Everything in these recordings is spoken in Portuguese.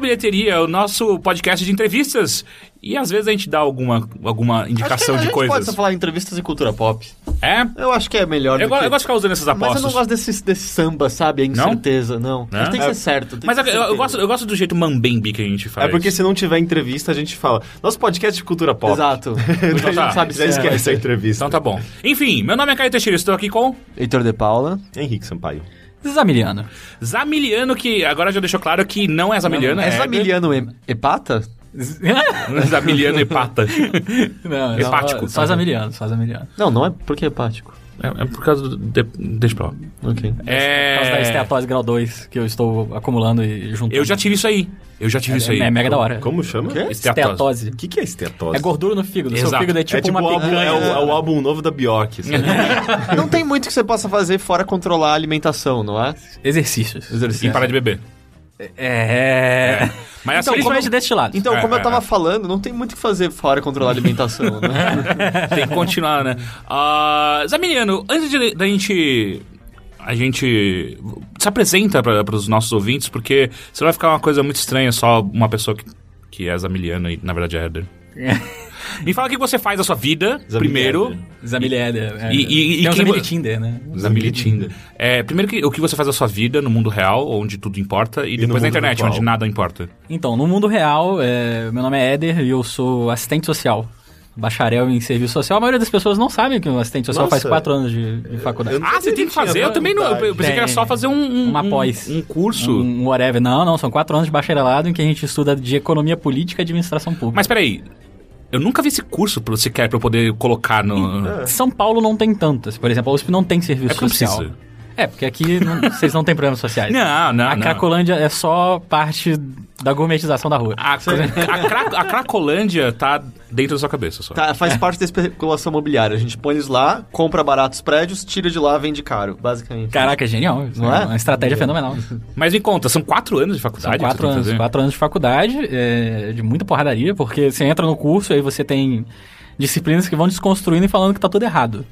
Bilheteria, o nosso podcast de entrevistas. E às vezes a gente dá alguma, alguma indicação a de gente coisas. pode só falar entrevistas e cultura pop. É? Eu acho que é melhor Eu, do go- que... eu gosto de ficar usando essas Mas apostas. eu não gosto desse, desse samba, sabe? A incerteza, não. Que tem que É. ser certo. tem Mas que eu, ser eu- certeiro. gosto, eu gosto do jeito mambembe que a gente faz. É porque se não tiver entrevista, a gente fala. Nosso podcast de cultura pop. Exato. Então tá. não sabe Já se esquece a entrevista. Então tá bom. Enfim, meu nome é Caio Teixeira, estou aqui com Heitor de Paula. Henrique Sampaio. Zamiliano. Zamiliano, que agora já deixou claro que não é Zamiliano, É é Zamiliano e- Epata? Zamiliano Epata. Não, é Hepático. Só, só Zamiliano, só Zamiliano. Não, não é porque é hepático. É, é por causa do... De, deixa pra lá. Ok. Por causa da É... esteatose grau 2 que eu estou acumulando e juntando. Eu já tive isso aí. Eu já tive isso aí. É, é mega da hora. Como chama? quê? Esteatose. Esteatose. O que, que é esteatose? É gordura no fígado. Seu Exato. fígado é tipo, é tipo uma o álbum, picanha. é, o, é o álbum novo da Bjork. sabe? Não tem muito que você possa fazer fora controlar a alimentação, não é? Exercícios. Exercício. E parar de beber. É. Mas assim, Então, principalmente destilados. Então, É, como é, eu tava é. falando, não tem muito o que fazer fora controlar a alimentação, né? tem que continuar, né? Ah, Zamiliano, antes de, da gente... A gente se apresenta para os nossos ouvintes, porque senão vai ficar uma coisa muito estranha só uma pessoa que, que é Zamiliano e na verdade é Éder. Me fala o que você faz da sua vida, primeiro. Zamilieder. É. E- e- e Tem um quem Tinder, né? Zamili Tinder. É, primeiro que, o que você faz da sua vida no mundo real, onde tudo importa, e, no depois na internet, virtual. onde nada importa. Então, no mundo real, é, meu nome é Éder e eu sou assistente social. Bacharel em serviço social. A maioria das pessoas não sabe que um assistente social Nossa. faz quatro anos de, de faculdade. Eu Ah, você tem que fazer? Eu também não. Eu pensei que era só fazer um, um, Uma um- pós. um curso. Um whatever. Não, não, são quatro anos de bacharelado em que a gente estuda de economia política e administração pública. Mas peraí, eu nunca vi esse curso pra você quer pra eu poder colocar no. São Paulo não tem tantas. Por exemplo, a USP não tem serviço É social. precisa. É, porque aqui não- vocês não têm problemas sociais. Não, não, A não. Cracolândia é só parte da gourmetização da rua. A, a, Cra- a Cracolândia tá dentro da sua cabeça só. Tá, faz parte da especulação imobiliária. A gente põe eles lá, compra baratos prédios, tira de lá, vende caro, basicamente. Caraca, é genial. Isso Não é é? uma estratégia fenomenal. Mas me conta, são quatro anos de São faculdade? que quatro anos, quatro anos de faculdade, é, de muita porradaria, porque você entra no curso e aí você tem disciplinas que vão desconstruindo e falando que tá tudo errado,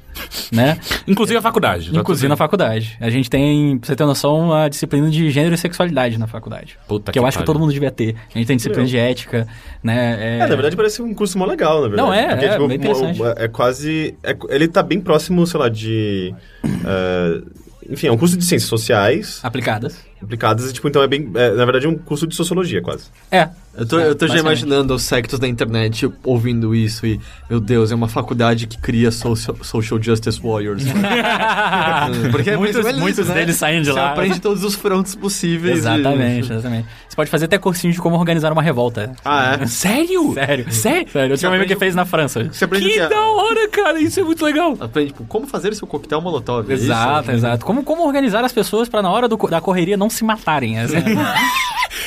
né? Inclusive a faculdade. tá Inclusive na faculdade. A gente tem, pra você ter noção, a disciplina de gênero e sexualidade na faculdade. Puta que eu acho que todo mundo devia ter. A gente tem disciplina de ética, né? É, na verdade parece um curso mó legal, na verdade. Não, é, Porque, é, tipo, bem interessante. uma- É quase... é- ele tá bem próximo, sei lá, de... é, enfim, é um curso de ciências sociais aplicadas. Aplicadas, e, tipo, então é bem... é, na verdade é um curso de sociologia, quase. É. Eu tô, É, eu tô já imaginando os sectos da internet ouvindo isso e, meu Deus, é uma faculdade que cria social, social justice warriors. Porque é Muitos- menos muitos isso, né? deles saem de Você lá. aprende todos os frontes possíveis. e- Exatamente, exatamente. Você pode fazer até cursinho de como organizar uma revolta. Ah, é? Sério? Sério. Sério? Sério, eu tinha um amigo que fez na França. Você aprende o Que que é- da hora, cara. Isso é muito legal. Aprende, tipo, como fazer seu coquetel molotov. é isso? Exato, exato. Como, como organizar as pessoas pra na hora do- da correria não se matarem. Essa-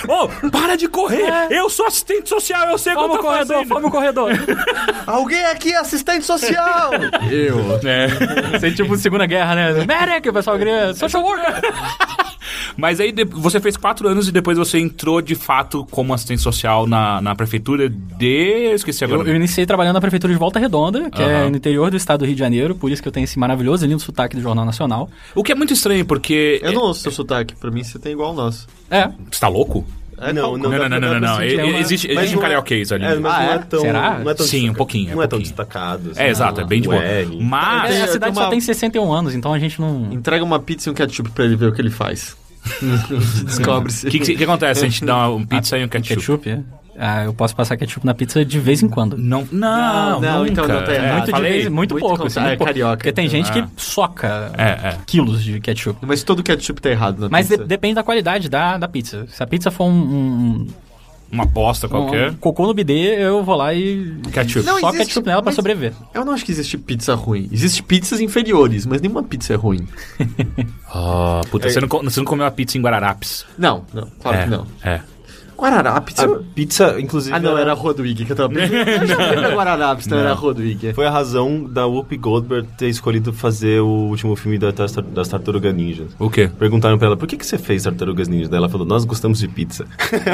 Ô, para de correr! Eu sou assistente social, eu sei o o tô corredor, fazendo. fome o corredor. Alguém aqui é assistente social! Eu. É. Você tipo Segunda Guerra, né? Medic, o pessoal queria social worker. Mas aí de- você fez quatro anos e depois você entrou de fato como assistente social na, na prefeitura de. Eu esqueci agora. Eu, eu iniciei trabalhando na prefeitura de Volta Redonda, que é Aham. no interior do estado do Rio de Janeiro, por isso que eu tenho esse maravilhoso e lindo sotaque do Jornal Nacional. O que é muito estranho, porque. Eu não ouço seu sotaque, pra mim você tem igual o nosso. É. Você tá louco? É, Não, Não, não, não, não, não. não. é uma- Existe, mas existe um não é- carioquês ali. É, mas Ah, não é é? tão... Será? Não é tão Sim, um pouquinho, é Não é tão pouquinho. destacado. assim. É, exato, é bem de boa. R. Mas. É, a cidade tenho só uma- tem 61 anos, então a gente não. Entrega uma pizza e um ketchup pra ele ver o que ele faz. Descobre se. O que, que, que acontece? A gente dá uma pizza e um ketchup. Ketchup? é? Ah, eu posso passar ketchup na pizza de vez em quando. Não, não, Não, então não tá É, errado. muito, de falei. vez, muito, muito pouco. assim, ah, muito é pouco. carioca. Porque tem gente Ah. que soca É, é. quilos de ketchup. Mas todo ketchup tá errado na Mas de- pizza. depende da qualidade da, da pizza. Se a pizza for um, um, Uma bosta qualquer. um cocô no bidê, eu vou lá e Ketchup. Não, só existe, ketchup nela pra sobreviver. Eu não acho que existe pizza ruim. Existe pizzas inferiores, mas nenhuma pizza é ruim. Ah, puta, você, não, você não comeu a pizza em Guararapes. Não, não, claro é, que não. É. Guararapes. A pizza, inclusive... Ah, não, era a Rodwig que eu tava pensando. Não era Guararapes, não, era a Rodwig. Foi a razão da Whoopi Goldberg ter escolhido fazer o último filme da, das, das Tartarugas Ninja. O quê? Perguntaram pra ela, por que, que você fez Tartarugas Ninja? Daí ela falou, nós gostamos de pizza.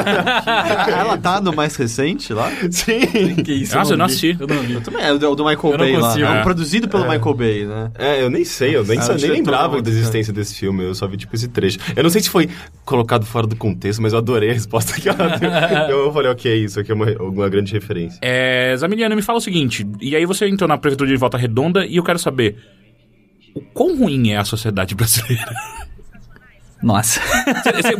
Ela tá no mais recente lá? Sim. Que isso, Nossa, eu não assisti. Eu não vi. Eu também, é o do, Michael Eu não Bay lá. consigo. É um É. produzido pelo Michael Bay, né? É, eu nem sei, eu nem, Ah, sa- o nem diretor lembrava da existência desse filme, eu só vi tipo esse trecho. Eu não sei se foi colocado fora do contexto, mas eu adorei a resposta que ela eu falei, ok, isso aqui é uma, uma grande referência. É, Zamiliano, me fala o seguinte, e aí você entrou na prefeitura de Volta Redonda e eu quero saber o quão ruim é a sociedade brasileira? Nossa.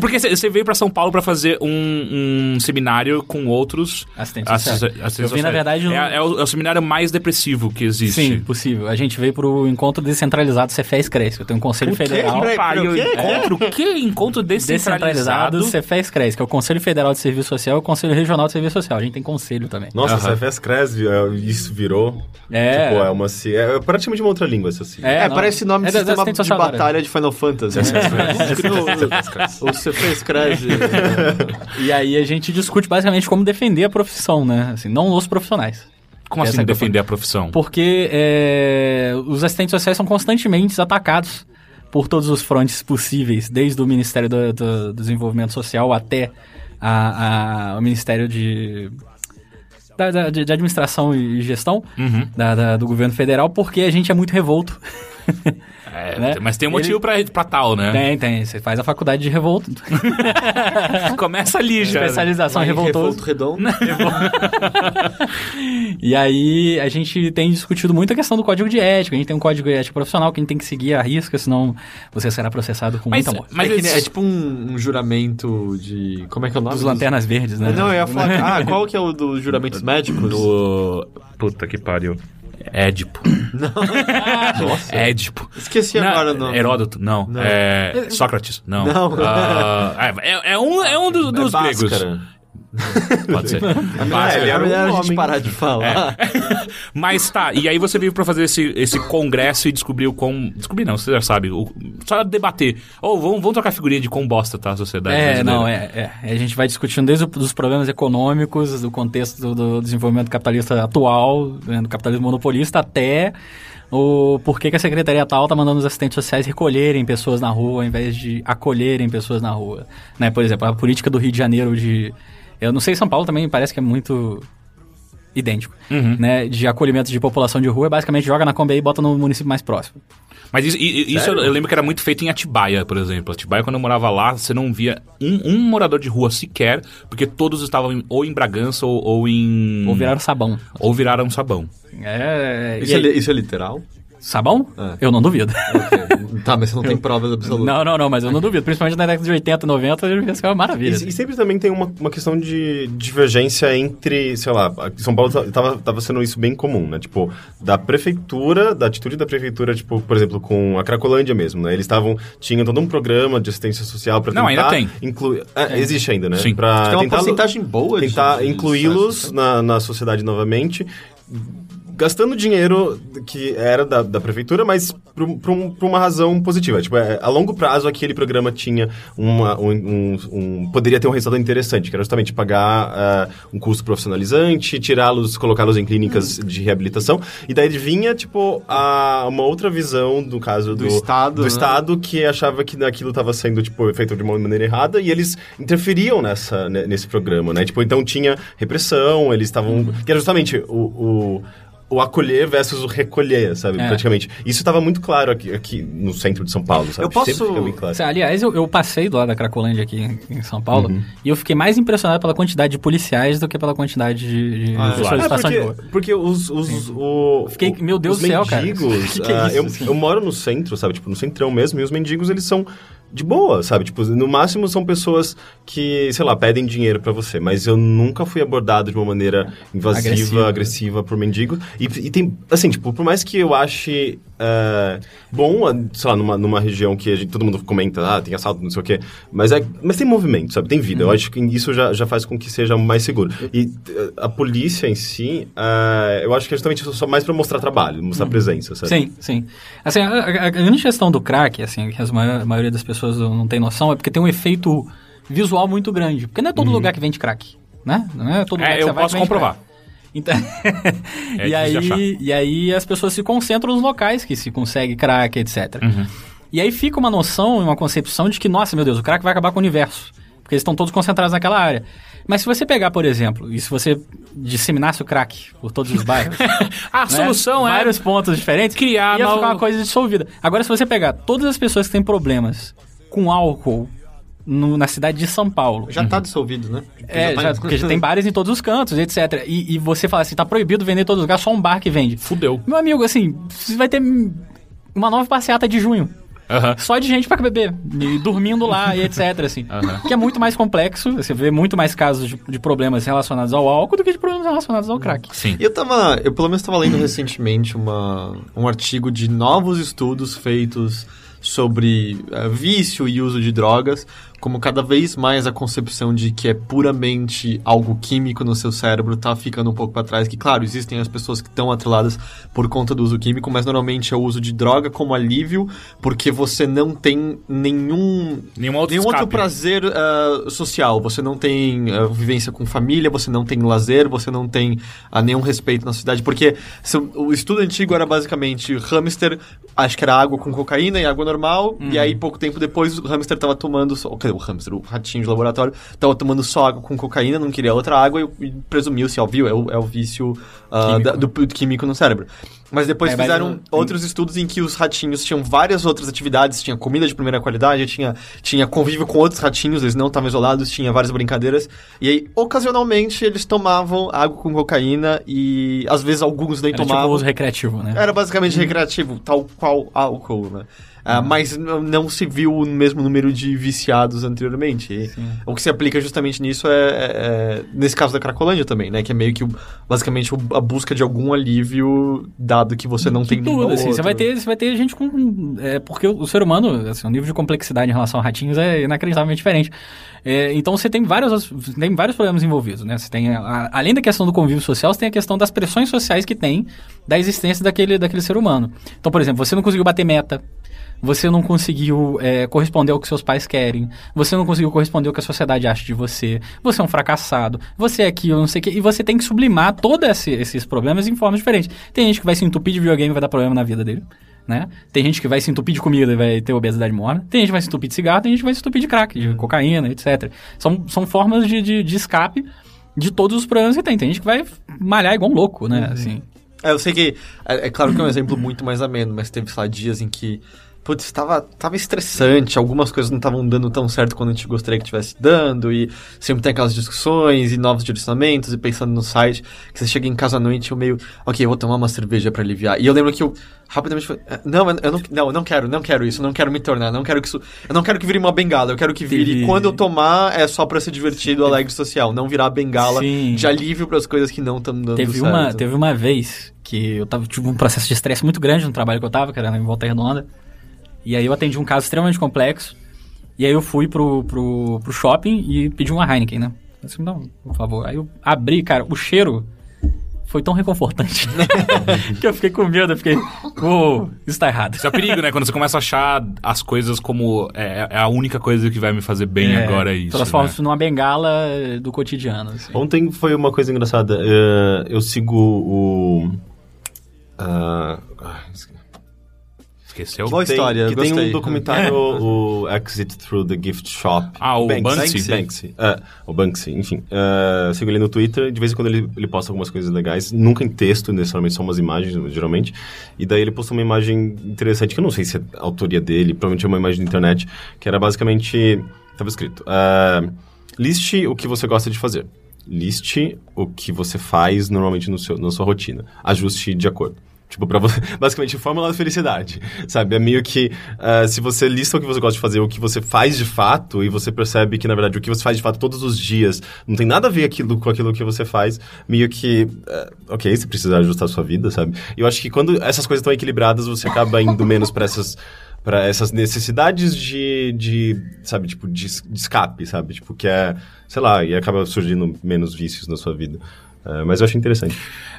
Porque você veio pra São Paulo pra fazer um, um seminário com outros Assistentes assi- sociais. assistentes Eu vim, na verdade, no- É, é o, é o seminário mais depressivo que existe. Sim, possível. A gente veio pro encontro descentralizado Cefés Cresce. Eu tenho um conselho federal. Peraí, Pai, o quê? encontro, o que? Encontro descentralizado. Descentralizado Cefés Cresce, que é o Conselho Federal de Serviço Social e o Conselho Regional de Serviço Social. A gente tem conselho também. Nossa, a CFS Cresce, é, isso virou. É. Tipo, é uma. É praticamente uma outra língua essa sigla. É, não. parece nome É de sistema assistente de batalha de Final Fantasy. O CP escreve. E aí a gente discute basicamente como defender a profissão, né? Assim, não os profissionais. Como Essa assim é a defender a profissão? Porque é, os assistentes sociais são constantemente atacados por todos os frontes possíveis, desde o Ministério do, do Desenvolvimento Social até a- a- o Ministério de, da- da- de, de Administração e Gestão Uhum. da- da- do governo federal, porque a gente é muito revolto. É, né? Mas tem um motivo pra, pra tal, né? Tem, tem. Você faz a faculdade de revolto. Começa ali já. Especialização revoltoso. Revolto Redondo. E aí a gente tem discutido muito a questão do código de ética. A gente tem um código de ética profissional que a gente tem que seguir à risca, senão você será processado com Mas, muita morte. mas é, que é tipo um, um juramento de. Como é que é o nome? Dos lanternas verdes, né? Não, eu ia falar. Ah, qual que é o dos juramentos médicos? do... Puta que pariu. Édipo. Nossa. Édipo. Esqueci Não, agora o nome. Heródoto, não. Não. É, Sócrates, não. Não. Ah, é, é um, é um dos, dos é gregos. Pode ser. Ah, ele É era melhor um a gente homem. parar de falar. Mas tá, e aí você veio pra fazer esse, esse congresso e descobriu com. Descobrir não, você já sabe. o- só debater. Ou vamos, vamos trocar figurinha de quão bosta tá a sociedade. É, brasileira. não, é, é. A gente vai discutindo desde os problemas econômicos, do contexto do, do desenvolvimento capitalista atual, né, do capitalismo monopolista, até o porquê que a Secretaria tal tá mandando os assistentes sociais recolherem pessoas na rua ao invés de acolherem pessoas na rua. Né? Por exemplo, a política do Rio de Janeiro de... Eu não sei, São Paulo também parece que é muito idêntico, Uhum. né? De acolhimento de população de rua, é basicamente joga na Kombi e bota no município mais próximo. Mas isso, isso eu, lembro que era muito feito em Atibaia, por exemplo. Atibaia, quando eu morava lá, você não via um, um morador de rua sequer, porque todos estavam em- ou em Bragança ou, ou em. Ou viraram sabão. ou viraram sabão. É, Isso é, isso é literal? Sabão? É. Eu não duvido. Ok. tá, mas você não tem provas absolutas. Não, não, não, mas eu não duvido. Principalmente na década de 80 e 90, eu ia ser uma maravilha. E, e sempre também tem uma, uma questão de divergência entre, sei lá, São Paulo tava, tava sendo isso bem comum, né? Tipo, da prefeitura, da atitude da prefeitura, tipo, por exemplo, com a Cracolândia mesmo, né? Eles estavam, tinham todo um programa de assistência social pra Não, tentar... ainda tem. Incluir, é, Existe ainda, né? Sim. Pra Tem uma tentar- porcentagem boa de- Tentar incluí-los sucesso, na, na sociedade novamente, gastando dinheiro que era da, da prefeitura, mas por, um- um- uma razão positiva. Tipo, é, a longo prazo, aquele programa tinha uma, um, um- um- Poderia ter um resultado interessante, que era justamente pagar ah, um custo profissionalizante, tirá-los, colocá-los em clínicas de reabilitação. E daí vinha, tipo, a, uma outra visão, no caso do, Do Estado, do né? Estado, que achava que aquilo estava sendo, tipo, feito de uma maneira errada, e eles interferiam nessa, nesse programa, né? Tipo, então tinha repressão, eles estavam... Que era justamente o... o o acolher versus o recolher, sabe? É. Praticamente. Isso estava muito claro aqui, aqui no centro de São Paulo, sabe? Eu posso- Sempre fica bem claro. Aliás, eu, eu passei do lado da Cracolândia aqui em, São Paulo Uhum. e eu fiquei mais impressionado pela quantidade de policiais do que pela quantidade de, de Ah, pessoas É situação de porque, rua. porque os, os o, Fiquei- o- meu Deus do céu, cara. mendigos, Que que é ah, isso, eu, assim? eu moro no centro, sabe? Tipo, no centrão mesmo, e os mendigos, eles são de boa, sabe? Tipo, no máximo são pessoas que, sei lá, pedem dinheiro pra você, mas eu nunca fui abordado de uma maneira invasiva, Agressiva. agressiva, por mendigo. E, e tem, assim, tipo, por mais que eu ache ah, bom, sei lá, numa, numa região que gente- todo mundo comenta, ah, tem assalto, não sei o quê, mas, é, mas tem movimento, sabe? Tem vida. Uhum. Eu acho que isso já, já faz com que seja mais seguro. E eh, a polícia em si, ah, eu acho que é justamente só mais pra mostrar trabalho, mostrar presença, sabe? Sim, sim. Assim, a, a- a grande questão do crack, assim, que a maioria das pessoas não tem noção, é porque tem um efeito visual muito grande. Porque não é todo lugar que vende crack, né? Não é todo lugar É, que você eu vai posso comprovar. crack. Então, É e, aí, e aí as pessoas se concentram nos locais que se consegue crack, etc. Uhum. E aí fica uma noção, uma concepção de que, nossa, meu Deus, o crack vai acabar com o universo. Porque eles estão todos concentrados naquela área. Mas se você pegar, por exemplo, e se você disseminasse o crack por todos os bairros, A né? solução é vários pontos diferentes, criar ia no- ficar uma coisa dissolvida. Agora, se você pegar todas as pessoas que têm problemas com álcool no- na cidade de São Paulo. Já tá dissolvido, né? Porque É, tá já, porque já tem bares em todos os cantos, etc. E, e você fala assim, tá proibido vender em todos os lugares, só um bar que vende. Fudeu. Meu amigo, assim, você vai ter uma nova passeata de junho. Aham. Só de gente pra beber. E dormindo lá e etc, assim. Aham. Que é muito mais complexo. Você vê muito mais casos de, de problemas relacionados ao álcool do que de problemas relacionados ao crack. Sim. Eu tava. Eu pelo menos tava lendo recentemente uma, um artigo de novos estudos feitos sobre eh, vício e uso de drogas, como cada vez mais a concepção de que é puramente algo químico no seu cérebro tá ficando um pouco para trás. Que, claro, existem as pessoas que estão atreladas por conta do uso químico, mas normalmente é o uso de droga como alívio, porque você não tem nenhum Nenhum outro nenhum outro prazer ah, social. Você não tem ah, vivência com família, você não tem lazer, você não tem ah, nenhum respeito na sociedade. Porque se o- o estudo antigo era basicamente hamster, acho que era água com cocaína e água normal. E aí, pouco tempo depois, o hamster tava tomando. O hamster, o ratinho de laboratório, tava tomando só água com cocaína, não queria outra água e, e presumiu-se, óbvio, é o, é o vício Químico. da- do, do químico no cérebro. Mas depois É, mas fizeram não- outros estudos em que os ratinhos tinham várias outras atividades, tinha comida de primeira qualidade, tinha, tinha convívio com outros ratinhos, eles não estavam isolados, tinha várias brincadeiras. E aí, ocasionalmente, eles tomavam água com cocaína e às vezes alguns nem Era tipo tomavam. uso recreativo, né? Era basicamente recreativo, tal qual álcool, né? Ah, mas n- não se viu o mesmo número de viciados anteriormente. O que se aplica justamente nisso é, é- é- nesse caso da Cracolândia também, né? Que é meio que basicamente a busca de algum alívio, dado que você não tem Tudo, assim, você vai ter, você vai ter gente com. É, porque o ser humano, assim, o nível de complexidade em relação a ratinhos é inacreditavelmente diferente. É, então você tem vários, tem vários problemas envolvidos, né? Você tem, a- além da questão do convívio social, você tem a questão das pressões sociais que tem da existência daquele, daquele ser humano. Então, por exemplo, você não conseguiu bater meta. Você não conseguiu é, corresponder ao que seus pais querem. Você não conseguiu corresponder ao que a sociedade acha de você. Você é um fracassado. Você é aquilo, não sei o quê. E você tem que sublimar todos esse- esses problemas em formas diferentes. Tem gente que vai se entupir de videogame e vai dar problema na vida dele. Né? Tem gente que vai se entupir de comida e vai ter obesidade mórbida. Tem gente que vai se entupir de cigarro. Tem gente que vai se entupir de crack, de cocaína, etc. São, são formas de, de, de escape de todos os problemas que tem. Tem gente que vai malhar igual um louco, né? Assim. É, eu sei que. É, é claro que é um exemplo muito mais ameno, mas teve, sei lá, dias em que. Putz, tava, tava estressante, algumas coisas não estavam dando tão certo quanto a gente gostaria que estivesse dando, e sempre tem aquelas discussões e novos direcionamentos, e pensando no site, que você chega em casa à noite e eu meio, ok, eu vou tomar uma cerveja pra aliviar. E eu lembro que eu rapidamente falei, "Ah, não, eu não, não, não quero, não quero isso, não quero me tornar, não quero que isso. Eu não quero que vire uma bengala, eu quero que vire. Teve- Quando eu tomar, é só pra ser divertido, alegre social, não virar bengala Sim. de alívio pras coisas que não estão dando Teve certo. uma, teve uma vez que eu tava, tive um processo de estresse muito grande no trabalho que eu tava, que era em Volta Redonda. E aí eu atendi um caso extremamente complexo. E aí eu fui pro, pro, pro shopping e pedi uma Heineken, né? Assim, não, por favor. Aí eu abri, cara, o cheiro foi tão reconfortante que eu fiquei com medo. Eu fiquei, uou, isso tá errado. Isso é perigo, né? Quando você começa a achar as coisas como é, é a única coisa que vai me fazer bem agora é isso. Transforma né? isso numa bengala do cotidiano. assim. Ontem foi uma coisa engraçada. eh, eu sigo o. esque- Esqueceu? Boa tem- história, eu que tem um documentário, o Exit Through the Gift Shop. Ah, o Banksy? Banksy. É, o Banksy, enfim. Eh, sigo ele no Twitter, de vez em quando ele, ele posta algumas coisas legais, nunca em texto, necessariamente, são umas imagens, geralmente. E daí ele postou uma imagem interessante, que eu não sei se é a autoria dele, provavelmente é uma imagem da internet, que era basicamente, estava escrito, eh, liste o que você gosta de fazer. Liste o que você faz normalmente no seu, na sua rotina. Ajuste de acordo. Tipo, pra você, basicamente, fórmula da felicidade, sabe? É meio que, ah, se você lista o que você gosta de fazer, o que você faz de fato, e você percebe que, na verdade, o que você faz de fato todos os dias não tem nada a ver aquilo, com aquilo que você faz, meio que, ah, ok, você precisa ajustar a sua vida, sabe? E eu acho que quando essas coisas estão equilibradas, você acaba indo menos para essas para essas necessidades de, de sabe, tipo, de escape, sabe? Tipo, que é, sei lá, e acaba surgindo menos vícios na sua vida. Ah, mas eu acho interessante.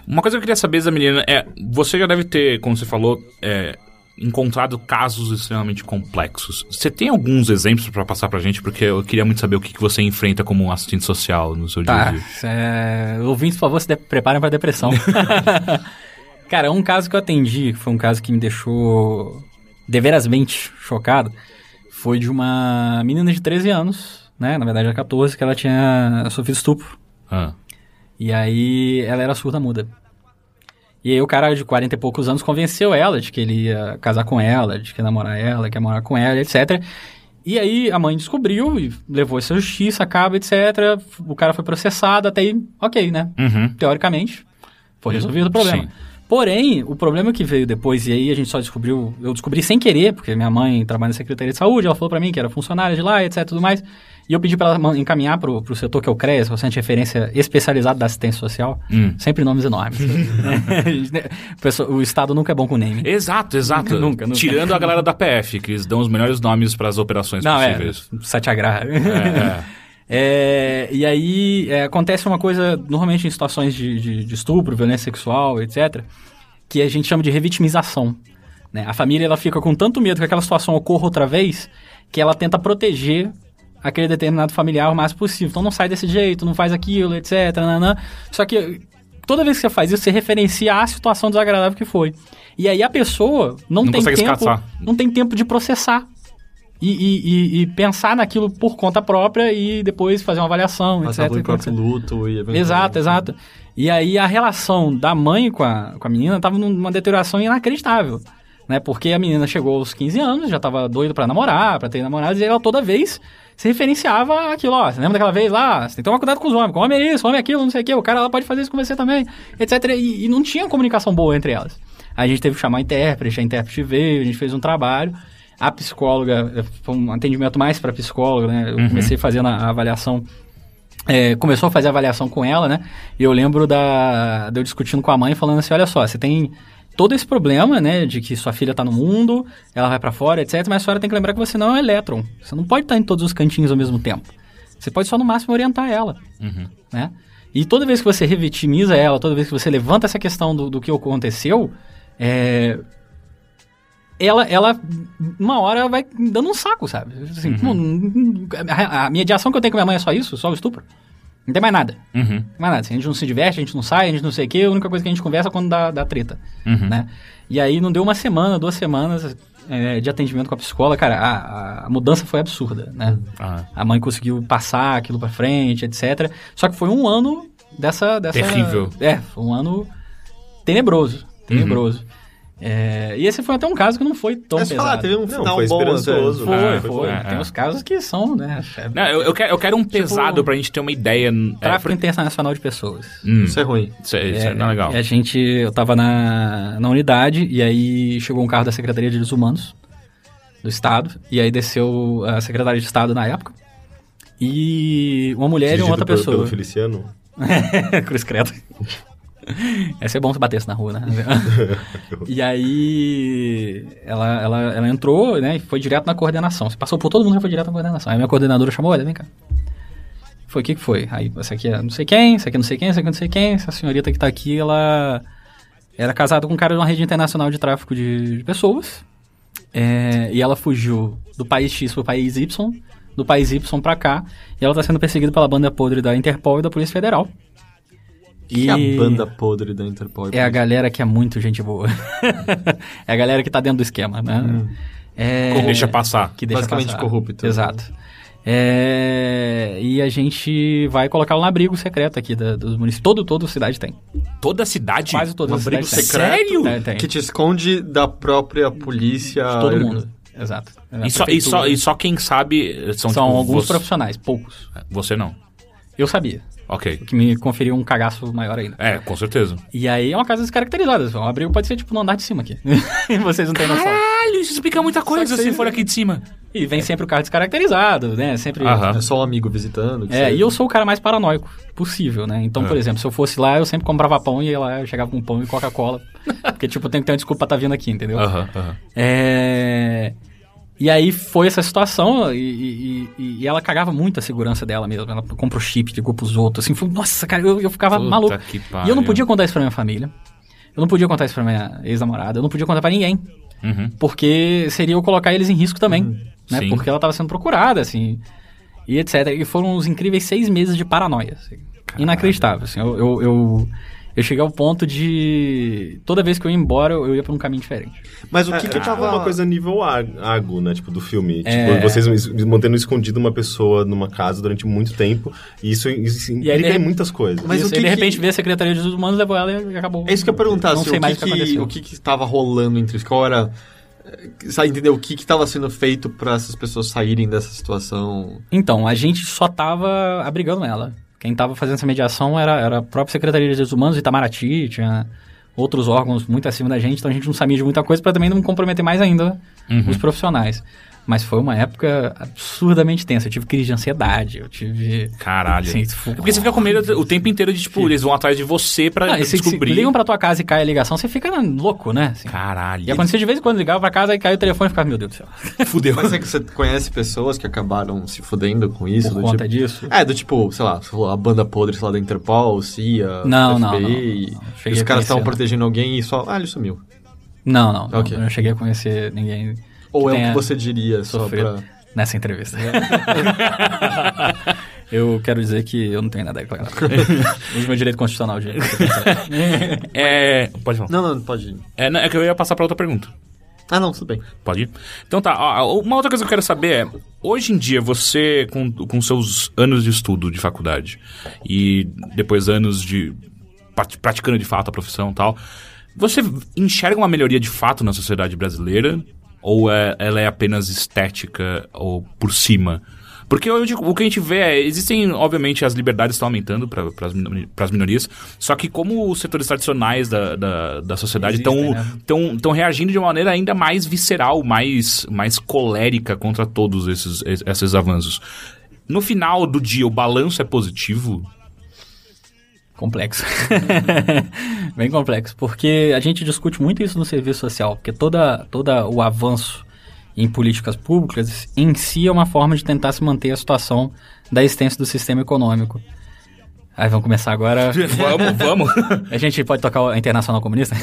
Uma coisa que eu queria saber, Zamilina, é... Você já deve ter, como você falou, é, encontrado casos extremamente complexos. Você tem alguns exemplos pra passar pra gente? Porque eu queria muito saber o que, que você enfrenta como um assistente social no seu dia a Tá, dia. é, ouvintes, por favor, se de- preparem pra depressão. Cara, um caso que eu atendi, foi um caso que me deixou deverasmente chocado, foi de uma menina de 13 anos, né? Na verdade era 14, que ela tinha sofrido estupro. Ah. E aí ela era surda-muda. E aí o cara de 40 e poucos anos convenceu ela de que ele ia casar com ela, de que ia namorar ela, que ia morar com ela, etc. E aí a mãe descobriu e levou isso à justiça, acaba, etc. O cara foi processado, até aí, ok, né? Uhum. Teoricamente, foi resolvido o problema. Sim. Porém, o problema que veio depois, e aí a gente só descobriu, eu descobri sem querer, porque minha mãe trabalha na Secretaria de Saúde, ela falou pra mim que era funcionária de lá, etc, tudo mais. E eu pedi pra ela encaminhar pro, pro setor que é o CREAS, o Centro de Referência Especializado da Assistência Social. Hum. Sempre nomes enormes. o, o Estado nunca é bom com name. Exato, exato. Nunca, nunca. Tirando a galera da PF, que eles dão os melhores nomes para as operações Não, é, possíveis. Satyagraha. É, É, e aí é, acontece uma coisa, normalmente em situações de, de- de estupro, violência sexual, etc., que a gente chama de revitimização. né? A família ela fica com tanto medo que aquela situação ocorra outra vez que ela tenta proteger aquele determinado familiar o mais possível. Então não sai desse jeito, não faz aquilo, etc. nanã. Só que toda vez que você faz isso, você referencia a situação desagradável que foi. E aí a pessoa não, Não tem tempo, escassar. não tem tempo de processar. E, e- e- e pensar naquilo por conta própria e depois fazer uma avaliação, Passar etc. pelo próprio luto e Exato, exato. E aí a relação da mãe com a, com a menina estava numa deterioração inacreditável. Né? Porque a menina chegou aos 15 anos, já estava doida pra namorar, pra ter namorados, e ela toda vez se referenciava aquilo, ó, você lembra daquela vez lá? Você tem que tomar cuidado com os homens, homem é isso, homem é aquilo, não sei o quê, o cara ela pode fazer isso com você também, etc. E, e não tinha comunicação boa entre elas. Aí a gente teve que chamar a intérprete, a intérprete veio, a gente fez um trabalho. A psicóloga, eh, foi um atendimento mais para psicóloga, né? Eu comecei fazendo a, a avaliação é, começou a fazer a avaliação com ela, né? E eu lembro da, de eu discutindo com a mãe, falando assim: olha só, você tem todo esse problema, né? De que sua filha tá no mundo, ela vai pra fora, etc. Mas a senhora tem que lembrar que você não é um elétron. Você não pode estar em todos os cantinhos ao mesmo tempo. Você pode só no máximo orientar ela, Uhum. né? E toda vez que você revitimiza ela, toda vez que você levanta essa questão do, do que aconteceu, é, ela, ela, uma hora, vai dando um saco, sabe? Assim, Uhum. pô, a, a mediação que eu tenho com minha mãe é só isso, só o estupro. Não tem mais nada. Uhum. Não tem mais nada. Assim, a gente não se diverte, a gente não sai, a gente não sei o quê. A única coisa que a gente conversa é quando dá, dá treta, Uhum. né? E aí não deu uma semana, duas semanas é, de atendimento com a psicóloga. Cara, a, a mudança foi absurda, né? Ah. A mãe conseguiu passar aquilo pra frente, etc. Só que foi um ano dessa... dessa Terrível. É, foi um ano tenebroso. Tenebroso. É, e esse foi até um caso que não foi tão Mas falar, pesado. teve um Não, final foi bom. esperançoso, até. né? Foi, É, foi. foi, é, Tem é. os casos que são, né? É, Não, eu, eu quero, eu quero um pesado pra gente ter uma ideia. É, Tráfico internacional de pessoas. hum, Isso é ruim. isso é, isso é, não é legal. E a gente, eu tava na, na unidade e aí chegou um carro da Secretaria de Direitos Humanos do Estado e aí desceu a Secretaria de Estado na época e uma mulher e Dirigido uma outra pelo- pessoa. Pelo Feliciano. Cruz credo. Ia ser bom se batesse na rua, né? e aí ela, ela, ela entrou, né? E foi direto na coordenação. Você passou por todo mundo e foi direto na coordenação. Aí minha coordenadora chamou, olha, vem cá. Foi, o que que foi? Aí, essa aqui é não sei quem, essa aqui é não sei quem, essa aqui é não sei quem. Essa senhorita que tá aqui, ela era casada com um cara de uma rede internacional de tráfico de, de pessoas. É, e ela fugiu do país X pro país Y, do país Y pra cá. E ela tá sendo perseguida pela banda podre da Interpol e da Polícia Federal. E a banda podre da Interpol? É a galera que é muito gente boa. é a galera que tá dentro do esquema, né? É... Que deixa passar. Que deixa Basicamente passar. corrupto. Exato. É, E a gente vai colocar um abrigo secreto aqui da, dos municípios. Todo, toda cidade tem. Toda a cidade. Quase todas Um abrigo cidades secreto? Sério? Tem, tem. Que te esconde da própria polícia. De todo mundo. Exato. É E só, e, só, e só quem sabe são, São tipo, alguns você, profissionais, poucos. Você não. Eu sabia. Ok. O que me conferiu um cagaço maior ainda. É, com certeza. E aí é uma casa descaracterizada. Um abrigo pode ser tipo no andar de cima aqui. e vocês não têm noção. Caralho, isso explica muita coisa se vocês- for aqui de cima. E vem sempre o carro descaracterizado, né? Sempre. Aham. É só um amigo visitando. que É, seja. e eu sou o cara mais paranoico possível, né? Então, É. por exemplo, se eu fosse lá, eu sempre comprava pão e ia lá, eu chegava com pão e Coca-Cola. porque, tipo, eu tenho que ter uma desculpa pra estar vindo aqui, entendeu? Aham, aham. É... E aí foi essa situação e, e- e- e ela cagava muito a segurança dela mesmo. Ela compra o chip, ligou pros outros. Assim, foi, nossa, cara, eu, eu ficava Puta maluco. que E eu não podia contar isso pra minha família. Eu não podia contar isso pra minha ex-namorada. Eu não podia contar pra ninguém. Uhum. Porque seria eu colocar eles em risco também. Né? Sim. Porque ela tava sendo procurada, assim. E etc. E foram uns incríveis seis meses de paranoia. assim. Inacreditável. Assim. Eu, eu, eu, eu cheguei ao ponto de. Toda vez que eu ia embora, eu ia pra um caminho diferente. Mas o É, que é que tipo tava... uma coisa nível A- Ago, né? Tipo, do filme. É. Tipo, vocês mantendo escondido uma pessoa numa casa durante muito tempo. E isso, isso E aí, muitas coisas. Mas Mas o e que de que- repente veio a Secretaria de Direitos Humanos, levou ela e acabou. É isso que eu ia perguntar, Não assim, sei o, mais que o que que, aconteceu. o que que estava rolando entre eles? Qual era Sabe, entender o que estava sendo feito para essas pessoas saírem dessa situação? Então, a gente só tava abrigando ela. Quem tava fazendo essa mediação era, era a própria Secretaria de Direitos Humanos de Itamaraty, tinha outros órgãos muito acima da gente, então a gente não sabia de muita coisa para também não comprometer mais ainda os profissionais. Mas foi uma época absurdamente tensa. Eu tive crise de ansiedade, eu tive. Caralho. Assim, É porque você fica com medo o tempo inteiro de, tipo, eles vão atrás de você pra Ah, e se, se descobrir. ligam pra tua casa e cai a ligação, você fica louco, né? Assim. Caralho. E acontecia de vez em quando ligava pra casa e caiu o telefone e ficava, meu Deus do céu. Fudeu. Mas é que você conhece pessoas que acabaram se fudendo com isso? Por do conta tipo... disso. É, do tipo, sei lá, você falou, a banda podre, sei lá, da Interpol, CIA, Não, não, FBI, não, não. e Cheguei os a caras estavam conhecer, protegendo alguém e só, ah, ele sumiu. Não, não. não. Eu não cheguei a conhecer ninguém Ou é o que você diria só sofrido pra... nessa entrevista. eu quero dizer que eu não tenho nada a declarar. Uso meu direito constitucional de. É. Pode falar. Não, não, pode ir. É, não, é que eu ia passar pra outra pergunta. Ah, não, tudo bem. Pode ir? Então tá, ó, uma outra coisa que eu quero saber é, hoje em dia você, com, com seus anos de estudo de faculdade e depois anos de prat- praticando de fato a profissão e tal, você enxerga uma melhoria de fato na sociedade brasileira ou é- ela é apenas estética ou por cima? Porque hoje o que a gente vê é, existem, obviamente, as liberdades estão aumentando para as minorias, só que como os setores tradicionais da, da, da sociedade estão né? reagindo de uma maneira ainda mais visceral, mais, mais colérica contra todos esses, es- esses avanços. No final do dia, o balanço é positivo? Complexo. Bem complexo. Porque a gente discute muito isso no serviço social. Porque toda, toda o avanço em políticas públicas em si é uma forma de tentar se manter a situação da existência do sistema econômico. Aí vamos começar agora. vamos, vamos. A gente pode tocar a Internacional Comunista?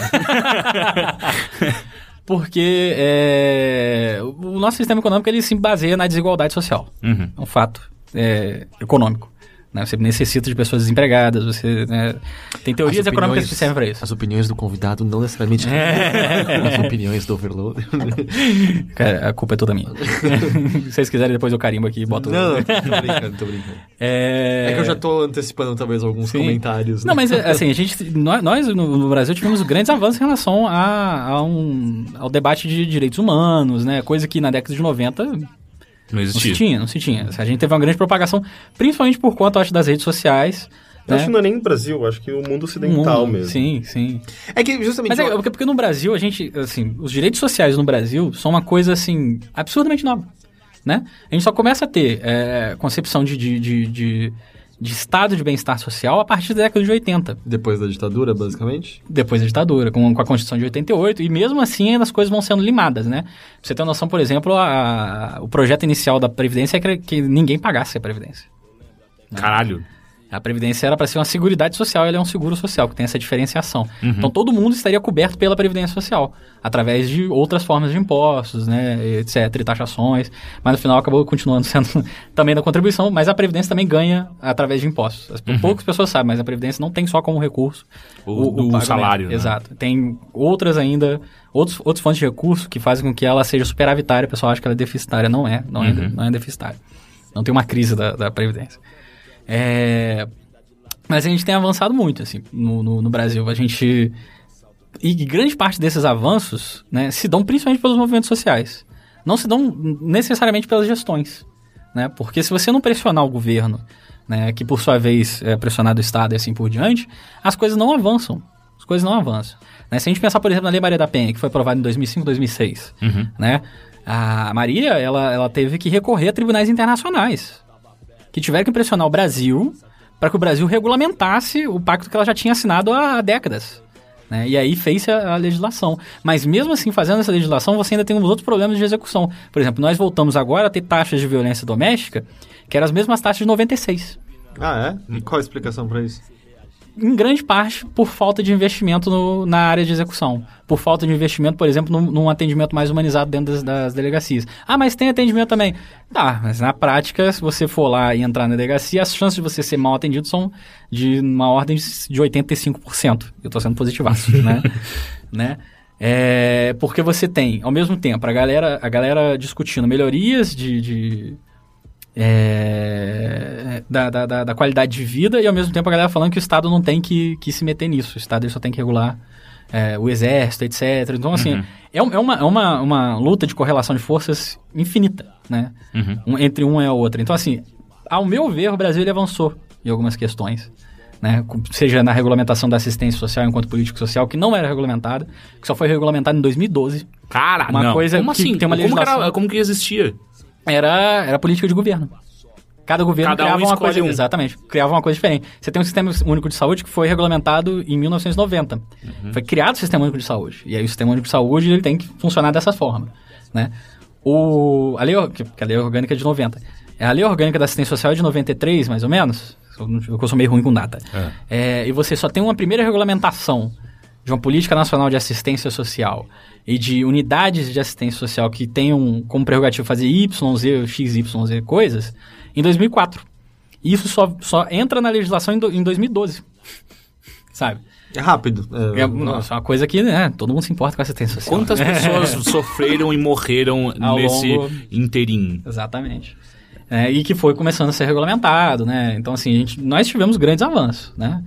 Porque é, o nosso sistema econômico ele se baseia na desigualdade social. Uhum. É um fato é, econômico. Né? Você necessita de pessoas desempregadas, você né? tem teorias As econômicas opiniões- que servem para isso. As opiniões do convidado não necessariamente as opiniões do overload. Cara, a culpa é toda minha. Se vocês quiserem, depois eu carimbo aqui e boto... não, não, tô brincando, tô brincando. É... É que eu já tô antecipando talvez alguns Sim. comentários. Não, né? mas assim, a gente, nós, nós, no no Brasil tivemos grandes avanços em relação a, a um, ao debate de direitos humanos, né? Coisa que na década de 90 Não não se existia. tinha, não se tinha. A gente teve uma grande propagação, principalmente por conta, eu acho, das redes sociais. Eu né? acho que não é nem no Brasil, eu acho que o mundo ocidental Um- mesmo. Sim, sim. É que justamente... Mas é eu- porque, porque no Brasil, a gente, assim, os direitos sociais no Brasil são uma coisa, assim, absurdamente nova, né? A gente só começa a ter é, concepção de, de, de, de, de estado de bem-estar social a partir da década de 80. Depois da ditadura, basicamente. depois da ditadura, com, com a Constituição de 88, e mesmo assim as coisas vão sendo limadas, né? Pra você ter uma noção, por exemplo, a- a- o projeto inicial da Previdência é que, que ninguém pagasse a Previdência. Caralho. A Previdência era para ser uma seguridade social, ela é um seguro social, que tem essa diferenciação. Então todo mundo estaria coberto pela Previdência Social, através de outras formas de impostos, né, etc, e taxações, mas no final acabou continuando sendo também da contribuição, mas a Previdência também ganha através de impostos. As, Poucas pessoas sabem, mas a Previdência não tem só como recurso O- do pagamento. salário, né? Exato. Tem outras ainda, outros, outros fontes de recurso que fazem com que ela seja superavitária, o pessoal acha que ela é deficitária, não é, não, é, não é deficitária. Não tem uma crise da, da Previdência. É, mas a gente tem avançado muito, assim, no, no, no Brasil. A gente... E grande parte desses avanços né, se dão principalmente pelos movimentos sociais. Não se dão necessariamente pelas gestões. Né? Porque se você não pressionar o governo, né, que por sua vez é pressionado o Estado e assim por diante, as coisas não avançam. As coisas não avançam. Né? Se a gente pensar, por exemplo, na Lei Maria da Penha, que foi aprovada em 2005, 2006, Uhum. né? A Maria, ela, ela teve que recorrer a tribunais internacionais que tiveram que pressionar o Brasil para que o Brasil regulamentasse o pacto que ela já tinha assinado há décadas. né? E aí fez a, a legislação. Mas mesmo assim, fazendo essa legislação, você ainda tem uns outros problemas de execução. Por exemplo, nós voltamos agora a ter taxas de violência doméstica que eram as mesmas taxas de 96. Ah, é? E qual a explicação pra isso? Em grande parte por falta de investimento no- na área de execução. Por falta de investimento, por exemplo, num, num atendimento mais humanizado dentro das, das delegacias. Ah, mas tem atendimento também. Tá, mas na prática, se você for lá e entrar na delegacia, as chances de você ser mal atendido são de uma ordem de 85%. Eu tô sendo positivaço, né? né? É, porque você tem, ao mesmo tempo, a galera, a galera discutindo melhorias de, de, é, da, da, da- da qualidade de vida e ao mesmo tempo a galera falando que o Estado não tem que, que se meter nisso. O Estado só tem que regular é, o exército, etc. Então, assim, Uhum. é, um- é uma, é uma, uma luta de correlação de forças infinita, né? Uhum. Um- entre uma e a outra. Então, assim, ao meu ver, o Brasil avançou em algumas questões. Né? Seja na regulamentação da assistência social enquanto político social, que não era regulamentada, que só foi regulamentada em 2012. Cara, Uma não. coisa como que assim? tem uma como, que era- legislação- como que existia? Era, era política de governo. Cada governo Cada um criava uma escolhe coisa. um. Exatamente. Criava uma coisa diferente. Você tem um sistema único de saúde que foi regulamentado em 1990. Uhum. Foi criado o sistema único de saúde. E aí o sistema único de saúde ele tem que funcionar dessa forma. Né? O, a, lei, que que a lei orgânica é de 90. A lei orgânica da assistência social é de 93, mais ou menos. Eu, sou meio ruim com data. É, e você só tem uma primeira regulamentação de uma política nacional de assistência social e de unidades de assistência social que tenham como prerrogativo fazer Y, Z, X, Y, Z coisas, em 2004. E isso só, só entra na legislação em, do- em 2012. Sabe? É rápido. É, É, nossa, uma coisa que, né, todo mundo se importa com a assistência social. Quantas pessoas sofreram e morreram Ao nesse longo- interim? Exatamente. É, e que foi começando a ser regulamentado, né? Então, assim, a gente, nós tivemos grandes avanços, né?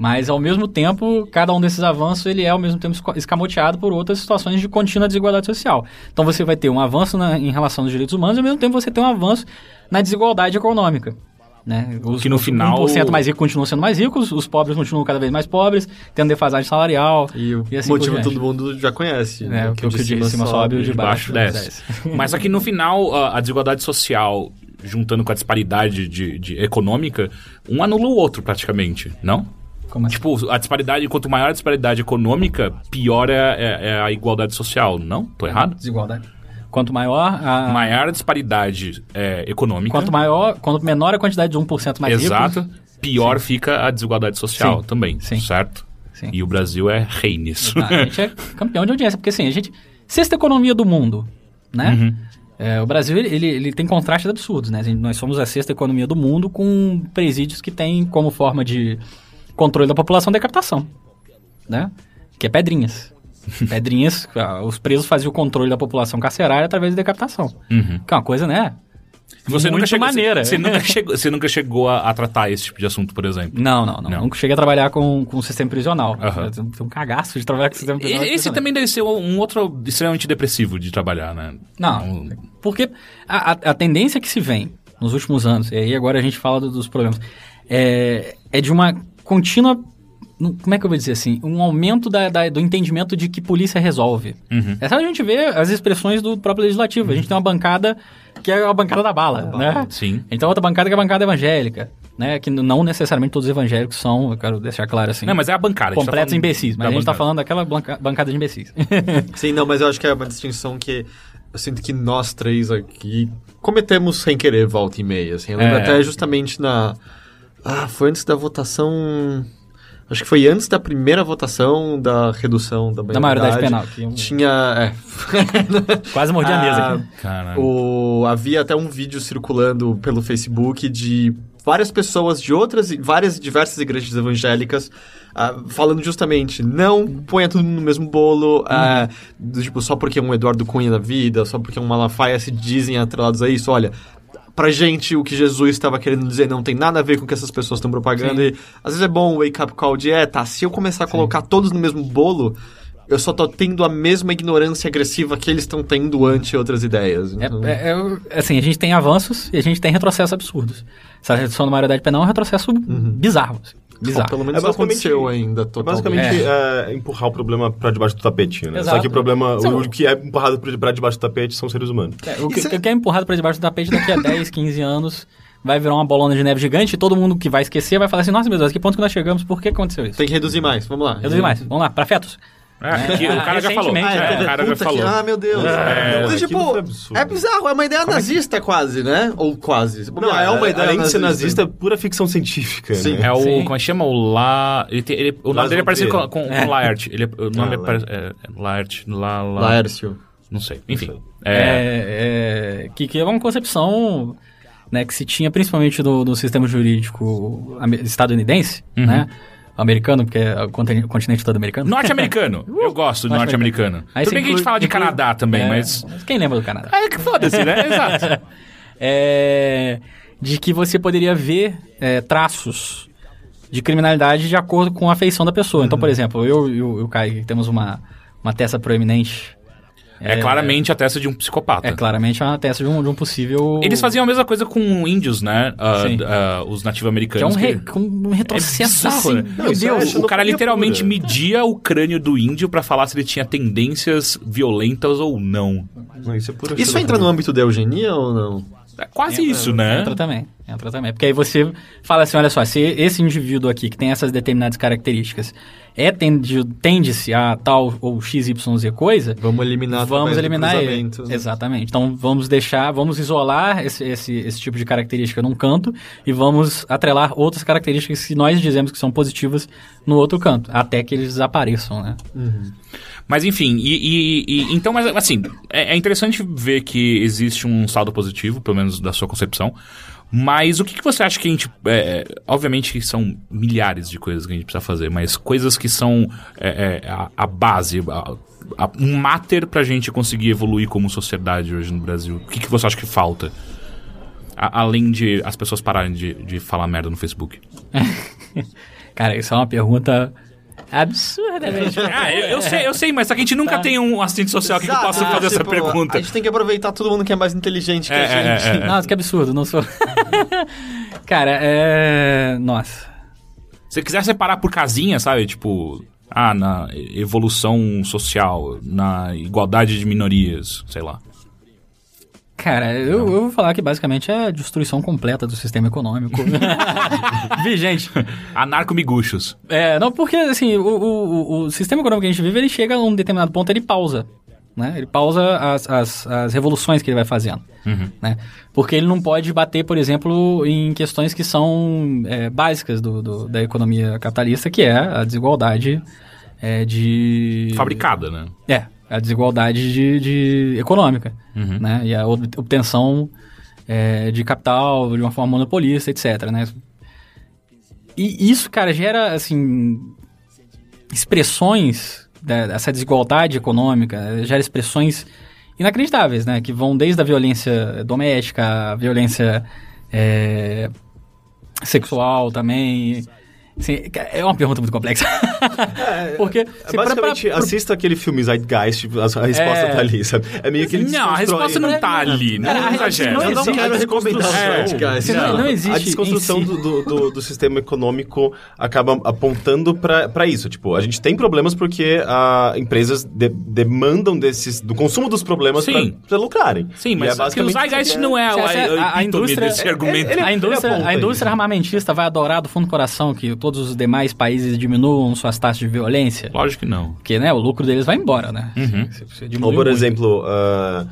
Mas, ao mesmo tempo, cada um desses avanços, ele é, ao mesmo tempo, escamoteado por outras situações de contínua desigualdade social. Então, você vai ter um avanço na- em relação aos direitos humanos e, ao mesmo tempo, você tem um avanço na desigualdade econômica. Né? Os, Que no os final- 1% mais rico continuam sendo mais ricos, os pobres continuam cada vez mais pobres, tendo defasagem salarial. E o assim por motivo todo mundo já conhece. É, né? o que o que de cima sobe, o de baixo desce. Mas aqui no final, a, a desigualdade social, juntando com a disparidade de, de econômica, um anula o outro praticamente, não? Como assim? Tipo, a disparidade, quanto maior a disparidade econômica, pior é, é- é a igualdade social, não? Tô errado? Desigualdade. Quanto maior a... Maior a disparidade é, econômica, Quanto maior, quanto menor a quantidade de 1% mais exato, pior fica a desigualdade social Sim. também, Sim. certo? Sim. E o Brasil é rei nisso. Tá, a gente é campeão de audiência, porque assim, a gente. Sexta economia do mundo, né? Uhum. É, o Brasil, ele, ele, tem contrastes absurdos, né? Nós somos a sexta economia do mundo com presídios que têm como forma de controle da população decapitação, né? Que é pedrinhas. pedrinhas, ah, os presos faziam o controle da população carcerária através de decapitação. Uhum. Que é uma coisa, né? Você nunca chegou, maneira. Você, você nunca chegou, você nunca chegou a, a tratar esse tipo de assunto, por exemplo. Não, não, não, Não. Nunca cheguei a trabalhar com, com o sistema prisional. Tenho tenho um cagaço de trabalhar com o sistema prisional. Esse também deve ser um outro extremamente depressivo de trabalhar, né? Não, porque a, a, a tendência que se vem nos últimos anos, e aí agora a gente fala do- dos problemas, é, é de uma contínua. Como é que eu vou dizer assim? Um aumento da, da- do entendimento de que polícia resolve. Uhum. É só a gente ver as expressões do próprio legislativo. A gente tem uma bancada que é a bancada da bala, né? Sim. Então outra bancada que é a bancada evangélica, né? Que não necessariamente todos os evangélicos são, eu quero deixar claro assim. Não, mas é a bancada. tá completos imbecis, mas da a gente tá bancada. falando daquela banca- bancada de imbecis. Sim, não, mas eu acho que é uma distinção que eu sinto que nós três aqui cometemos sem querer volta e meia. Assim. Eu lembro É. até justamente na. Ah, foi antes da votação. Acho que foi antes da primeira votação da redução da da maioridade penal. maioridade. Que Tinha. É. Quase mordi a mesa Ah, aqui. Caralho. O, havia até um vídeo circulando pelo Facebook de várias pessoas de outras, várias e diversas igrejas evangélicas ah, falando justamente, não ponha tudo no mesmo bolo, ah, do tipo, só porque é um Eduardo Cunha da vida, só porque é um Malafaia se dizem atrelados a isso, olha... Pra gente, o que Jesus estava querendo dizer não tem nada a ver com o que essas pessoas estão propagando. Sim. E às vezes é bom o wake-up call de, é, tá, se eu começar a colocar todos no mesmo bolo, eu só tô tendo a mesma ignorância agressiva que eles estão tendo ante outras ideias. Então- É, é, é, assim, a gente tem avanços e a gente tem retrocessos absurdos. Essa redução da maioridade penal é um retrocesso bizarro. assim, Bizarro. pelo menos É não aconteceu ainda É totalmente. basicamente é, empurrar o problema pra debaixo do tapete, né? Só Exato. que o problema, São- o que é empurrado pra pra debaixo do tapete são seres humanos. É, o que, é- o que é empurrado pra debaixo do tapete daqui a 10, 15 anos vai virar uma bolona de neve gigante e todo mundo que vai esquecer vai falar assim, nossa meu Deus, que ponto que nós chegamos, por que aconteceu isso? Tem que reduzir mais, vamos lá. Reduzir mais, vamos lá, pra fetos. É, que o cara já falou. É, é, o cara já falou. que- ah, meu Deus. É, Mas, tipo, foi absurdo. é bizarro, é uma ideia nazista quase, né? Ou quase. Não, é uma ideia além de ser nazista, é pura ficção científica. Sim. né? É o. Sim. Como é que chama? O La. Ele tem, ele- o nome dele é parecido com, com, com Laert. Ele, é- o nome Ah, é, pare- é, é Laert. La, la, Laércio. Não sei. Enfim. sei. É, É, é, que, que é uma concepção né, que se tinha principalmente do, do sistema jurídico estadunidense, Uhum. né? Americano, porque é o continente, todo americano. Norte-americano. Eu gosto do norte-americano. Aí Tudo bem que a gente fala de inclui- Canadá também, é, mas. Quem lembra do Canadá? É que foda-se, né? Exato. É, de que você poderia ver é, traços de criminalidade de acordo com a feição da pessoa. Então, por exemplo, eu e o, o Kai temos uma, uma testa proeminente. É, claramente a testa de um psicopata. É claramente uma testa de um, de um possível. Eles faziam a mesma coisa com índios, né? Sim. ah, os Que é nativo-americanos. um, re, que- com um retrocesso bizarro, assim. né? Meu isso é Deus. xenofobia O cara literalmente pura. media o crânio do índio pra falar se ele tinha tendências violentas ou não. Não, isso é pura Isso entra no âmbito da eugenia ou não? É quase isso, né? Entra também, entra também. Porque aí você fala assim, olha só, se esse indivíduo aqui que tem essas determinadas características é tende-se a tal ou XYZ coisa, Vamos eliminar vamos eliminar ele. né? Exatamente. Então vamos deixar, vamos isolar esse, esse, esse tipo de característica num canto e vamos atrelar outras características que nós dizemos que são positivas no outro canto, até que eles desapareçam, né? Mas enfim, e, e- e- então, mas assim, é, é interessante ver que existe um saldo positivo, pelo menos da sua concepção. Mas o que, que você acha que a gente. é, é, obviamente que são milhares de coisas que a gente precisa fazer, mas coisas que são é, é, a, a base, a- a- um mater pra gente conseguir evoluir como sociedade hoje no Brasil. O que, que você acha que falta? A- além de as pessoas pararem de, de falar merda no Facebook. Cara, isso é uma pergunta absurdamente. Ah, eu, eu sei, eu sei, mas só que a gente nunca tem um assistente social que, que possa né? fazer essa Tipo, pergunta. A gente tem que aproveitar todo mundo que é mais inteligente que É, a gente. é, é, é. Nossa, que absurdo, não sou. Cara, é. Nossa. Se quiser separar por casinha, sabe? Tipo, ah, na evolução social, na igualdade de minorias, sei lá. Cara, eu, eu vou falar que basicamente é a destruição completa do sistema econômico. Vigente. Anarco-miguxos. É, não, porque assim, o, o, o- sistema econômico que a gente vive, ele chega a um determinado ponto, ele pausa. Né? Ele pausa as, as, as revoluções que ele vai fazendo. Né? Porque ele não pode bater, por exemplo, em questões que são é, básicas do, do- da economia capitalista, que é a desigualdade é, de... Fabricada, né? É, a desigualdade de, de econômica, né? E a ob- obtenção é, de capital de uma forma monopolista, etc, né? E isso, cara, gera, assim, expressões dessa desigualdade econômica, gera expressões inacreditáveis, né? Que vão desde a violência doméstica, a violência é, sexual também... Assim, é uma pergunta muito complexa. Porque... É, assim, pra- pra- basicamente, assista aquele filme Zeitgeist, a, a resposta É. tá ali, sabe? É meio que ele Não, a resposta não tá ali, não a- exagera. não Eu não existe- quero recomendar É, o Zeitgeist. não- não existe A desconstrução si. do, do, do- do sistema econômico acaba apontando pra pra isso. Tipo, a gente tem problemas porque ah, empresas de- demandam desses, do consumo dos problemas pra, Sim. pra lucrarem. Sim, E mas é é o basicamente Zeitgeist não é, a, a, a- a indústria- desse argumento. a indústria, a armamentista vai adorar do fundo do coração que todos os demais países diminuam suas taxas de violência. Lógico que não. Porque, né, o lucro deles vai embora, né? Uhum. Você- você Ou, por muito. exemplo, ah,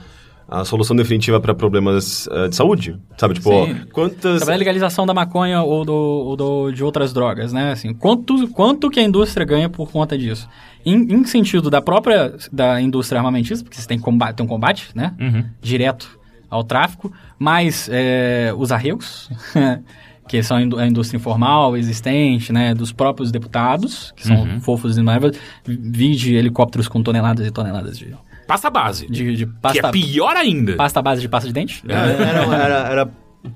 a solução definitiva para problemas ah, de saúde. Sabe, tipo, Sim. quantas... Sabe a legalização da maconha ou, do, ou do- de outras drogas, né? Assim, quanto, quanto que a indústria ganha por conta disso? Em, em sentido da própria da indústria armamentista, porque você tem, combate, tem um combate, né? Uhum. Direto ao tráfico, mais é, os arregos, que são a indú- a indústria informal existente, né? Dos próprios deputados, que são Uhum. fofos e noivas, vide helicópteros com toneladas e toneladas de, Pasta base. de, de que pasta, é pior ainda. pasta base de pasta de dente. Era, era, era, era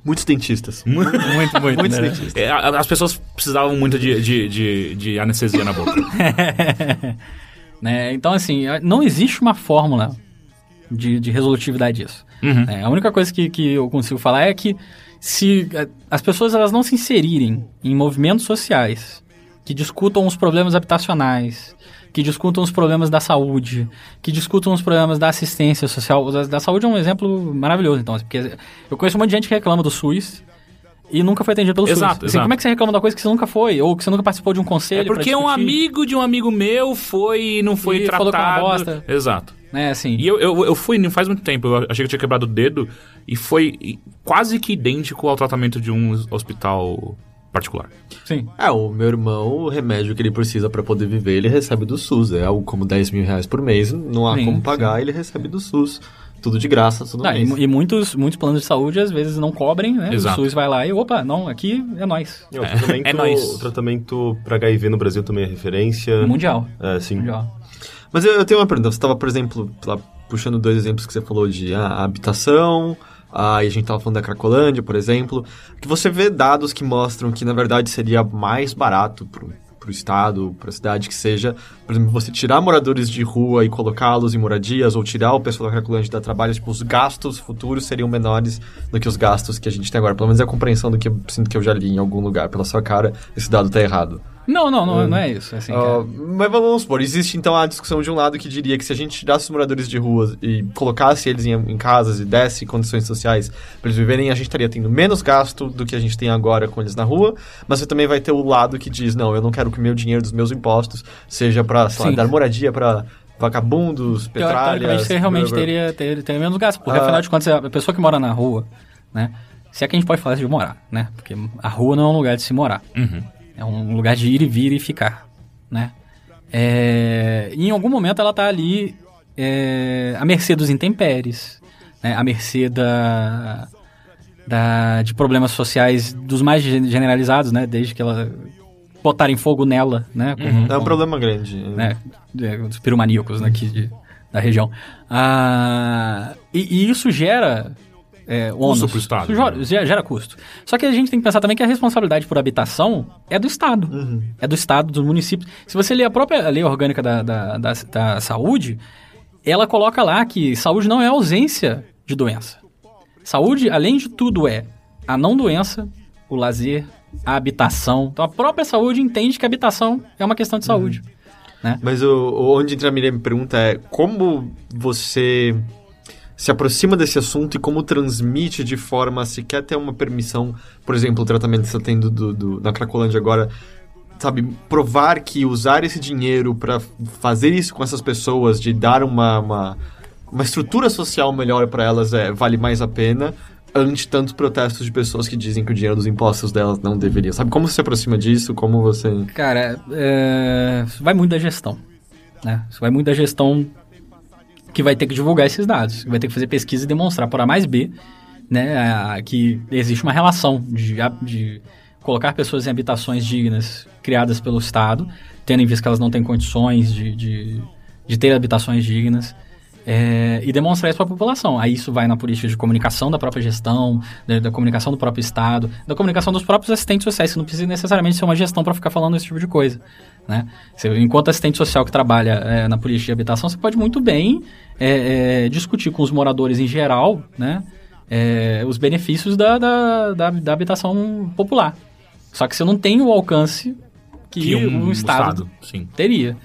muitos dentistas. Muito, muito. Muitos né? dentistas. É, As pessoas precisavam muito de, de, de, de anestesia na boca. né? Então, assim, não existe uma fórmula de, de resolutividade disso. Uhum. É, a única coisa que, que eu consigo falar é que se eh, as pessoas elas não se inserirem em movimentos sociais que discutam os problemas habitacionais, que discutam os problemas da saúde, que discutam os problemas da assistência social. Da, da saúde é um exemplo maravilhoso, então, assim, porque eu conheço um monte de gente que reclama do SUS e nunca foi atendido pelo Exato, SUS. Assim, exato. como é que você reclama da coisa que você nunca foi? Ou que você nunca participou de um conselho É porque um amigo de um amigo meu foi e não foi E falou que é uma tratado. bosta. Exato. Né, assim... E eu, eu, eu fui não faz muito tempo, eu achei que eu tinha quebrado o dedo e foi quase que idêntico ao tratamento de um hospital particular. Sim. É, o meu irmão, o remédio que ele precisa pra poder viver, ele recebe do SUS. É algo como 10 mil reais por mês, não há Sim, como pagar, ele recebe do SUS. Tudo de graça, tudo Ah, e, mês. mu- e muitos, muitos planos de saúde às vezes não cobrem, né? Exato. O SUS vai lá e, opa, não, aqui é nós. É, o tratamento, é nóis. O tratamento para HIV no Brasil também é referência. Mundial. É, sim. Mundial. Mas eu, eu tenho uma pergunta. Você estava, por exemplo, lá puxando dois exemplos que você falou de ah, habitação, Ah, a gente estava falando da Cracolândia, por exemplo, que você vê dados que mostram que, na verdade, seria mais barato para o estado, para a cidade que seja, por exemplo, você tirar moradores de rua e colocá-los em moradias, ou tirar o pessoal da Cracolândia da trabalho, tipo, os gastos futuros seriam menores do que os gastos que a gente tem agora. Pelo menos é a compreensão do que eu sinto que eu já li em algum lugar. Pela sua cara, esse dado está errado. Não, não, não, não é isso. é Assim, Uh, mas vamos supor, existe então a discussão de um lado que diria que se a gente tirasse os moradores de rua e colocasse eles em, em casas e desse condições sociais para eles viverem, a gente estaria tendo menos gasto do que a gente tem agora com eles na rua, mas você também vai ter o lado que diz, não, eu não quero que o meu dinheiro dos meus impostos seja para, dar moradia para vagabundos, petralhas... você realmente blá, blá, teria, teria, teria menos gasto. Porque, Ah. afinal de contas, a pessoa que mora na rua, né? Se é que a gente pode falar de morar, né? Porque a rua não é um lugar de se morar. Uhum. É um lugar de ir e vir e ficar, né? É, e em algum momento ela tá ali é, à mercê dos intempéries, né? À mercê da, da, de problemas sociais dos mais gen- generalizados, né? Desde que ela botarem fogo nela, né? Como- É um problema grande. né, de- dos piromaníacos daqui de, da região. Ah, e, e isso gera é, Custo ônus. pro Estado, Isso gera, né? gera- gera custo. Só que a gente tem que pensar também que a responsabilidade por habitação é do Estado. É do Estado, dos municípios. Se você ler a própria lei orgânica da, da, da, da saúde, ela coloca lá que saúde não é ausência de doença. Saúde, além de tudo, é a não doença, o lazer, a habitação. Então a própria saúde entende que a habitação é uma questão de saúde. Né? Mas o, o- onde entra a minha pergunta é como você se aproxima desse assunto e como transmite de forma a sequer ter uma permissão, por exemplo, o tratamento que você está tendo do, do, na Cracolândia agora, sabe, provar que usar esse dinheiro para fazer isso com essas pessoas, de dar uma, uma, uma estrutura social melhor para elas, é, vale mais a pena ante tantos protestos de pessoas que dizem que o dinheiro dos impostos delas não deveria. Sabe como você se aproxima disso? Como você... Cara, é, vai muito da gestão. Né? Isso vai muito da gestão que vai ter que divulgar esses dados. Vai ter que fazer pesquisa e demonstrar por A mais B né, que existe uma relação de, de colocar pessoas em habitações dignas criadas pelo Estado, tendo em vista que elas não têm condições de, de, de ter habitações dignas. É, e demonstrar isso para a população. Aí isso vai na política de comunicação da própria gestão, da, da comunicação do próprio Estado, da comunicação dos próprios assistentes sociais, que não precisa necessariamente ser uma gestão para ficar falando esse tipo de coisa. Né? Você, enquanto assistente social que trabalha é, na política de habitação, você pode muito bem é, é, discutir com os moradores em geral né, é, os benefícios da, da, da, da habitação popular. Só que você não tem o alcance que, Que um, um Estado, Estado, teria.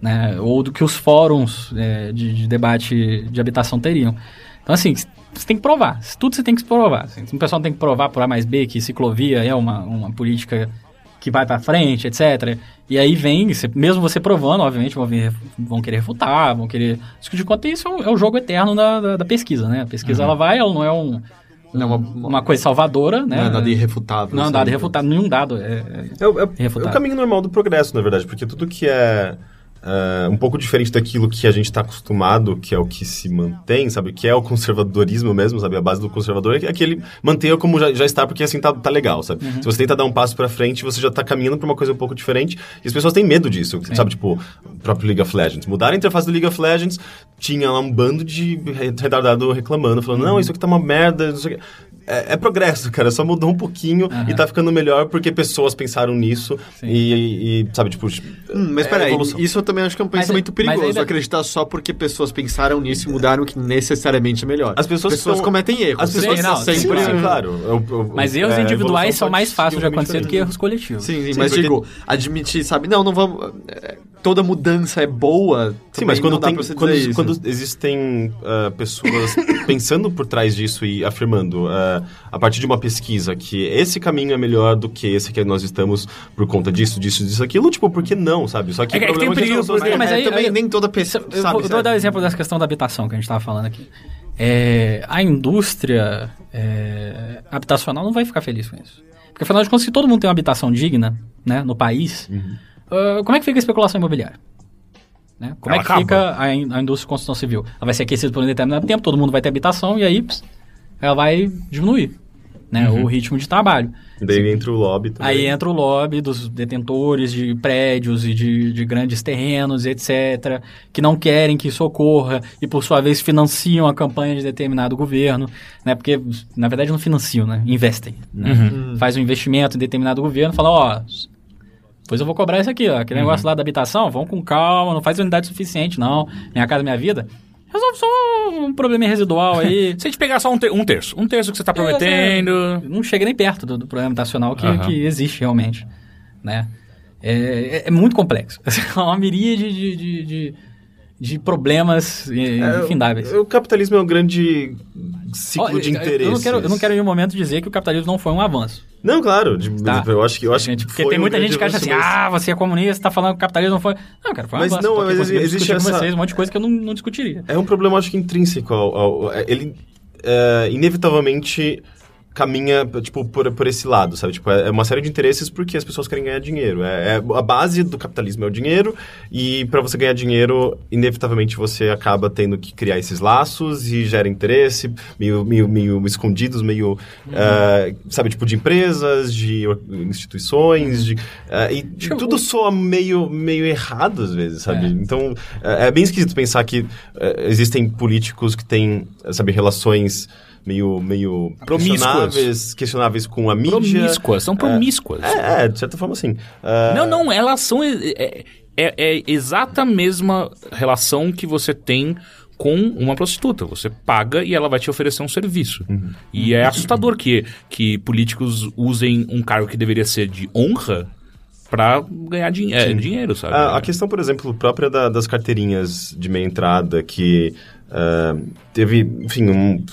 Né? Ou do que os fóruns é, de, de debate de habitação teriam. Então, assim, você tem que provar. Tudo você tem que provar. Assim, o pessoal tem que provar por A mais B que ciclovia é uma, uma política que vai para frente, etc. E aí vem, você- mesmo você provando, obviamente, vão, vir, vão querer refutar, vão querer discutir quanto isso é o, é o jogo eterno da, da, da pesquisa, né? A pesquisa, ela vai, ela não é um, Não, uma, uma- uma coisa salvadora, né? Não é nada irrefutável. Não é um assim. dado irrefutável, nenhum dado é, é- É, o- é- é o caminho normal do progresso, na verdade, porque tudo que é, é, um pouco diferente daquilo que a gente está acostumado, que é o que se mantém, sabe? Que é o conservadorismo mesmo, sabe? A base do conservador é que ele mantenha como já, já está, porque assim tá, tá legal, sabe? Se você tenta dar um passo pra frente, você já tá caminhando pra uma coisa um pouco diferente, e as pessoas têm medo disso, sabe? Tipo, o próprio League of Legends. Mudaram a interface do League of Legends, tinha lá um bando de re- retardado reclamando, falando, não, isso aqui tá uma merda, não sei o quê. É, é progresso, cara, só mudou um pouquinho e tá ficando melhor porque pessoas pensaram nisso e, e, sabe, tipo... Hum, mas é peraí, evolução. isso eu também acho que é um pensamento aí- mas perigoso. ainda- Acreditar só porque pessoas pensaram nisso e mudaram que necessariamente é melhor. As pessoas pessoas estão- cometem erros. As pessoas Sim, não, sempre... sim, claro. Eu- eu- Mas é, erros a individuais são mais fáceis de acontecer do que erros coletivos. Sim, sim, Sim, mas porque- digo, admitir, sabe? Não, não vamos. é, Toda mudança é boa. Sim, mas quando, tem, pra você quando, dizer isso. quando existem ah, pessoas pensando por trás disso e afirmando a partir de uma pesquisa que esse caminho é melhor do que esse que nós estamos por conta disso, disso, disso, aquilo, tipo, por que não, sabe? Só que É é o que tem problema um perigo, é que as pessoas- porque- É, mas aí- também aí- nem toda pessoa. Eu sabe, eu vou dar o exemplo dessa questão da habitação que a gente estava falando aqui. É, a indústria é, habitacional não vai ficar feliz com isso. Porque afinal de contas, se todo mundo tem uma habitação digna né, no país, Uhum. ah, como é que fica a especulação imobiliária? Né? Como Ela é que acaba. fica a, in- a indústria de construção civil? Ela vai ser aquecida por um determinado tempo, todo mundo vai ter habitação e aí ps, ela vai diminuir. né, o ritmo de trabalho. Daí entra o lobby também. Aí entra o lobby dos detentores de prédios e de, de grandes terrenos, etc., que não querem que isso ocorra e, por sua vez, financiam a campanha de determinado governo, né? Porque, na verdade, não financiam, né? Investem. Né? Uhum. Faz um investimento em determinado governo e fala, ó... Pois eu vou cobrar isso aqui, ó. Aquele Uhum. negócio lá da habitação, vão com calma, não faz unidade suficiente, não. Minha casa, minha vida. Resolve só um probleminha residual aí. Se a gente pegar só um, ter- um terço, um terço que você tá prometendo. Não chega nem perto do, do problema nacional que, Aham. que existe realmente, né? É, é- é muito complexo. É uma miríade de, de, de, de problemas é, infindáveis. O capitalismo é um grande ciclo Ó, de interesses. Eu não, quero, eu não quero em nenhum momento dizer que o capitalismo não foi um avanço. Não, claro. de- Tá. Eu acho que eu acho Gente, que porque tem um muita grande gente que acha assim, mas- ah, você é comunista, tá falando que o capitalismo não foi... Não, cara, foi um Mas avanço. não, mas existe discutir com essa- vocês um monte de coisa que eu não, não discutiria. É um problema, acho que intrínseco ao. ao- é, ele é, inevitavelmente caminha, tipo, por, por esse lado, sabe? Tipo, é é uma série de interesses porque as pessoas querem ganhar dinheiro. É, é- a base do capitalismo é o dinheiro e para você ganhar dinheiro, inevitavelmente você acaba tendo que criar esses laços e gera interesse, meio, meio, meio escondidos, meio, é, sabe, tipo, de empresas, de instituições, de, é, e eu- tudo soa meio, meio errado às vezes, sabe? É. Então, é, é bem esquisito pensar que é, existem políticos que têm, sabe, relações meio, meio questionáveis, questionáveis com a mídia. Promíscuas, são promíscuas. É, é, de certa forma, sim. É, Não, não, elas são. É, é, é exata a mesma relação que você tem com uma prostituta. Você paga e ela vai te oferecer um serviço. E é assustador que, que políticos usem um cargo que deveria ser de honra pra ganhar din é, dinheiro, sabe? A, a questão, por exemplo, própria da- das carteirinhas de meia entrada, que ah, teve, enfim, um,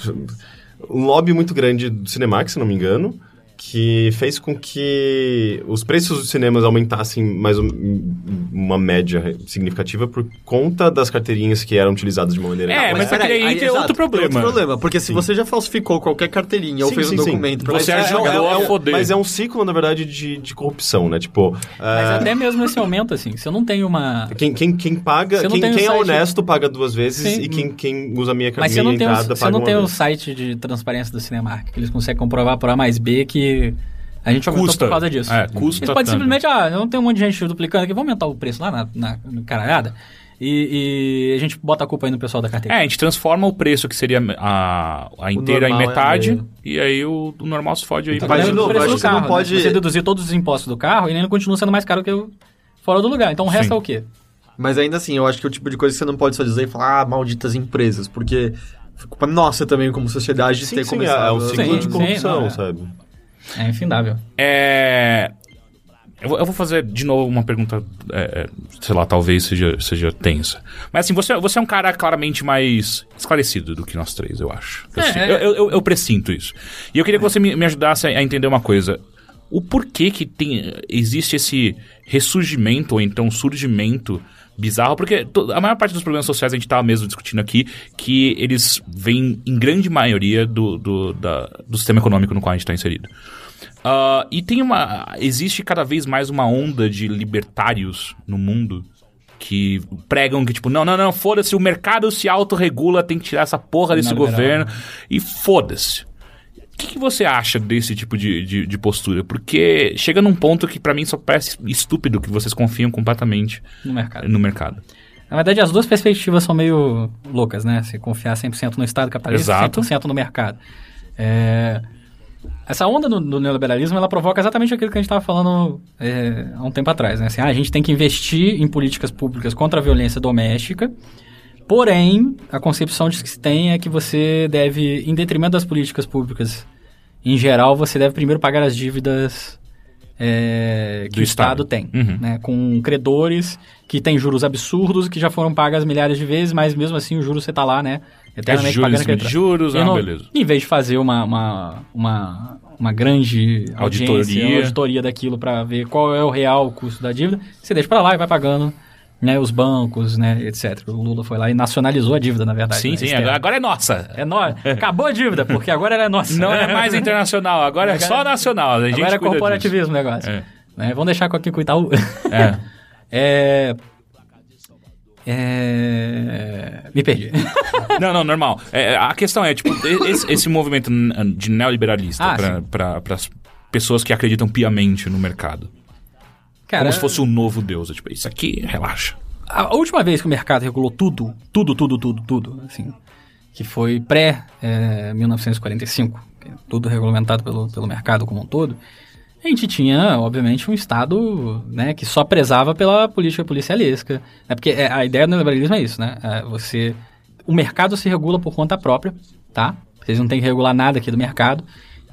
um lobby muito grande do Cinemax, se não me engano, que fez com que os preços dos cinemas aumentassem mais um- uma média significativa por conta das carteirinhas que eram utilizadas de uma maneira É, errada. mas peraí, aí tem exato, outro problema. Outro problema, porque se você já falsificou qualquer carteirinha ou Sim, fez sim, um documento pra Você você ajudou jogar- a é, foder. Mas é um ciclo, na verdade, de, de corrupção, né? Tipo, Mas ah, até mesmo esse aumento, assim, se eu não tenho uma... Quem, quem, quem paga, Você não quem, tem um quem é site- honesto paga duas vezes Sim. e quem, quem usa a minha, Mas você minha tem, entrada o, você paga não tem o vez. site de transparência do Cinemark, que eles conseguem comprovar por A mais B que a gente aumentou Custa. por causa disso. É, custa Eles podem tanto. simplesmente, ah, não tem um monte de gente duplicando aqui, vamos aumentar o preço lá na, na, na caralhada e, e a gente bota a culpa aí no pessoal da É, carteira. a gente transforma o preço que seria a, a inteira em é metade meio. e aí o, o normal se fode aí. Então, pra- mas de novo, acho que você não pode- né? Você deduzir todos os impostos do carro e ele ainda continua sendo mais caro que o fora do lugar. Então o resto Sim. é o quê? Mas ainda assim, eu acho que é o tipo de coisa que você não pode só dizer e falar, ah, malditas empresas, porque foi culpa nossa também como sociedade de Sim, ter sim, é, começado. é um ciclo Sim, de sim, corrupção, não, é. sabe? É infindável. É. Eu vou, fazer de novo uma pergunta, é, é, sei lá, talvez seja, seja tensa. Mas assim, você, você é um cara claramente mais esclarecido do que nós três, eu acho. Eu, É, si- é. eu, eu- eu pressinto isso. E eu queria que você me, me ajudasse a, a entender uma coisa. O porquê que tem, existe esse ressurgimento, ou então surgimento bizarro, porque a maior parte dos problemas sociais a gente estava mesmo discutindo aqui, que eles vêm em grande maioria do, do, da- do sistema econômico no qual a gente está inserido. Ah, e tem uma. Existe cada vez mais uma onda de libertários no mundo que pregam que, tipo, não, não, não, foda-se, o mercado se autorregula, tem que tirar essa porra desse Neoliberal. governo. E foda-se. O que, que você acha desse tipo de, de, de postura? Porque chega num ponto que pra mim só parece estúpido que vocês confiam completamente No mercado. no mercado. Na verdade, as duas perspectivas são meio loucas, né? Se confiar 100% no Estado capitalista e Exato. 100% no mercado. É, Essa onda do, do neoliberalismo, ela provoca exatamente aquilo que a gente estava falando é, há um tempo atrás, né? Assim, ah, a gente tem que investir em políticas públicas contra a violência doméstica, porém, a concepção que se tem é que você deve, em detrimento das políticas públicas em geral, você deve primeiro pagar as dívidas é, que Do o Estado. Estado tem, Uhum. né? Com credores que têm juros absurdos, que já foram pagas milhares de vezes, mas mesmo assim o juro você tá lá, né? Eternamente juros em pagando aquele juros, ah, não- beleza. Em vez de fazer uma, uma, uma, uma grande Auditoria. auditoria daquilo para ver qual é o real custo da dívida, você deixa para lá e vai pagando né, os bancos, né, etc. O Lula foi lá e nacionalizou a dívida, na verdade. Sim, né, sim, externa. agora, é nossa. É no... Acabou a dívida, porque agora ela é nossa. Não é mais internacional, agora é só nacional. A Agora é corporativismo o negócio. É. Né, Vamos deixar com aqui com o Itaú. É. É, É... Me perdi. Não, não, normal. É, a questão é, tipo, esse, esse movimento de neoliberalista Ah, pras pessoas que acreditam piamente no mercado. Cara, Como se fosse um novo deus. É, tipo, isso aqui, relaxa. A última vez que o mercado regulou tudo, tudo, tudo, tudo, tudo, assim, que foi pré-1945, tudo regulamentado pelo, pelo mercado como um todo, a gente tinha, obviamente, um Estado né, que só prezava pela política policialesca. Né, porque é, a ideia do neoliberalismo é isso, né? É você, o mercado se regula por conta própria, tá? Vocês não têm que regular nada aqui do mercado.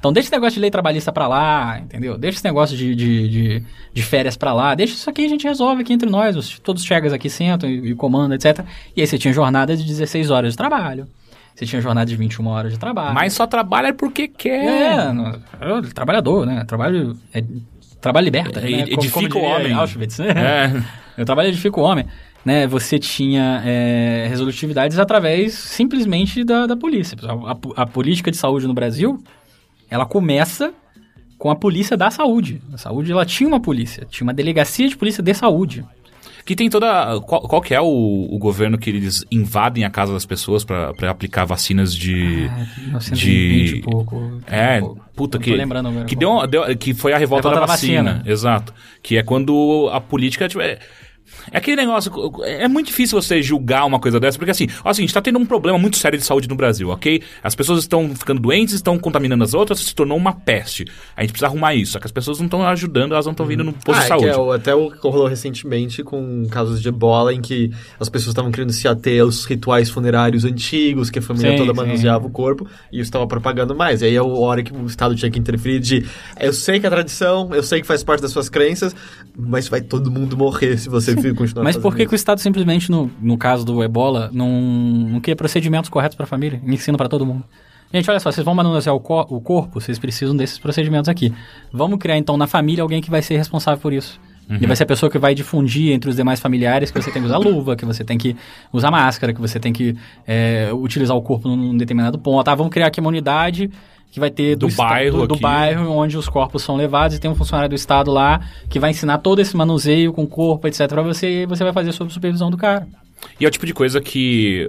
Então deixa esse negócio de lei trabalhista pra lá, entendeu? Deixa esse negócio de, de, de, de férias pra lá, deixa isso aqui a gente resolve aqui entre nós, os- todos os chegas aqui sentam e, e comandam, etc. E aí você tinha jornada de 16 horas de trabalho, você tinha jornada de 21 horas de trabalho. Mas só trabalha porque quer. É, no- é o trabalhador, né? Trabalho, é, trabalho liberta. É, né? Como- edifica como o diria homem. Auschwitz, né? É. O trabalho edifica o homem. Né? Você tinha é, resolutividades através simplesmente da, da polícia. A, a- a política de saúde no Brasil, ela começa com a polícia da saúde. A saúde, ela tinha uma polícia. Tinha uma delegacia de polícia de saúde. Que tem toda. Qual, qual que é o, o governo que eles invadem a casa das pessoas pra, pra aplicar vacinas de. Ah, 1920 de- e pouco. É, pouco. puta Não que. tô lembrando agora que, deu, deu- que foi a revolta, Revolta da, da vacina. vacina. Exato. Que é quando a política. Tipo, é, é aquele negócio. É muito difícil você julgar uma coisa dessa, porque assim, assim, a gente tá tendo um problema muito sério de saúde no Brasil, ok? As pessoas estão ficando doentes, estão contaminando as outras, se tornou uma peste. A gente precisa arrumar isso. Só que as pessoas não estão ajudando, elas não estão vindo no posto Ah, de é saúde. é o- até o que rolou recentemente com casos de ebola, em que as pessoas estavam querendo se ater aos rituais funerários antigos, que a família Sim, toda sim. manuseava o corpo, e isso estava propagando mais. E aí é a hora que o Estado tinha que interferir de eu sei que é tradição, eu sei que faz parte das suas crenças, mas vai todo mundo morrer se você continuar Mas por que, que o. Estado simplesmente, no, no caso do ebola, não, não cria procedimentos corretos para a família? Ensina para todo mundo. Gente, olha só, vocês vão manusear o, co- o corpo, vocês precisam desses procedimentos aqui. Vamos criar, então, na família alguém que vai ser responsável por isso. E vai ser a pessoa que vai difundir entre os demais familiares que você tem que usar luva, que você tem que usar máscara, que você tem que é, utilizar o corpo num, num determinado ponto. Ah, vamos criar aqui uma unidade que vai ter Do esta- bairro do, do bairro onde os corpos são levados e tem um funcionário do estado lá que vai ensinar todo esse manuseio com o corpo, etc, para você, e você vai fazer sob supervisão do cara. E é o tipo de coisa que,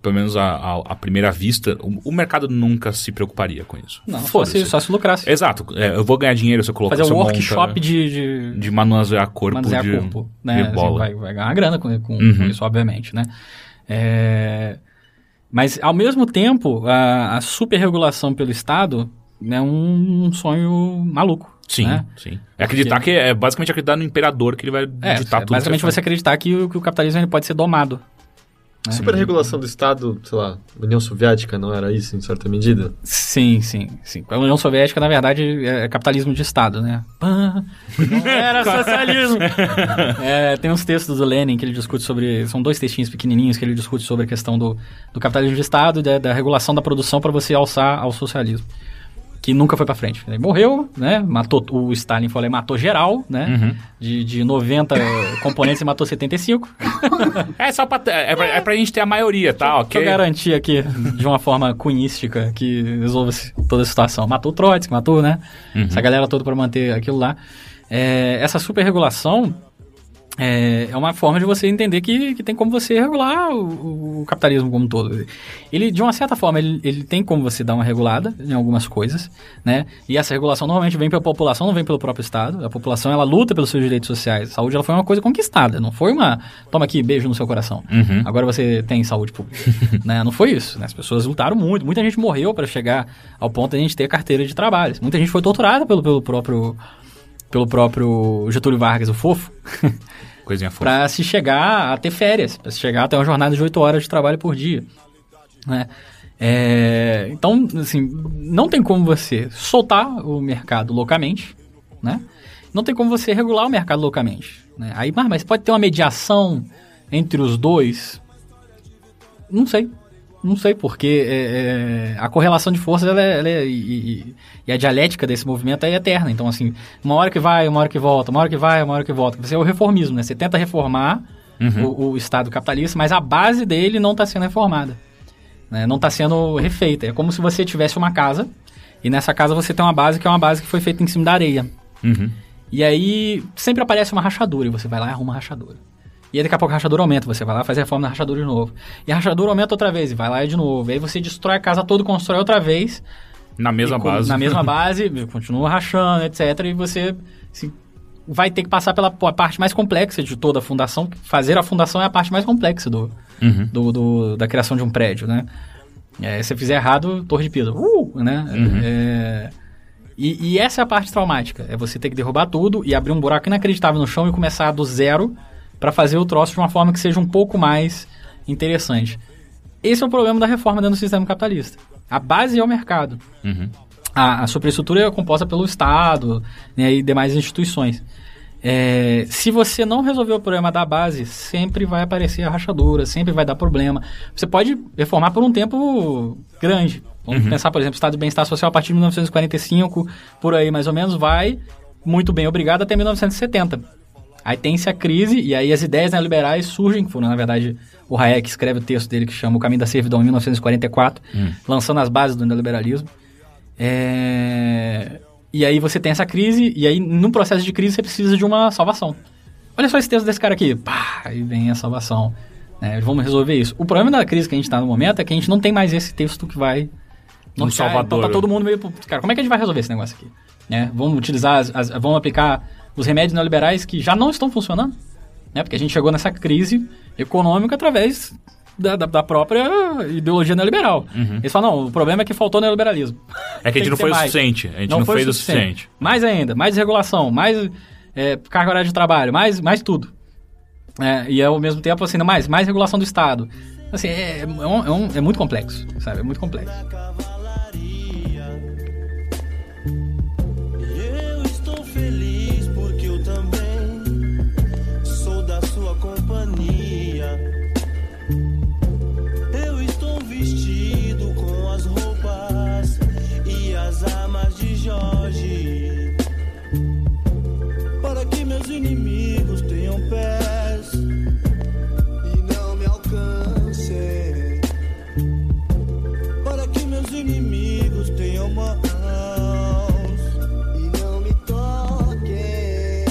pelo menos à, à- à primeira vista, o, o mercado nunca se preocuparia com isso. Não, só Foda-se. se, só se lucrasse. Exato. É, eu vou ganhar dinheiro se eu colocar Fazer um workshop monta- de, de, de manusear corpo manusear de, corpo, né? de Assim, bola. vai, vai ganhar uma grana com, com- Uhum. com isso, obviamente, né? É, Mas, ao mesmo tempo, a, a superregulação pelo Estado é um, um sonho maluco. Sim, né? sim. É acreditar que é basicamente acreditar no imperador que ele vai É, ditar tudo. basicamente que você acreditar que, o- que o capitalismo ele pode ser domado. Né? Superregulação do Estado, sei lá, União Soviética, não era isso em certa medida? Sim, sim, sim. A União Soviética, na verdade, é capitalismo de Estado, né? Pã, não era socialismo. É, tem uns textos do Lenin que ele discute sobre... São dois textinhos pequenininhos que ele discute sobre a questão do, do capitalismo de Estado e da, da regulação da produção para você alçar ao socialismo. Que nunca foi pra frente. Ele morreu, né? Matou... O Stalin e matou geral, né? Uhum. De, de 90 componentes, ele matou 75. É só pra, é, pra, é pra gente ter a maioria, tá? Deixa Ok? eu garantir aqui, de uma forma cunhística, que resolva toda a situação. Matou o Trotsky, matou, né? Uhum. Essa galera toda para manter aquilo lá. É, essa superregulação é, é uma forma de você entender que, que tem como você regular o, o capitalismo como um todo. Ele, de uma certa forma, ele, ele tem como você dar uma regulada em algumas coisas, né? E essa regulação normalmente vem pela população, não vem pelo próprio Estado. A população, ela luta pelos seus direitos sociais. A saúde, ela foi uma coisa conquistada, não foi uma... Toma aqui, beijo no seu coração. Uhum. Agora você tem saúde pública. né? Não foi isso. né? As pessoas lutaram muito. Muita gente morreu para chegar ao ponto de a gente ter carteira de trabalho. Muita gente foi torturada pelo, pelo próprio pelo próprio Getúlio Vargas, o fofo, Coisinha fofa. para se chegar a ter férias, para se chegar a ter uma jornada de 8 horas de trabalho por dia. Né? É, então, assim, não tem como você soltar o mercado loucamente, né? Não tem como você regular o mercado loucamente. Né? Aí, mas, mas pode ter uma mediação entre os dois? Não sei. Não sei, porque é, é, a correlação de forças ela é, ela é- e, e- a dialética desse movimento é eterna. Então, assim, uma hora que vai, uma hora que volta, uma hora que vai, uma hora que volta. Você é o reformismo, né? Você tenta reformar o, o Estado capitalista, mas a base dele não está sendo reformada. né? Não está sendo refeita. É como se você tivesse uma casa e nessa casa você tem uma base que é uma base que foi feita em cima da areia. Uhum. E aí sempre aparece uma rachadura e você vai lá e arruma a rachadura. E aí daqui a pouco a rachadura aumenta, você vai lá faz a reforma da rachadura de novo. E a rachadura aumenta outra vez, e vai lá de novo. E aí você destrói a casa toda, constrói outra vez. Na mesma com- base. Na mesma base, continua rachando, etc. E você assim, vai ter que passar pela parte mais complexa de toda a fundação. Fazer a fundação é a parte mais complexa do, Uhum. do, do- da criação de um prédio, né? É, se você fizer errado, torre de Pisa. Uh! Né? É, e, e essa é a parte traumática. É você ter que derrubar tudo e abrir um buraco inacreditável no chão e começar do zero para fazer o troço de uma forma que seja um pouco mais interessante. Esse é o problema da reforma dentro do sistema capitalista. A base é o mercado. Uhum. A, a superestrutura é composta pelo Estado né, e demais instituições. É, se você não resolver o problema da base, sempre vai aparecer a rachadura, sempre vai dar problema. Você pode reformar por um tempo grande. Vamos pensar, por exemplo, o Estado de Bem-Estar Social a partir de 1945, por aí mais ou menos, vai muito bem, obrigado, até 1970. Aí tem-se a crise, e aí as ideias neoliberais surgem, que foram, na verdade, o Hayek escreve o texto dele que chama O Caminho da Servidão em 1944, lançando as bases do neoliberalismo. É, E aí você tem essa crise, e aí no processo de crise você precisa de uma salvação. Olha só esse texto desse cara aqui. Pá, aí vem a salvação. né? vamos resolver isso. O problema da crise que a gente está no momento é que a gente não tem mais esse texto que vai... Um nortear. salvador. Então tá todo mundo meio... Cara, como é que a gente vai resolver esse negócio aqui? Né? Vamos utilizar, as, as- vamos aplicar os remédios neoliberais que já não estão funcionando? Né? Porque a gente chegou nessa crise econômica através da, da- da própria ideologia neoliberal. Eles falam, não, o problema é que faltou neoliberalismo. Uhum. É que a gente não foi o mais. suficiente. A gente não, foi fez o suficiente. Mais ainda, mais regulação, mais é, carga horária de trabalho, mais, mais tudo. É, e ao mesmo tempo, assim, mais, mais regulação do Estado. Assim, é, é, um- é um- é muito complexo, sabe? É muito complexo. Meus inimigos tenham pés e não me alcancem. Para que meus inimigos tenham mãos e não me toquem.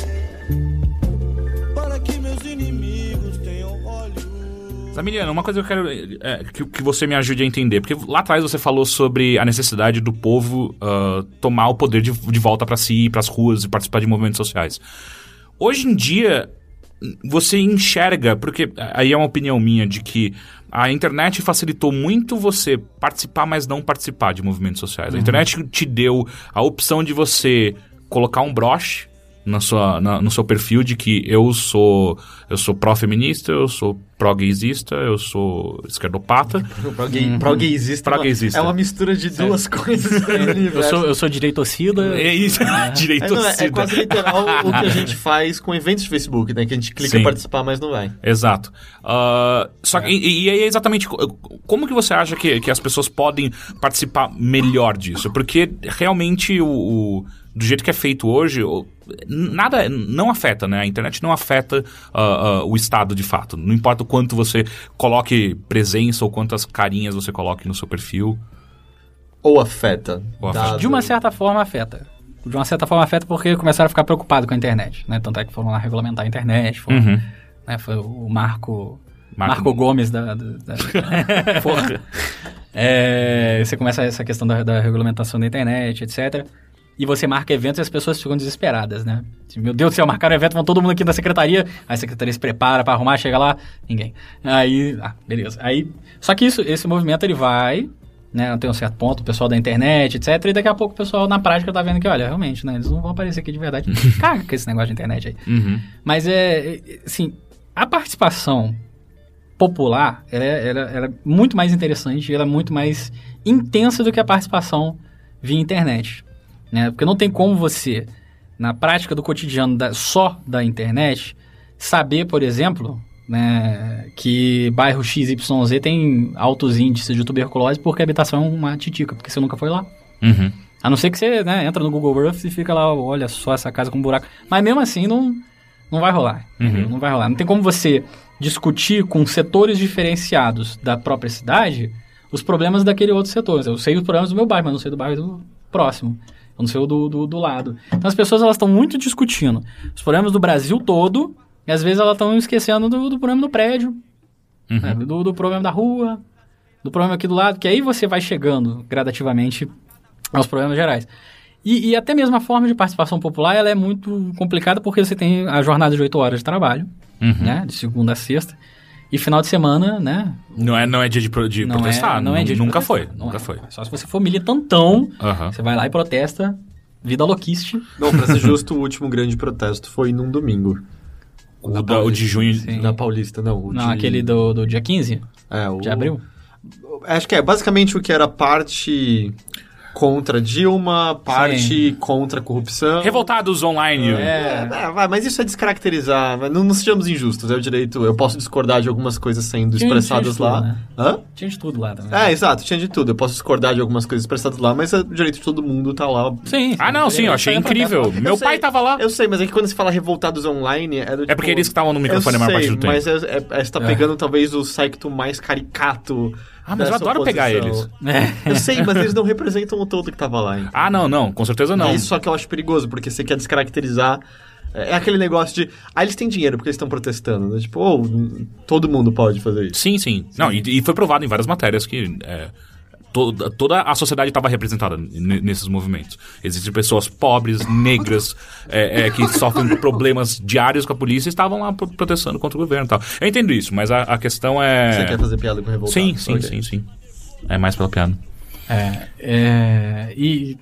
Para que meus inimigos tenham olhos. Zamiliano, uma coisa que eu quero é, que, que você me ajude a entender, porque lá atrás você falou sobre a necessidade do povo ah, tomar o poder de, de volta pra si, pras ruas e participar de movimentos sociais. Hoje em dia, você enxerga, porque aí é uma opinião minha, de que a internet facilitou muito você participar, mas não participar de movimentos sociais. A internet te deu a opção de você colocar um broche na sua, na- no seu perfil de que eu sou eu sou pró-feminista, eu sou pró-gaysista, eu sou esquerdopata. Pro gay- pro gaysista. Pro-gaysista. É uma mistura de duas coisas. no Eu sou, eu sou direitocida. É isso, É, direito não, é- é quase literal o que a gente faz com eventos de Facebook, né? Que a gente clica Sim. participar, mas não vai. Exato. Ah, só que, e, e aí é exatamente co- como que você acha que, que as pessoas podem participar melhor disso? Porque realmente o, o- do jeito que é feito hoje, nada não afeta, né? A internet não afeta ah, ah, o estado de fato. Não importa o quanto você coloque presença ou quantas carinhas você coloque no seu perfil. Ou afeta. Ou afeta. De uma certa forma afeta. De uma certa forma afeta porque começaram a ficar preocupados com a internet, né? Tanto é que foram lá regulamentar a internet, foram, Uhum. né? Foi o Marco... Marco- Marco, Gomes da... da, da- Porra. É, você começa essa questão da, da regulamentação da internet, etc. E você marca eventos e as pessoas ficam desesperadas, né? Tipo, Meu Deus do céu, marcaram evento, vão todo mundo aqui da secretaria. Aí a secretaria se prepara pra arrumar, chega lá, ninguém. Aí, ah, beleza. Aí, só que isso, esse movimento ele vai, né? Até um certo ponto, o pessoal da internet, etc. E daqui a pouco o pessoal na prática tá vendo que, olha, realmente, né? Eles não vão aparecer aqui de verdade. Caga com esse negócio de internet aí. Uhum. Mas é, é, assim, a participação popular, ela é, ela- ela é muito mais interessante, ela é muito mais intensa do que a participação via internet. Né? Porque não tem como você, na prática do cotidiano da- só da internet, saber, por exemplo, né, que bairro XYZ tem altos índices de tuberculose porque a habitação é uma titica, porque você nunca foi lá. Uhum. A não ser que você né, entra no Google Earth e fica lá, olha só essa casa com buraco. Mas mesmo assim não, não vai rolar. entendeu? Não vai rolar. Não tem como você discutir com setores diferenciados da própria cidade os problemas daquele outro setor. Eu sei os problemas do meu bairro, mas não sei do bairro do próximo. Eu não sei o do, do, do lado. Então as pessoas elas estão muito discutindo os problemas do Brasil todo E às vezes elas estão esquecendo do, do problema do prédio, Uhum. né, do, do problema da rua, do problema aqui do lado, que aí você vai chegando gradativamente aos problemas gerais. E, e até mesmo a forma de participação popular ela é muito complicada porque você tem a jornada de 8 horas de trabalho, Uhum. né, de segunda a sexta, e final de semana, né, Não, é, não é dia de, pro- de não protestar. é, não é dia de Nunca protestar, foi. não Nunca é. foi. Só se você for militantão, você vai lá e protesta, vida louquiste. Não, pra ser justo, o último grande protesto foi num domingo. O, da- o de junho. Sim. Na Paulista, não. o Não, de- aquele do, do dia 15 É, o... de abril. Acho que é basicamente o que era parte contra Dilma, parte contra a corrupção. Revoltados online. É, é, mas isso é descaracterizar. Não, não sejamos injustos, é o direito. Eu posso discordar de algumas coisas sendo Tinha- expressadas tinha lá. tudo, né? Hã? Tinha de tudo lá também. É, exato, tinha de tudo. Eu posso discordar de algumas coisas expressadas lá, mas é o direito de todo mundo tá lá. Sim. Ah, não, sim, eu achei incrível. Meu Eu pai sei, tava lá. Eu sei, mas é que quando se fala revoltados online, é do É porque eles que estavam no microfone a maior parte do tempo. Mas é, é, é, você tá pegando talvez o secto mais caricato. Ah, mas eu adoro pegar oposição. eles. É. Eu sei, mas eles não representam o todo que tava lá. então. Ah, não, não, com certeza não. É isso só que eu acho perigoso, porque você quer descaracterizar. É aquele negócio de. Ah, eles têm dinheiro porque eles estão protestando. Né? Tipo, oh, todo mundo pode fazer isso. Sim, sim. Não, e, e foi provado em várias matérias que é, toda, toda a sociedade estava representada nesses movimentos. Existem pessoas pobres, negras, é, é, que sofrem problemas diários com a polícia e estavam lá pro- protestando contra o governo e tal. Eu entendo isso, mas a, a questão é. Você quer fazer piada com revoltado. Sim, sim, Ok. sim, sim. É mais pela piada. É, é, e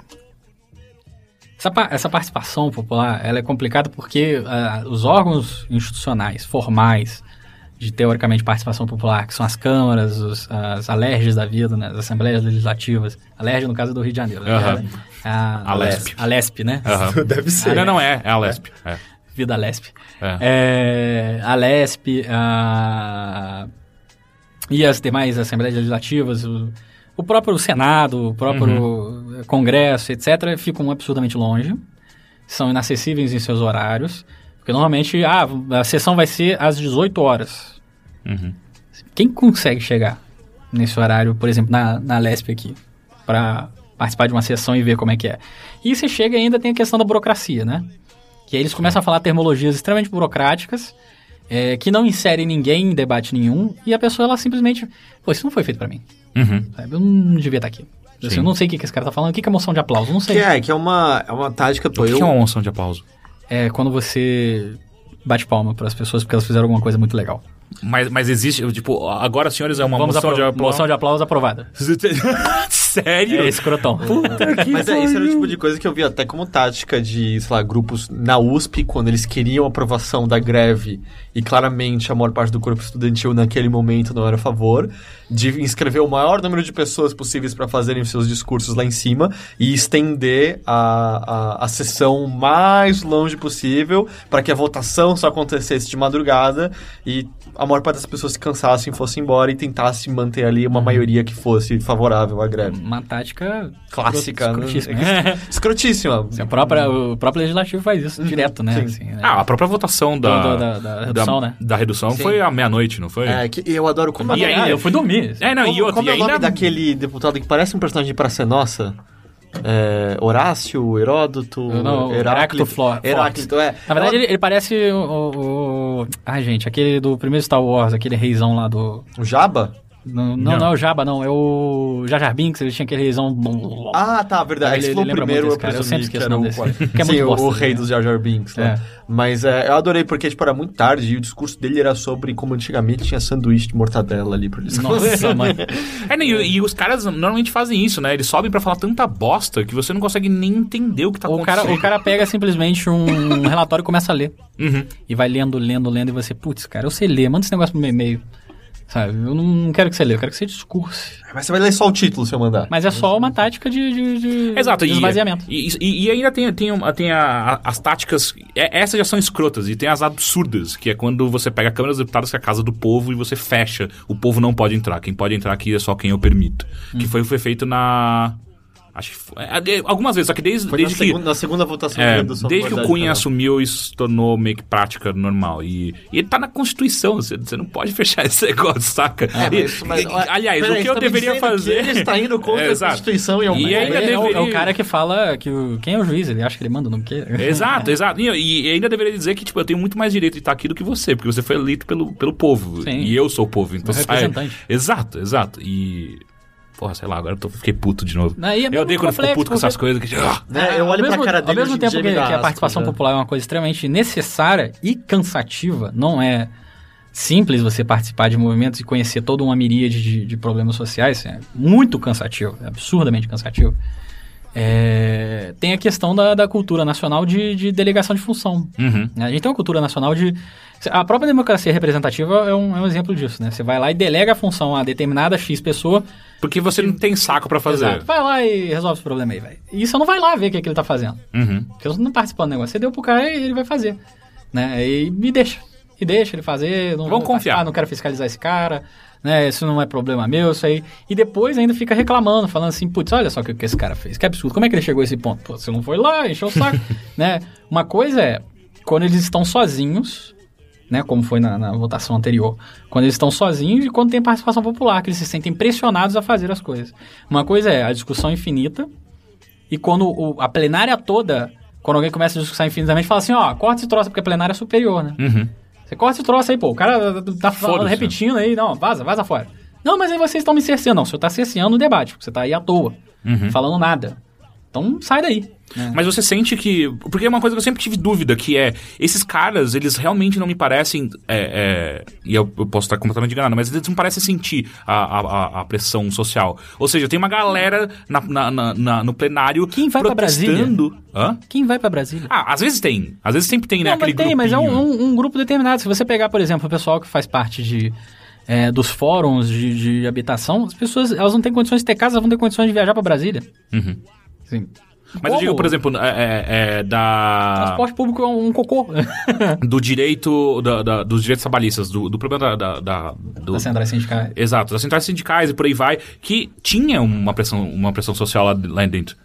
essa, essa participação popular ela é complicada porque ah, os órgãos institucionais formais de teoricamente participação popular, que são as câmaras, os, as alerges da vida, né, as assembleias legislativas, alerge no caso do Rio de Janeiro, né, Aham. a, A LESP. a LESP, né? Aham. Deve ser. Não, não, é, é a Lesp. É. Vida LESP. É. É, a LESP a- e as demais assembleias legislativas, o, o próprio Senado, o próprio Congresso, etc., ficam absurdamente longe, são inacessíveis em seus horários, porque normalmente ah, a sessão vai ser às 18 horas. Uhum. Quem consegue chegar nesse horário, por exemplo, na, na LESP aqui, para participar de uma sessão e ver como é que é? E você chega e ainda tem a questão da burocracia, né? Que aí eles começam a falar termologias extremamente burocráticas, é, que não inserem ninguém em debate nenhum, e a pessoa, ela simplesmente... Pô, isso não foi feito pra mim. Uhum. Eu não devia estar aqui. Assim, Sim. eu não sei o que, que esse cara tá falando. O que, que é moção de aplauso? Eu não sei. Que é, que é uma, é uma tática, pô. O que eu, que é uma moção de aplauso? É quando você bate palma para as pessoas porque elas fizeram alguma coisa muito legal. Mas, mas existe, tipo, agora, senhores, é uma Vamos moção de aplauso. moção de aplauso aprovada. Sério? É escrotão. Mas é, esse era o tipo de coisa que eu vi até como tática de, sei lá, grupos na USP, quando eles queriam aprovação da greve e claramente a maior parte do corpo estudantil naquele momento não era a favor, de inscrever o maior número de pessoas possíveis para fazerem os seus discursos lá em cima e estender a, a, a sessão o mais longe possível para que a votação só acontecesse de madrugada e a maior parte das pessoas se cansassem, fossem embora e tentasse manter ali uma maioria que fosse favorável à greve. Uma tática Clássica, né? escrotíssima. Escrotíssima. A própria, o próprio legislativo faz isso direto, né? Sim. Assim, né? Ah, a própria votação da, Do- da- da redução, né? Da redução Sim. foi à meia-noite, não foi? É, que eu adoro como E é, ainda- eu fui dormir. É, não, como, e outro, como e é o nome ainda... daquele deputado que parece um personagem de Praça é Nossa? É, Horácio, Heródoto, Não, Heráclito Flo- Heráclito, é. Na verdade, Ela- ele, ele parece o, o, o- Ai, gente, aquele do primeiro Star Wars, aquele reizão lá do... O Jabba? Não, não, Não. é o Jabba, não. É o Jar Jar Binks, ele tinha aquele reizão... Ah, tá, verdade. Ele- falou lembra primeiro, muito eu desse cara, eu sempre que esqueço era o o nome quarto. desse. Que é Sim, muito o, bosta, o rei né? dos Jar Jar Binks. lá. É. Mas é, eu adorei porque, tipo, era muito tarde e o discurso dele era sobre como antigamente tinha sanduíche de mortadela ali pra eles Nossa, mãe. É, né, e, e os caras normalmente fazem isso, né? Eles sobem pra falar tanta bosta que você não consegue nem entender o que tá O cara, acontecendo. o cara pega simplesmente um relatório e começa a ler. Uhum. E vai lendo, lendo, lendo, e você, putz, cara, eu sei ler, manda esse negócio pro meu e-mail. Sabe? Eu não quero que você leia, eu quero que você discurse. Mas você vai ler só o título se eu mandar. Mas é só uma tática de, de, de Exato, de e, esvaziamento. e, e- e ainda tem, tem, uma- tem a- a- as táticas. é- essas já são escrotas, e tem as absurdas, que é quando você pega a Câmara dos Deputados, que é a casa do povo, e você fecha. O povo não pode entrar. Quem pode entrar aqui é só quem eu permito. Que foi, foi feito na. Acho que foi, é, algumas vezes, só que desde, Foi desde na, que. segunda, na segunda votação É, do desde que o Cunha Federal. assumiu, isso se tornou meio que prática normal. E, e ele tá na Constituição, você, você não pode fechar esse negócio, saca? É, E- mas- mas- e- aliás, peraí, o que eu tá deveria que fazer. ele está indo contra É, a. Constituição em algum E ainda Ele é, o, é o deveria- cara que fala que o, quem é o juiz, ele acha que ele manda no quê? Exato, exato. E, e ainda deveria dizer que, tipo, eu tenho muito mais direito de estar aqui do que você, porque você foi eleito pelo, pelo povo. Sim. E eu sou o povo. Então é sai- representante. Exato, exato. E. Porra, sei lá, agora eu tô, fiquei puto de novo. Não, é eu odeio quando eu fico puto com essas coisas que. Né, eu Ao olho mesmo, pra cara dele Ao mesmo tempo dia, que, que a participação né? popular é uma coisa extremamente necessária e cansativa, não é simples você participar de movimentos e conhecer toda uma miríade de, de problemas sociais, é muito cansativo, é absurdamente cansativo. É, tem a questão da, da cultura nacional de, de delegação de função. Uhum. né? A gente tem uma cultura nacional de. A própria democracia representativa é um, é um exemplo disso, né? Você vai lá e delega a função a determinada X pessoa, Porque você não tem saco pra fazer. Exato. vai lá e resolve esse problema aí, velho. E você não vai lá ver o que, é que ele tá fazendo. Uhum. Porque você não participa do negócio. Você deu pro cara e ele vai fazer. Né? E me deixa. E deixa ele fazer. Não Vamos confiar. participar, Não quero fiscalizar esse cara. Né? Isso não é problema meu, isso aí. E depois ainda fica reclamando, falando assim, putz, olha só o que, que esse cara fez. Que absurdo. Como é que ele chegou a esse ponto? Pô, você não foi lá, encheu o saco. né? Uma coisa é quando eles estão sozinhos, né? Como foi na, na votação anterior. Quando eles estão sozinhos e quando tem participação popular, que eles se sentem pressionados a fazer as coisas. Uma coisa é a discussão infinita, e quando o- a plenária toda, quando alguém começa a discussar infinitamente, fala assim, ó, corta esse troço porque a plenária é superior, né? Uhum. Você corta esse troço aí, pô, o cara tá falando, Foda-se. repetindo aí, não, vaza, vaza fora. Não, mas aí vocês estão me cerceando. Não, o senhor tá cerceando o debate, porque você tá aí à toa, Uhum. falando nada. Então sai daí. né? Mas você sente que. Porque é uma coisa que eu sempre tive dúvida, que é. Esses caras, eles realmente não me parecem. é, é, e eu, eu posso estar completamente enganado, mas eles não parecem sentir a, a, a- pressão social. Ou seja, tem uma galera na, na- na- no plenário. Quem vai pra protestando. Hã? Quem vai pra Brasília? Ah, às vezes tem. Às vezes sempre tem, né? Não, mas tem, mas é um, grupinho. um- grupo determinado. Se você pegar, por exemplo, o pessoal que faz parte de, é, dos fóruns de, de habitação, as pessoas elas não têm condições de ter casa, elas vão ter condições de viajar pra Brasília. Uhum. Sim. Mas eu Como? digo, por exemplo, é, é- é da. Transporte público é um cocô. Do direito. Da, da- dos direitos trabalhistas, do, do problema da. da, da- do, Das centrais sindicais. Exato, das centrais sindicais e por aí vai, que tinha uma pressão, uma pressão social lá, lá dentro.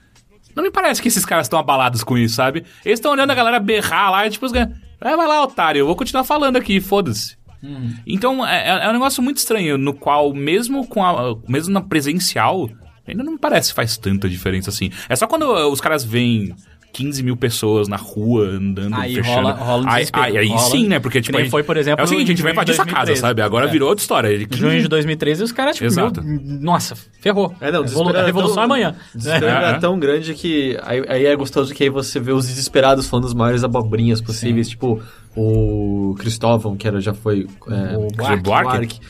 Não me parece que esses caras estão abalados com isso, sabe? Eles estão olhando a galera berrar lá e tipo, "Ah, vai lá, otário, eu vou continuar falando aqui, foda-se. Então, é, é- é um negócio muito estranho, no qual, mesmo com a, mesmo na presencial, ainda não me parece que faz tanta diferença assim. É só quando uh, os caras veem 15 mil pessoas na rua andando, Aí fechando. rola- rola um aí, desespero, aí, aí rola. sim, né? Porque, Que tipo, gente- foi, por exemplo, É o seguinte, a gente vai invadir sua casa, 2013. sabe? Agora É. virou outra história. Ele- Junho de 2013, os caras, tipo, Exato. meu, nossa, ferrou. É, não, desespero a era revolução é amanhã. O desespero É. era tão grande que aí, aí é gostoso que aí você vê os desesperados falando as maiores abobrinhas possíveis, tipo o Cristóvão, que era, já foi é, O Buarque. Buarque.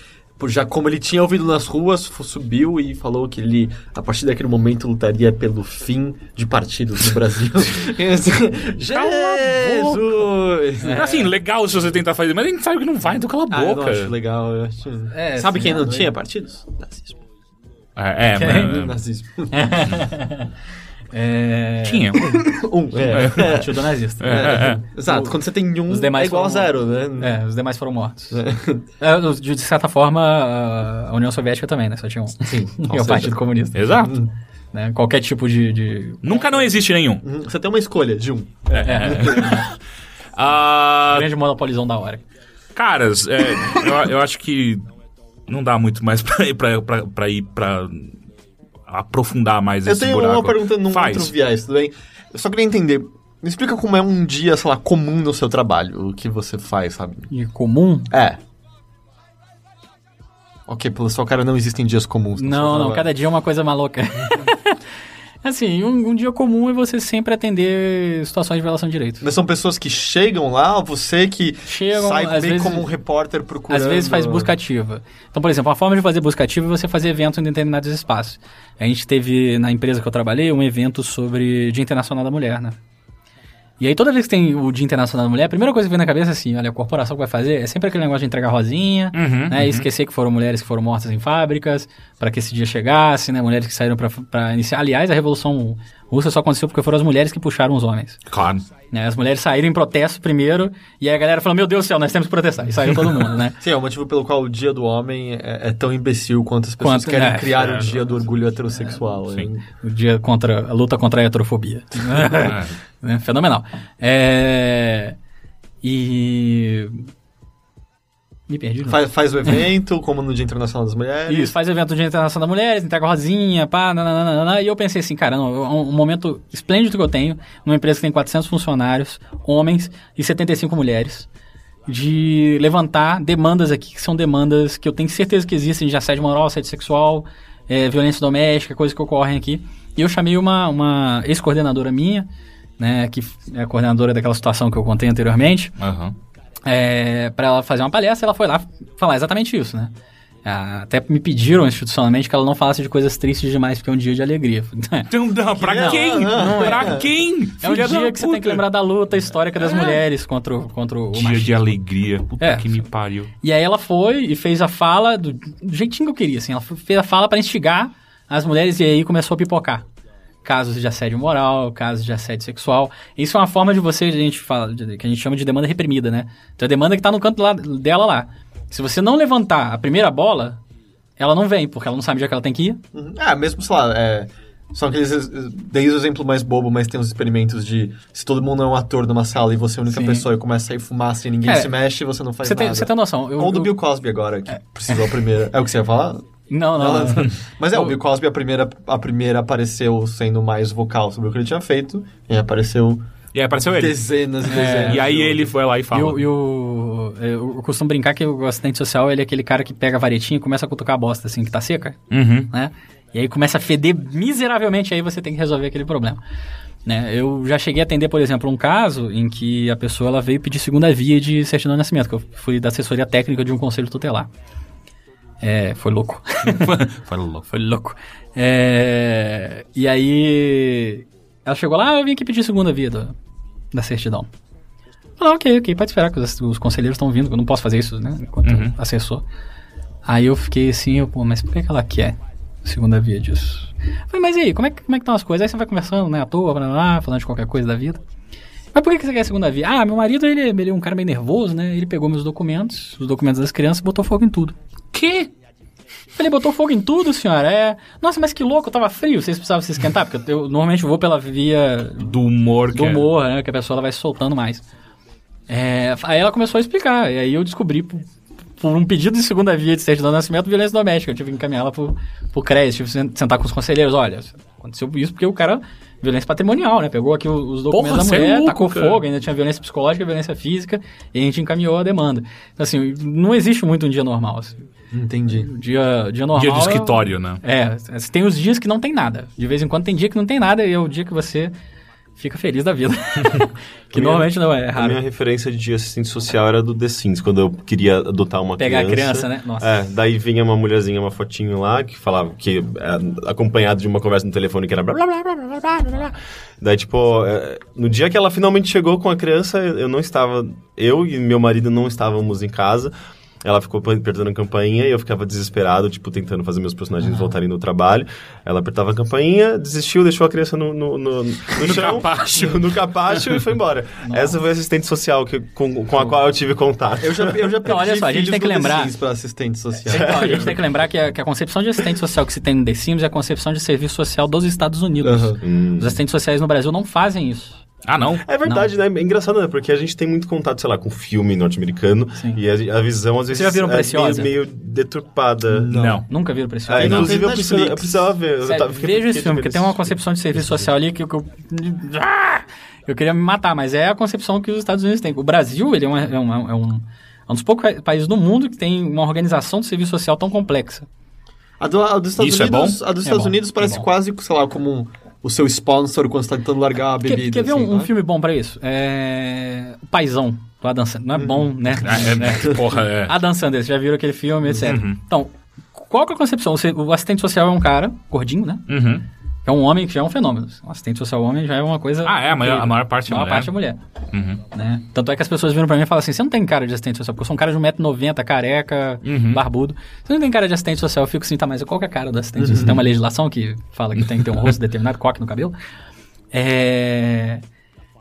Já como ele tinha ouvido nas ruas, subiu e falou que ele, a partir daquele momento, lutaria pelo fim de partidos no Brasil. Jesus! Assim, legal se você tentar fazer, mas a gente sabe que não vai, então cala a Ah, eu não boca. acho legal. eu acho- É, Sabe sim, quem não é, tinha partidos? Nazismo. É, é, mas- Nazismo. É... tinha. Um, é. Partido nazista. É, Exato, quando você tem um, Os demais é igual a zero, né? É, os demais foram mortos. É, de de certa forma, a União Soviética também, né? Só tinha um. Sim. e o Partido Comunista. Exato. Né? Qualquer tipo de. de... Nunca não existe nenhum. Uhum, Você tem uma escolha de um. Ah, grande monopolizão da hora. caras, é, eu, eu acho que não dá muito mais pra ir pra, pra, pra ir pra aprofundar mais Eu esse tenho buraco. uma pergunta num Faz. outro viés, tudo bem? Eu só queria entender. Me explica como é um dia, sei lá, comum no seu trabalho, o que você faz, sabe? E comum? É. Ok, pelo seu cara não existem dias comuns. Não, não, cada dia é uma coisa maluca. assim, um, um dia comum é você sempre atender situações de violação de direitos. Mas são pessoas que chegam lá, você que Chegam, sai meio vezes- como um repórter procurando... Às vezes faz busca ativa. Então, por exemplo, a forma de fazer busca ativa é você fazer eventos em determinados espaços. A gente teve, na empresa que eu trabalhei, um evento sobre Dia Internacional da Mulher, né? E aí, toda vez que tem o Dia Internacional da Mulher, a primeira coisa que vem na cabeça é assim, olha, a corporação que vai fazer é sempre aquele negócio de entregar rosinha, Uhum, né? E esquecer que foram mulheres que foram mortas em fábricas, para que esse dia chegasse, né? Mulheres que saíram para iniciar. Aliás, a Revolução Rússia só aconteceu porque foram as mulheres que puxaram os homens. Claro. né? As mulheres saíram em protesto primeiro, e aí a galera falou, meu Deus do céu, nós temos que protestar. E saiu todo mundo, né? Sim, é o motivo pelo qual o dia do homem é, é tão imbecil quanto as pessoas Quanto- querem é, criar é, o dia do orgulho heterossexual. Sim. O dia contra a luta contra a heterofobia. Né? Fenomenal. É... E. Me perdi. não. Faz, faz o evento, como no Dia Internacional das Mulheres. Isso, faz evento do Dia Internacional das Mulheres, entrega rosinha, pá, nananana, e eu pensei assim, cara, não, é um, um momento esplêndido que eu tenho, numa empresa que tem 400 funcionários, homens e 75 mulheres, de levantar demandas aqui, que são demandas que eu tenho certeza que existem, de assédio moral, assédio sexual, eh, violência doméstica, coisas que ocorrem aqui. E eu chamei uma, uma ex-coordenadora minha, né, que é a coordenadora daquela situação que eu contei anteriormente, Aham. É, para ela fazer uma palestra, ela foi lá falar exatamente isso, né? Ah, Até me pediram institucionalmente que ela não falasse de coisas tristes demais, porque é um dia de alegria. Então, não, pra Não, quem? não, pra quem? É um dia da que você tem que puta. lembrar da luta histórica das mulheres contra, o- contra o Dia machismo. de alegria. Puta É. que me pariu. E aí ela foi e fez a fala do, do jeitinho que eu queria, assim. Ela fez a fala para instigar as mulheres e aí começou a pipocar. Casos de assédio moral, casos de assédio sexual. Isso é uma forma de você, a gente fala, que a gente chama de demanda reprimida, né? Então a demanda que tá no canto lá- dela lá. Se você não levantar a primeira bola, ela não vem, porque ela não sabe onde é que ela tem que ir. Uhum. Ah, mesmo, sei lá, é, são aqueles. Dei o exemplo mais bobo, mas tem uns experimentos de se todo mundo é um ator numa sala e você é a única Sim. pessoa e começa a sair fumaça e ninguém É, se mexe, você não faz Você tem, nada. você tem noção. Eu, Ou do eu- Bill Cosby agora, que precisou a primeira. É o que você ia falar? Não, não. não. Mas é, o Bill Cosby, a primeira, a primeira apareceu sendo mais vocal sobre o que ele tinha feito, e apareceu E aí apareceu ele. dezenas e É. dezenas. E aí ele foi lá e E falou. o, e o- eu, eu costumo brincar que o assistente social ele é aquele cara que pega a varetinha e começa a cutucar a bosta, assim, que tá seca, Uhum. né? E aí começa a feder miseravelmente, aí você tem que resolver aquele problema. Né? Eu já cheguei a atender, por exemplo, um caso em que a pessoa ela veio pedir segunda via de certidão de nascimento, que eu fui da assessoria técnica de um conselho tutelar. É, foi louco. foi louco. Foi louco. É, e aí. Ela chegou lá, ah, eu vim aqui pedir segunda via do- da certidão. Ah, ok, ok, pode esperar que os, os conselheiros estão vindo, eu não posso fazer isso, né? Enquanto Uhum. assessor. Aí eu fiquei assim, eu, pô, mas por que, que ela quer segunda via disso? Falei, mas e aí, como é, que, como é que estão as coisas? Aí você vai conversando, né, à toa, blá, blá, falando de qualquer coisa da vida. Mas por que, que você quer segunda via? Ah, meu marido, ele, ele é um cara meio nervoso, né? Ele pegou meus documentos, os documentos das crianças e botou fogo em tudo. Que? Ele botou fogo em tudo, senhora. É. Nossa, mas que louco, tava frio. Vocês precisavam se esquentar? Porque eu normalmente vou pela via Do humor do é. humor, né? Que a pessoa ela vai soltando mais. É, aí ela começou a explicar. E aí eu descobri, por, por um pedido de segunda via de certidão de nascimento, violência doméstica. Eu tive que encaminhar ela pro, pro CRES, tive que sen- sentar com os conselheiros. Olha, aconteceu isso porque o cara. Violência patrimonial, né? Pegou aqui os documentos Porra, da é mulher, louco, tacou cara. fogo, ainda tinha violência psicológica, violência física, e a gente encaminhou a demanda. Então, assim, não existe muito um dia normal. assim. Entendi. Dia, dia normal. Dia de é escritório, né? É, é, tem os dias que não tem nada. De vez em quando tem dia que não tem nada e é o dia que você fica feliz da vida. que minha, normalmente não é raro. A minha referência de assistente social era do The Sims, quando eu queria adotar uma Pegar criança. Pegar a criança, né? Nossa. É, daí vinha uma mulherzinha, uma fotinho lá, que falava que é, acompanhado de uma conversa no telefone que era blá blá blá blá blá blá blá. Daí, tipo, é, no dia que ela finalmente chegou com a criança, eu não estava, eu e meu marido não estávamos em casa. Ela ficou apertando a campainha e eu ficava desesperado, tipo, tentando fazer meus personagens voltarem no trabalho. Ela apertava a campainha, desistiu, deixou a criança no, no, no, no chão, capacho. No, no capacho e foi embora. Essa foi a assistente social que, com, com a qual eu tive contato. Eu já, eu já Não, olha perdi só, a gente tem que lembrar- pra assistente social. Então, a gente tem que lembrar que a, que a concepção de assistente social que se tem no The Sims é a concepção de serviço social dos Estados Unidos. Aham. Hum. Os assistentes sociais no Brasil não fazem isso. Ah, não? É verdade, né? É engraçado, né? Porque a gente tem muito contato, sei lá, com filme norte-americano e a, a visão às vezes já viram é Preciosa? meio, meio deturpada. Não. Nunca viram esse Ah, não. inclusive, Tem eu precisava, eu precisava ver. Eu Sério, tava- fiquei- veja esse fiquei filme, porque tem uma concepção de serviço social ali que eu, que eu... Ah! Eu queria me matar, mas é a concepção que os Estados Unidos têm. O Brasil, ele é, uma- é um, é um, é um dos poucos pa- países do mundo que tem uma organização de serviço social tão complexa. A, do, a dos Estados Isso é Unidos, bom? a dos É Estados bom, Unidos é parece bom. quase, sei lá, como um- o seu sponsor quando você tá tentando largar a bebida. Quer, quer ver assim, um, um filme bom pra isso? É... O Paizão, do Adam Sandler. Não é bom, né? Ah, é, É. porra, é. Adam Sandler, já viram aquele filme, etc. Uhum. Então, qual que é a concepção? Você- o assistente social é um cara, gordinho, né? Uhum. É um homem que já é um fenômeno. Um assistente social homem já é uma coisa... Ah, é, a maior- a maior parte é a maior mulher. parte é mulher. Uhum. né? Tanto é que as pessoas viram pra mim e falam assim, você não tem cara de assistente social, porque eu sou um cara de 1,90m, careca, Uhum. barbudo. Você não tem cara de assistente social, eu fico assim, tá, mas qual que é a cara do assistente social? Tem uma legislação que fala que tem que ter um rosto determinado, coque no cabelo. É...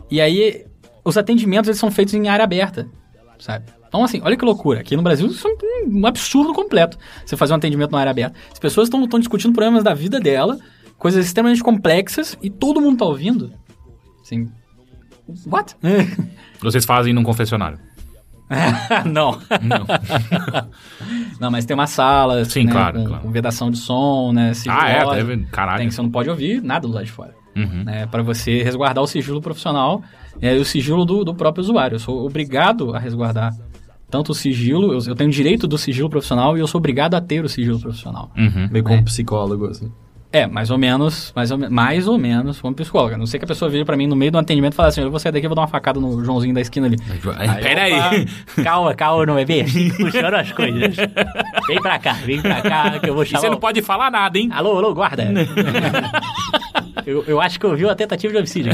E aí, os atendimentos eles são feitos em área aberta, sabe? Então, assim, olha que loucura. Aqui no Brasil, isso é um- um absurdo completo. Você fazer um atendimento na área aberta. As pessoas estão discutindo problemas da vida dela, coisas extremamente complexas, e todo mundo tá ouvindo. Assim, what? Vocês fazem num confessionário. não. Não. Não, mas tem uma sala, Sim, né, claro, com, claro. com vedação de som, né? ah, é? Deve... Caralho. Tem, você não pode ouvir nada do lado de fora. Uhum. Né, para você resguardar o sigilo profissional é, e o sigilo do, do próprio usuário. Eu sou obrigado a resguardar tanto o sigilo, eu, eu tenho direito do sigilo profissional e eu sou obrigado a ter o sigilo profissional. Uhum. Meio como um psicólogo, assim. É, mais ou menos, mais ou, mais ou menos como psicóloga. Não sei que a pessoa vire pra mim no meio do atendimento e fale assim, eu vou sair daqui e vou dar uma facada no Joãozinho da esquina ali. Pera aí. Opa, Calma, calma, não é bem assim que funcionam as coisas. Vem pra cá, vem pra cá que eu vou E chamar... você não pode falar nada, hein? Alô, alô, guarda. eu, eu acho que eu vi a tentativa de homicídio.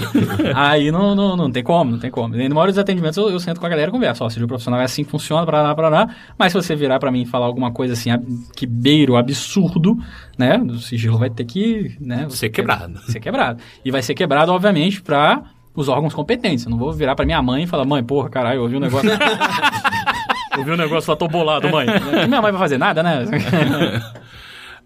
Aí não, não, não tem como, não tem como. E no maior dos atendimentos eu, eu sento com a galera e converso. Ó, o sigilo profissional é assim que funciona, parará, parará. Mas se você virar pra mim e falar alguma coisa assim, que beira o absurdo, né? O sigilo vai ter que, né? Ser quebrado. Ser quebrado. E vai ser quebrado, obviamente, pra os órgãos competentes. Eu não vou virar pra minha mãe e falar, mãe, porra, caralho, eu ouvi um negócio... ouvi um negócio lá, tô bolado, mãe. Minha mãe vai fazer nada, né?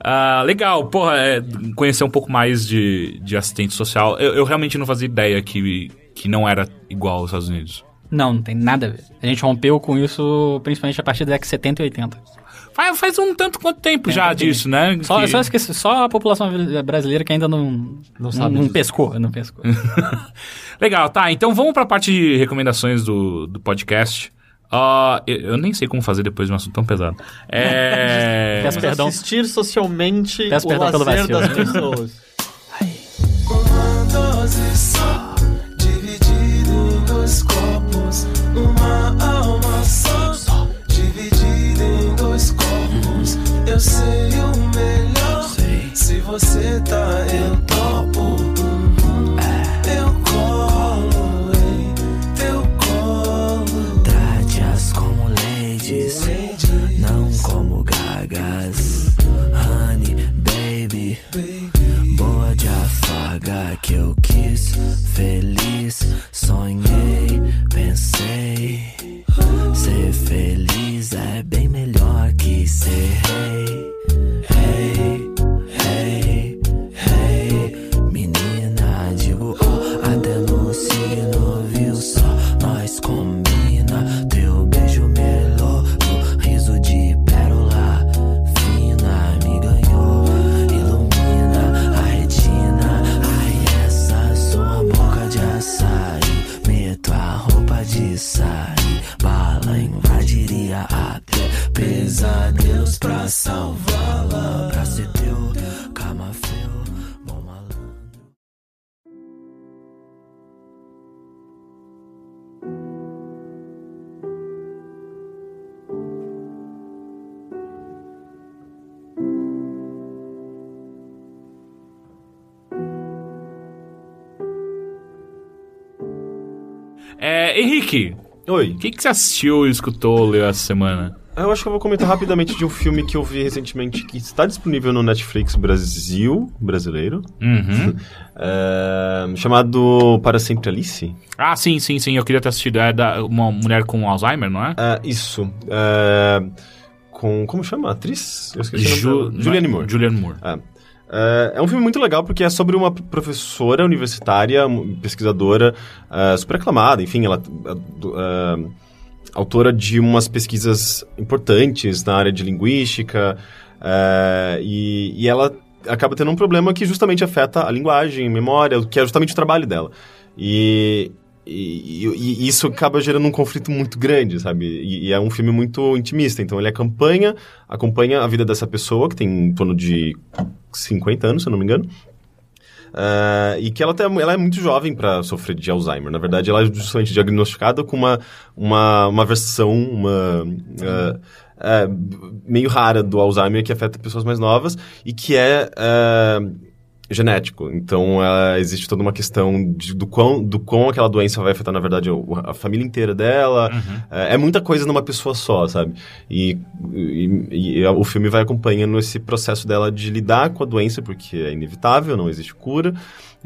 Ah, legal, porra, é, conhecer um pouco mais de, de assistente social. Eu, eu realmente não fazia ideia que, que não era igual aos Estados Unidos. Não, não tem nada a ver. A gente rompeu com isso principalmente a partir da década de 70 e 80. Faz, faz um tanto quanto tempo já tem. disso, né? Só, Que- só, esqueci, só a população brasileira que ainda não, não, sabe não disso. pescou. Não pescou. Legal, tá. Então vamos pra parte de recomendações do, do podcast. Ah, eu, eu nem sei como fazer depois de um assunto tão pesado. É. Peço perdão. Assistir socialmente Peço o perdão pelo vacilo. das pessoas. Uma dose só, dividido em dois copos. Uma alma só, dividida em dois corpos. Eu sei o melhor. Se você tá, eu topo. Que eu quis. Feliz, sonhei, pensei. Ser feliz é bem melhor que ser rei. Hey, hey, pra salvá-la, pra ser teu camafeu, bom malandro. É, Henrique, Oi. o que, que você assistiu, escutou, leu essa semana? Eu acho que eu vou comentar rapidamente de um filme que eu vi recentemente que está disponível no Netflix Brasil, brasileiro, Uhum. é, chamado Para Sempre Alice. ah, sim, sim, sim. Eu queria ter assistido. É da, uma mulher com Alzheimer, não é? É, isso. é, com. Como chama a atriz? Eu esqueci o Ju- nome dela. Julianne Moore. Julianne Moore. É. É, é um filme muito legal porque é sobre uma professora universitária, pesquisadora, é, super aclamada, enfim, ela é, é, autora de umas pesquisas importantes na área de linguística, é, e, e ela acaba tendo um problema que justamente afeta a linguagem, memória, que é justamente o trabalho dela. E, e, e- e isso acaba gerando um conflito muito grande, sabe? E, e é um filme muito intimista. Então ele acompanha, acompanha a vida dessa pessoa, que tem em torno de 50 anos, se eu não me engano. Ah, e que ela, tem, ela é muito jovem para sofrer de Alzheimer. Na verdade, ela é justamente diagnosticada com uma, uma, uma versão uma, ah, meio rara do Alzheimer que afeta pessoas mais novas e que é genético. Então, existe toda uma questão de- do, quão, do quão aquela doença vai afetar, na verdade, o- a família inteira dela. É, é muita coisa numa pessoa só, sabe? E, e- e o filme vai acompanhando esse processo dela de lidar com a doença, porque é inevitável, não existe cura.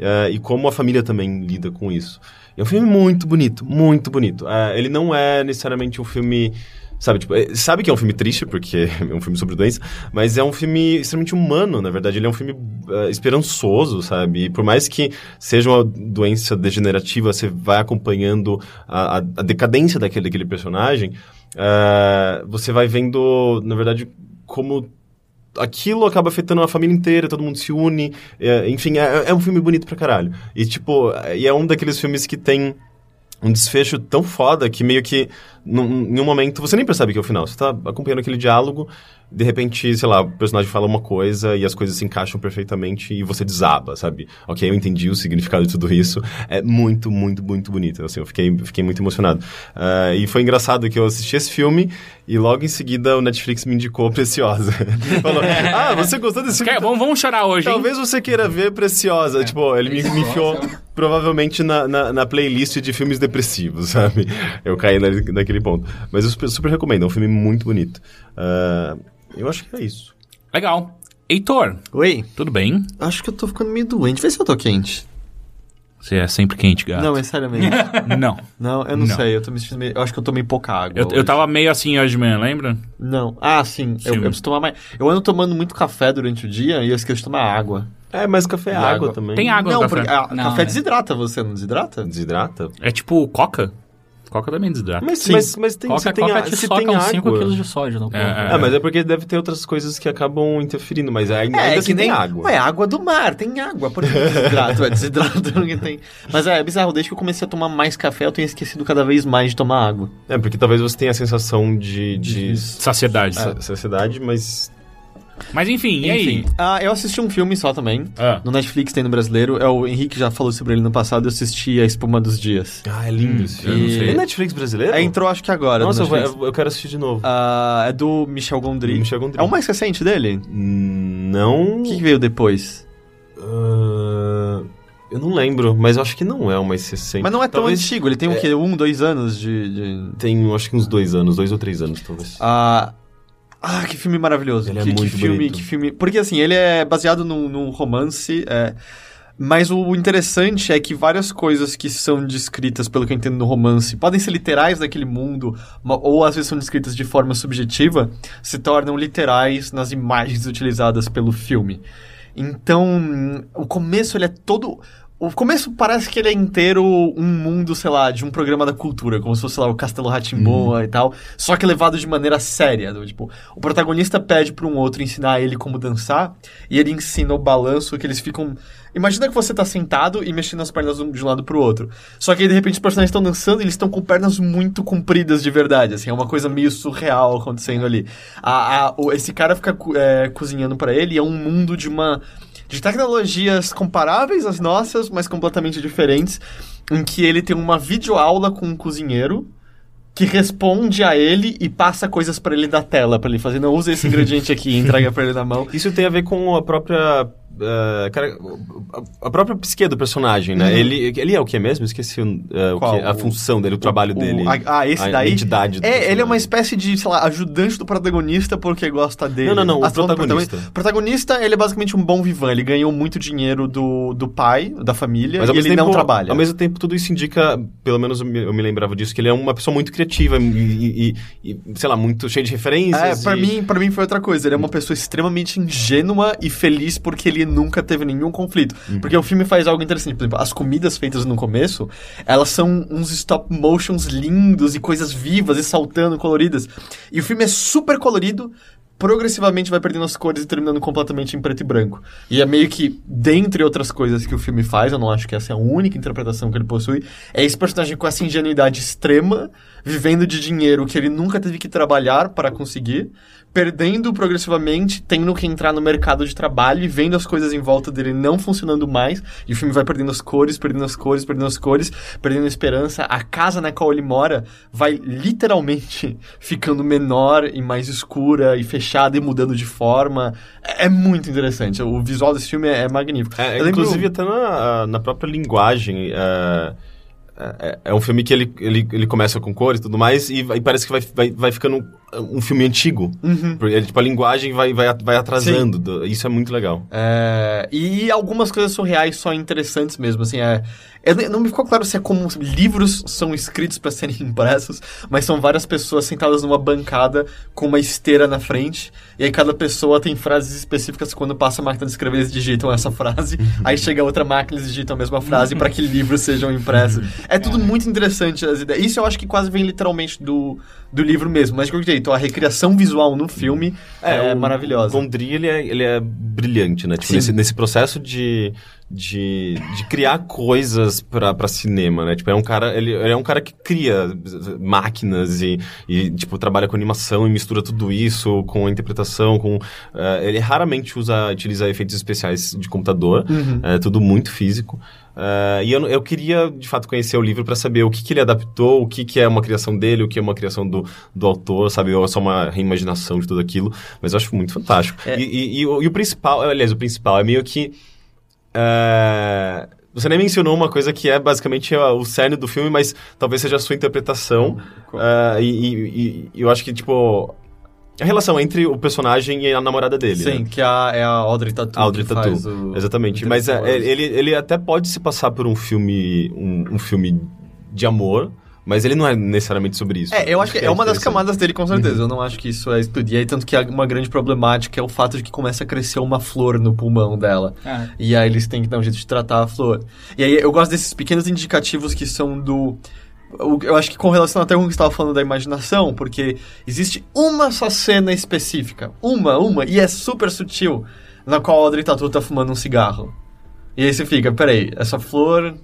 é, e como a família também lida com isso. É um filme muito bonito, muito bonito. É, ele não é necessariamente um filme... Sabe, tipo, é, sabe que é um filme triste, porque é um filme sobre doença, mas é um filme extremamente humano, na verdade. Ele é um filme é, esperançoso, sabe? E por mais que seja uma doença degenerativa, você vai acompanhando a, a- a decadência daquele, daquele personagem, é, você vai vendo, na verdade, como aquilo acaba afetando a família inteira, todo mundo se une. é, enfim, é, é um filme bonito pra caralho. E, tipo, é um daqueles filmes que tem um desfecho tão foda que meio que num, em um momento você nem percebe que é o final. Você tá acompanhando aquele diálogo, de repente, sei lá, o personagem fala uma coisa e as coisas se encaixam perfeitamente e você desaba, sabe? Ok, eu entendi o significado de tudo isso. É muito, muito, muito bonito. Assim, eu fiquei, fiquei muito emocionado. Ah, e foi engraçado que eu assisti esse filme e logo em seguida o Netflix me indicou Preciosa. Falou, ah, você gostou desse filme? Quer- vamos, vamos chorar hoje, hein? Talvez você queira ver Preciosa. Tipo, ele me, me enfiou provavelmente na, na, na playlist de filmes depressivos, sabe? Eu caí na, naquele ponto. Mas eu super, super recomendo, é um filme muito bonito. Ah, eu acho que é isso. Legal. Heitor, Oi, tudo bem? acho que eu tô ficando meio doente. Vê se eu tô quente. Você é sempre quente, gato. Não, é seriamente. Não. não, eu não, Não. sei. Eu tô me sentindo meio... Eu acho que eu tomei pouca água. Eu, eu tava meio assim hoje de manhã, lembra? Não. Ah, sim. Eu, Sim. eu preciso tomar mais. Eu ando tomando muito café durante o dia e eu esqueço de tomar água. É, mas café é água, água. também. Tem água não, no café. porque a- Não, café é. desidrata você, não desidrata? Desidrata? É tipo coca? Coca também desidrata. Mas, Sim. mas, mas tem, Coca, se tem, Coca a- te se soca tem uns 5 água. quilos de sódio no corpo. É, Ah, mas é porque deve ter outras coisas que acabam interferindo, mas ainda, ainda assim tem água. Ué, água do mar, tem água. Por que desidrata? Porque tem. Mas é, é bizarro, desde que eu comecei a tomar mais café, eu tenho esquecido cada vez mais de tomar água. É, porque talvez você tenha a sensação de, de Saciedade. sa- saciedade, mas Mas enfim, e aí? Ah, eu assisti um filme só também. Ah. No Netflix tem no brasileiro. É o Henrique já falou sobre ele no passado. Eu assisti A Espuma dos Dias. Ah, é lindo esse não filme. sei. É Netflix brasileiro? É, entrou acho que agora. Nossa, no eu, eu- quero assistir de novo. Ah, é do Michel Gondry. Michel Gondry. É o mais recente dele? Hum, Não. O que, veio depois? Ah, eu não lembro, mas eu acho que não é o mais recente. Mas não é tão Talvez antigo. Ele tem o quê? Um, dois anos de... de... Tem, acho que uns dois anos, dois ou três anos, talvez. Ah, ah, que filme maravilhoso. Ele é que, que muito filme, bonito. que filme. Porque assim, ele é baseado num, num romance. é, Mas o interessante é que várias coisas que são descritas, pelo que eu entendo no romance, podem ser literais daquele mundo, ou às vezes são descritas de forma subjetiva, se tornam literais nas imagens utilizadas pelo filme. Então, o começo ele é todo. O começo parece que ele é inteiro um mundo, sei lá, de um programa da cultura, como se fosse, sei lá, o Castelo Ratimboa e tal, só que levado de maneira séria. do tipo, o protagonista pede para um outro ensinar ele como dançar, e ele ensina o balanço que eles ficam. Imagina que você tá sentado e mexendo as pernas de um lado pro outro. Só que aí, de repente, os personagens estão dançando e eles estão com pernas muito compridas de verdade, assim, é uma coisa meio surreal acontecendo ali. A, a- o- esse cara fica é, cozinhando para ele e é um mundo de uma de tecnologias comparáveis às nossas, mas completamente diferentes, em que ele tem uma videoaula com um cozinheiro que responde a ele e passa coisas pra ele da tela, pra ele fazer, não usa esse ingrediente aqui, entrega pra ele na mão. Isso tem a ver com a própria. Eh, cara, a- própria psique do personagem, né? Ele, ele é o que mesmo? Eu Esqueci o, o Qual? que- a função dele, o trabalho O- dele. a- ah, esse a daí? É, ele é uma espécie de, sei lá, ajudante do protagonista porque gosta dele. Não, não, não, o protagonista. protagonista. protagonista, ele é basicamente um bom vivan, ele ganhou muito dinheiro do, do pai, da família, Mas e mesmo ele tempo, não trabalha. Ao mesmo tempo, tudo isso indica, pelo menos eu me, eu me lembrava disso, que ele é uma pessoa muito criativa e, e- e, sei lá, muito cheio de É, referências. pra e- mim, pra mim foi outra coisa. Ele é uma pessoa extremamente ingênua e feliz porque ele nunca teve nenhum conflito. Uhum. Porque o filme faz algo interessante. Por exemplo, as comidas feitas no começo, elas são uns stop motions lindos e coisas vivas e saltando, coloridas. E o filme é super colorido, progressivamente vai perdendo as cores e terminando completamente em preto e branco. E é meio que, dentre outras coisas que o filme faz, eu não acho que essa é a única interpretação que ele possui, é esse personagem com essa ingenuidade extrema, vivendo de dinheiro que ele nunca teve que trabalhar para conseguir, perdendo progressivamente, tendo que entrar no mercado de trabalho e vendo as coisas em volta dele não funcionando mais, e o filme vai perdendo as cores, perdendo as cores, perdendo as cores, perdendo a esperança. A casa na qual ele mora vai literalmente ficando menor e mais escura e fechada e mudando de forma. É, é muito interessante. O visual desse filme é, é magnífico. É, lembro- inclusive até na, na própria linguagem. é, é, um filme que ele, ele, ele começa com cores e tudo mais, e, vai- parece que vai, vai, vai ficando um filme antigo. Porque, ele, tipo, a linguagem vai, vai, vai atrasando. do- isso é muito legal. É, e algumas coisas surreais só interessantes mesmo, assim, é... não me ficou claro se é como livros são escritos para serem impressos, mas são várias pessoas sentadas numa bancada com uma esteira na frente, e aí cada pessoa tem frases específicas, quando passa a máquina de escrever eles digitam essa frase, aí chega outra máquina e eles digitam a mesma frase para que livros sejam impressos. É tudo muito interessante as ideias. Isso eu acho que quase vem literalmente do, do livro mesmo, mas de qualquer jeito, a recriação visual no filme é, o maravilhosa. Gondry, ele é, ele é brilhante, né? Tipo, nesse, nesse processo de, de, de criar coisas pra cinema, né? Tipo, é um cara, ele, ele é um cara que cria máquinas e, e, tipo, trabalha com animação e mistura tudo isso com a interpretação, com... eh, ele raramente usa, utiliza efeitos especiais de computador, é tudo muito físico. Eh, e eu, eu queria, de fato, conhecer o livro pra saber o que, que ele adaptou, o que, que é uma criação dele, o que é uma criação do, do autor, sabe? Ou é só uma reimaginação de tudo aquilo. Mas eu acho muito fantástico. É. E, e- e o, e o principal, aliás, o principal é meio que. é, Você nem mencionou uma coisa que é basicamente o cerne do filme, mas talvez seja a sua interpretação. E- e eu acho que, tipo. A relação entre o personagem e a namorada dele. Sim, né? que é a, é a Audrey Tatu. Audrey que Tatu. faz o- Exatamente. o Mas é, ele, ele até pode se passar por um filme. Um, um filme de amor, mas ele não é necessariamente sobre isso. É, eu acho que é uma das interessante. camadas dele, com certeza. Eu não acho que isso é estudo. E aí, tanto que uma grande problemática é o fato de que começa a crescer uma flor no pulmão dela. Ah. E aí eles têm que dar um jeito de tratar a flor. E aí eu gosto desses pequenos indicativos que são do. Eu acho que com relação até com o que estava falando da imaginação, porque existe uma só cena específica, uma, uma, e é super sutil, na qual a Audrey Tatu tá fumando um cigarro. E aí você fica, peraí, essa flor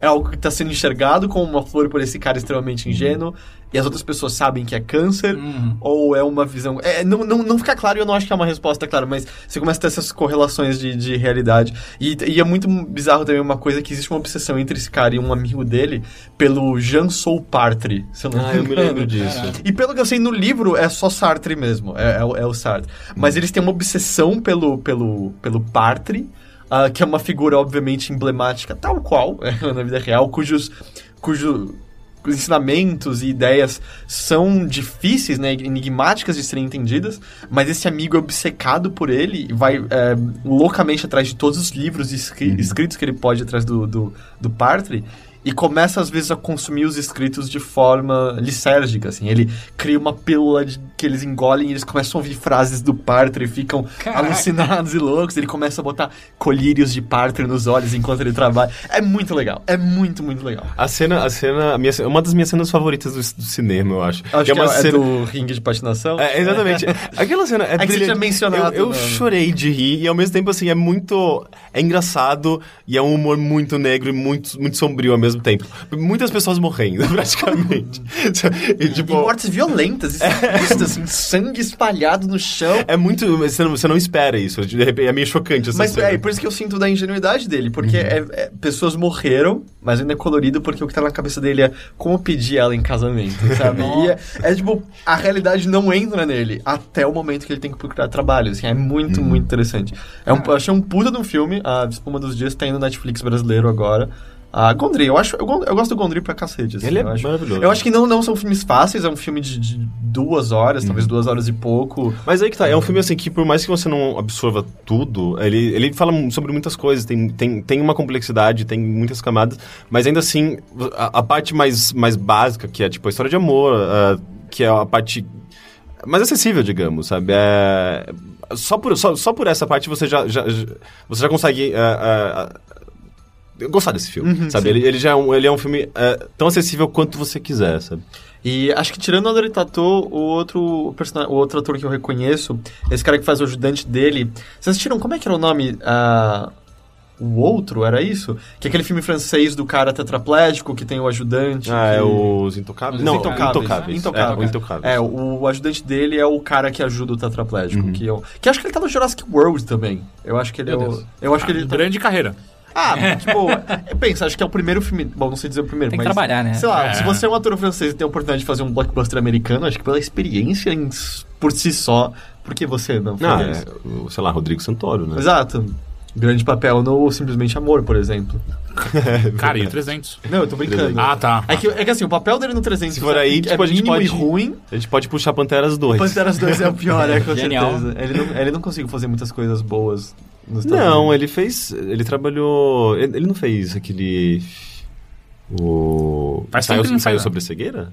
é algo que está sendo enxergado como uma flor por esse cara extremamente ingênuo, e as outras pessoas sabem que é câncer, Uhum. ou é uma visão. É, não, não, não fica claro e eu não acho que é uma resposta clara, mas você começa a ter essas correlações de, de realidade. E, e é muito bizarro também uma coisa que existe uma obsessão entre esse cara e um amigo dele pelo Jean Sol Sartre. Se eu não Ah, eu me lembro disso. E pelo que eu sei, no livro é só Sartre mesmo, é, é o- é o Sartre. Mas eles têm uma obsessão pelo, pelo, pelo Partre, ah, que é uma figura obviamente emblemática, tal qual é, na vida real, cujos, cujo, os ensinamentos e ideias são difíceis, né, enigmáticas de serem entendidas, mas esse amigo é obcecado por ele e vai é, loucamente atrás de todos os livros escri- escritos que ele pode atrás do, do, do Partre e começa às vezes a consumir os escritos de forma lisérgica, assim. Ele cria uma pílula de- que eles engolem e eles começam a ouvir frases do Partre e ficam Caraca. alucinados e loucos. Ele começa a botar colírios de Partre nos olhos enquanto ele trabalha. É muito legal. É muito, muito legal. A cena, a cena, a minha, uma das minhas cenas favoritas do, do cinema, eu acho. Acho que, é uma é, é cena. do ringue de patinação. É, exatamente. Aquela cena é que você brilhante. tinha mencionado, Eu, eu né? chorei de rir e ao mesmo tempo, assim, é muito... É engraçado e é um humor muito negro e muito, muito sombrio ao mesmo tempo. Muitas pessoas morrendo, praticamente. e, E tipo... mortes violentas, explícitas, assim, sangue espalhado no chão. É muito... Você não, você não espera isso. De repente, é meio chocante essa Mas cena. é, por isso que eu sinto da ingenuidade dele, porque é- é- pessoas morreram, mas ainda é colorido porque o que tá na cabeça dele é como pedir ela em casamento, sabe? e é, é tipo, a realidade não entra nele até o momento que ele tem que procurar trabalho, assim, é muito, muito interessante. É um, eu achei um puta de um filme, a Espuma dos Dias tá indo no Netflix brasileiro agora. A Gondry, eu acho, eu, eu gosto do Gondry pra cacete, assim, Ele é acho. maravilhoso. Eu acho que não, não são filmes fáceis, é um filme de, de duas horas, talvez duas horas e pouco. Mas aí que tá, é um filme assim que por mais que você não absorva tudo, ele, ele fala sobre muitas coisas, tem, tem, tem uma complexidade, tem muitas camadas, mas ainda assim, a, a parte mais, mais básica, que é tipo a história de amor, ah, que é a parte mais acessível, digamos, sabe? É, só, por, só, só por essa parte você já, já, já- você já consegue ah, ah, gostar desse filme, sabe? Ele, ele já é um, ele é um filme ah, tão acessível quanto você quiser, sabe? E acho que tirando o Audrey Tatu, o outro, o outro ator que eu reconheço, esse cara que faz o ajudante dele. Vocês assistiram? Como é que era o nome? Ah, o outro, era isso? Que é aquele filme francês do cara tetraplégico que tem o ajudante. Ah, que... é os Intocáveis? Não, Intocáveis. Intocáveis. Intocáveis. É, o Intocáveis. É, o ajudante dele é o cara que ajuda o tetraplégico. Uhum. Que, eu, que acho que ele tá no Jurassic World também. Eu acho que ele Meu é o. Deus. Eu acho que ele tá. Grande carreira. Ah, tipo, é, pensa, acho que é o primeiro filme. Bom, não sei dizer o primeiro, Tem que mas. trabalhar, né? Sei lá, É. se você é um ator francês e tem a oportunidade de fazer um blockbuster americano, acho que pela experiência em- por si só, por que você não Ah, fez? é, o, sei lá, Rodrigo Santoro, né? Exato. Grande papel no Simplesmente Amor, por exemplo. Cara, e o 300? Não, eu tô brincando. Ah, tá. É que, é que assim, o papel dele no 300 Se for aí, é, tipo, é a gente mínimo pode- e ruim. A gente pode puxar Panteras 2. Panteras 2 é o pior, é, com Genial. certeza. Ele não, ele não conseguiu fazer muitas coisas boas Não, Unidos. ele fez. Ele trabalhou. Ele, ele não fez aquele. O. Não ensaio faz, sobre cegueira?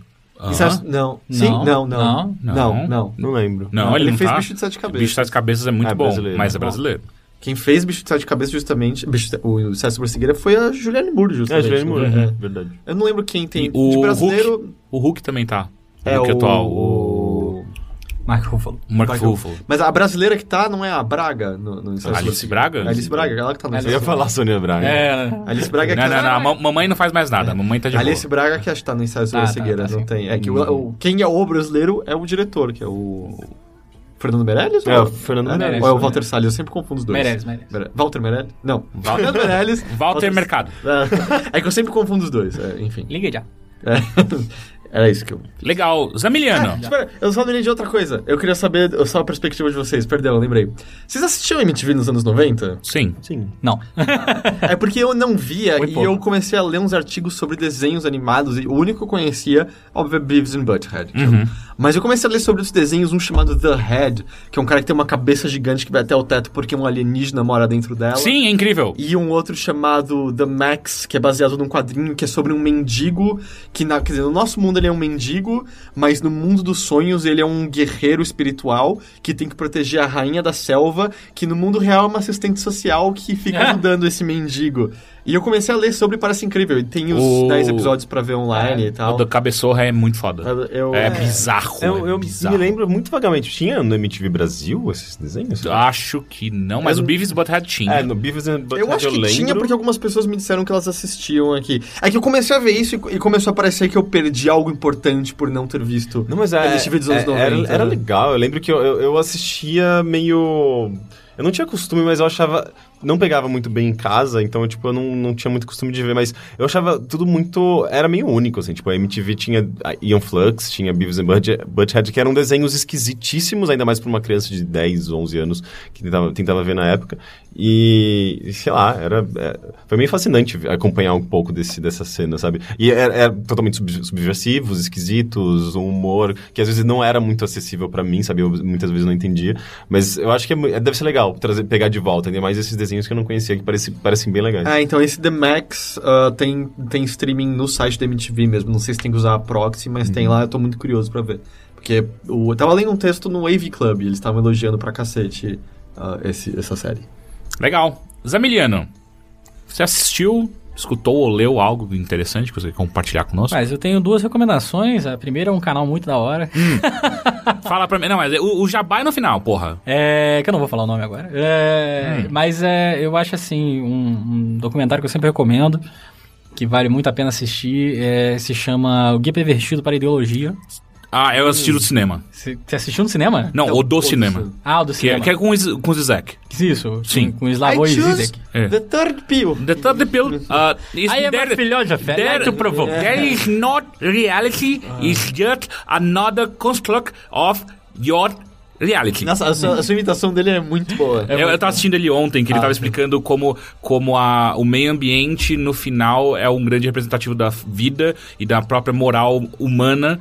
Isso é- não. Sim? Não, não. Não. Não, Não. não. Não lembro. Não, Não, ele, ele não fez tá. Bicho de Sete Cabeças. Bicho de Sete Cabeças é muito Ah, é bom, brasileiro. mas é brasileiro. Quem fez Bicho de Sete Cabeças justamente, Bicho de- o Sete sobre a Cegueira, foi a Juliane Moore, É, justamente. Juliane Moore, né? é, verdade. Eu não lembro quem tem. O de brasileiro, Hulk, o Hulk também tá. O é Hulk o... atual, o Mark Ruffalo. Mark Mark Ruffalo. Mas a brasileira que tá não é a Braga no, no Ensaio Alice sobre- Braga? Alice Braga, ela que tá no Eu Ensaio ia falar Sônia Braga. É, A Alice Braga é que Não, não, não, a ma- mamãe não faz mais nada, a mamãe tá de A boa. Alice Braga que acho que tá no ensaio sobre Tá, a tá, cegueira, tá, não sim. tem. É que o, o- quem é o brasileiro é o diretor, que é o. Fernando Meirelles? É, ou- o Fernando é, Meirelles. Ou é o Walter Salles? Eu sempre confundo os dois. Meirelles, Meirelles. Walter Meirelles? Não. Walter Meirelles. Walter Mercado. É que eu sempre confundo os dois, é, enfim. Liga já. É. Era isso que eu. Legal. Zamiliano. Espera, eu só lembrei de outra coisa. Eu queria saber só a perspectiva de vocês. Perdão, eu lembrei. Vocês assistiam MTV nos anos 90? Sim. Sim. Não. É porque eu não via Muito e pouco. eu comecei a ler uns artigos sobre desenhos animados e o único que eu conhecia, óbvio, é Beavis and Butthead. Uhum. Mas eu comecei a ler sobre os desenhos, um chamado The Head, que é um cara que tem uma cabeça gigante que vai até o teto porque um alienígena mora dentro dela. Sim, é incrível. E um outro chamado The Max, que é baseado num quadrinho que é sobre um mendigo, que na, quer dizer, no nosso mundo ele é um mendigo, mas no mundo dos sonhos ele é um guerreiro espiritual que tem que proteger a rainha da selva, que no mundo real é uma assistente social que fica ajudando esse mendigo. E eu comecei a ler sobre e parece incrível. E tem os O- 10 episódios pra ver online e O tal. da cabeçorra é muito foda. Eu- É, é. bizarro. Eu, é eu bizarro. me lembro muito vagamente. Tinha no MTV Brasil esses desenhos? Acho que não, mas Eu o Beavis e Butthead tinha. É, no Beavis and Butthead Eu acho que lembro. tinha porque algumas pessoas me disseram que elas assistiam aqui. É que eu comecei a ver isso e, e começou a parecer que eu perdi algo importante por não ter visto Não, mas é, MTV dos anos é- 90. era, era né? legal. Eu lembro que eu, eu, eu assistia meio. Eu não tinha costume, mas eu achava. Não pegava muito bem em casa, então, tipo, eu não, não tinha muito costume de ver, mas eu achava tudo muito. Era meio único, assim. Tipo, a MTV tinha a Ian Flux, tinha Beavis and Butthead, que eram desenhos esquisitíssimos, ainda mais pra uma criança de 10, 11 anos que tentava, tentava ver na época. E, sei lá, era. é, foi meio fascinante acompanhar um pouco desse, dessa cena, sabe? E era, era totalmente sub- subversivos, esquisitos, um humor que às vezes não era muito acessível pra mim, sabe? Eu muitas vezes não entendia. Mas eu acho que é deve ser legal trazer, pegar de volta, ainda mais esses que eu não conhecia, que parecem, parecem bem legais. Ah, então esse The Max ah, tem, tem streaming no site da MTV mesmo. Não sei se tem que usar a proxy, mas Uhum. tem lá, eu tô muito curioso pra ver. Porque o, eu tava lendo um texto no AV Club, eles estavam elogiando pra cacete ah, esse, essa série. Legal. Zamiliano, você assistiu, escutou ou leu algo interessante que você quer compartilhar conosco? Mas eu tenho duas recomendações. A primeira é um canal muito da hora. Fala pra mim. Não, mas o, o jabá é no final, porra. É, que eu não vou falar o nome agora. É, Hum. Mas é, eu acho assim, um, um documentário que eu sempre recomendo, que vale muito a pena assistir, é, se chama O Guia Pervertido para a Ideologia. Ah, eu assisti do cinema. Você assistiu no cinema? Não, o do o cinema. Ah, o do Que é, cinema. que é com, o com o Zizek. Isso, Sim. com, com Slavoj I choose Zizek. É. The Third Pill. The third pill uh, is I am there, a philosopher, I like to provoke. there is not reality, it's just another construct of your reality. Nossa, a sua, a sua imitação dele é muito boa. Eu, eu tava assistindo ele ontem, que ele Ah, tava sim. explicando como, como a, o meio ambiente, no final, é um grande representativo da vida e da própria moral humana,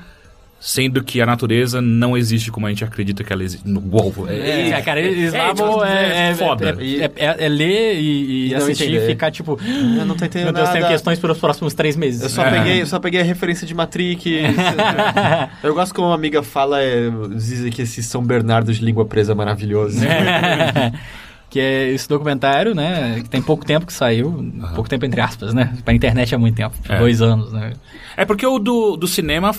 sendo que a natureza não existe como a gente acredita que ela existe. Uou, é, É, cara, Slavoj tipo, é, é, foda. É, é- é- é ler e, e E não assistir e ficar tipo... Eu não tô entendendo Meu Deus, tenho nada. questões para os próximos três meses. Eu só, É. peguei, eu só peguei a referência de Matrix. eu gosto como uma amiga fala, é, dizem que esse São Bernardo de língua presa é maravilhoso. que é esse documentário, né? Que tem pouco tempo que saiu. Pouco tempo entre aspas, né? Pra internet é muito tempo. É. Dois anos, né? É porque o do, do cinema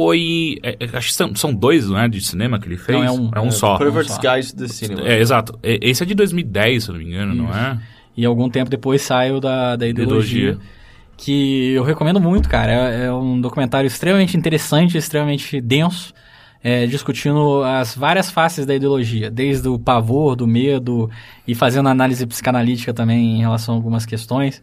foi. é, é, acho que são, são dois, não é? De cinema que ele fez? Não, é um. É um só. Pervert's só. Guide to the Cinema. É, exato. É, Esse é de 2010, se eu não me engano, não é? E algum tempo depois sai o da, da ideologia. Ideologia. Que eu recomendo muito, cara. É, é um documentário extremamente interessante, extremamente denso. é, discutindo as várias faces da ideologia, desde o pavor, do medo, e fazendo análise psicanalítica também em relação a algumas questões,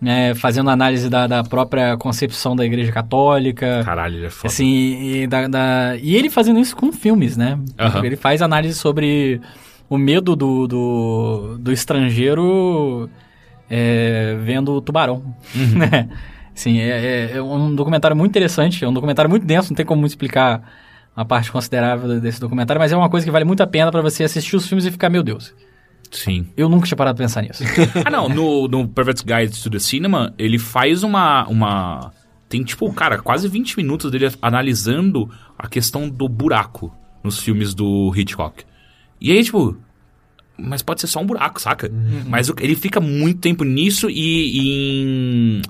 né, fazendo análise da, da própria concepção da Igreja Católica, Caralho, ele é foda. Assim, e, da- da- e ele fazendo isso com filmes, né? Aham. Ele faz análise sobre o medo do, do, do estrangeiro é, vendo o tubarão, Uhum. né? Assim, é, é- é um documentário muito interessante, é um documentário muito denso, não tem como explicar uma parte considerável desse documentário, mas é uma coisa que vale muito a pena pra você assistir os filmes e ficar, meu Deus, Sim. eu nunca tinha parado pra pensar nisso. Ah, não, no, no Perfect Guide to the Cinema, ele faz uma, uma... Tem, tipo, cara, quase 20 minutos dele analisando a questão do buraco nos filmes do Hitchcock. E aí, tipo... Mas pode ser só um buraco, saca? Mas o- ele fica muito tempo nisso e, e em,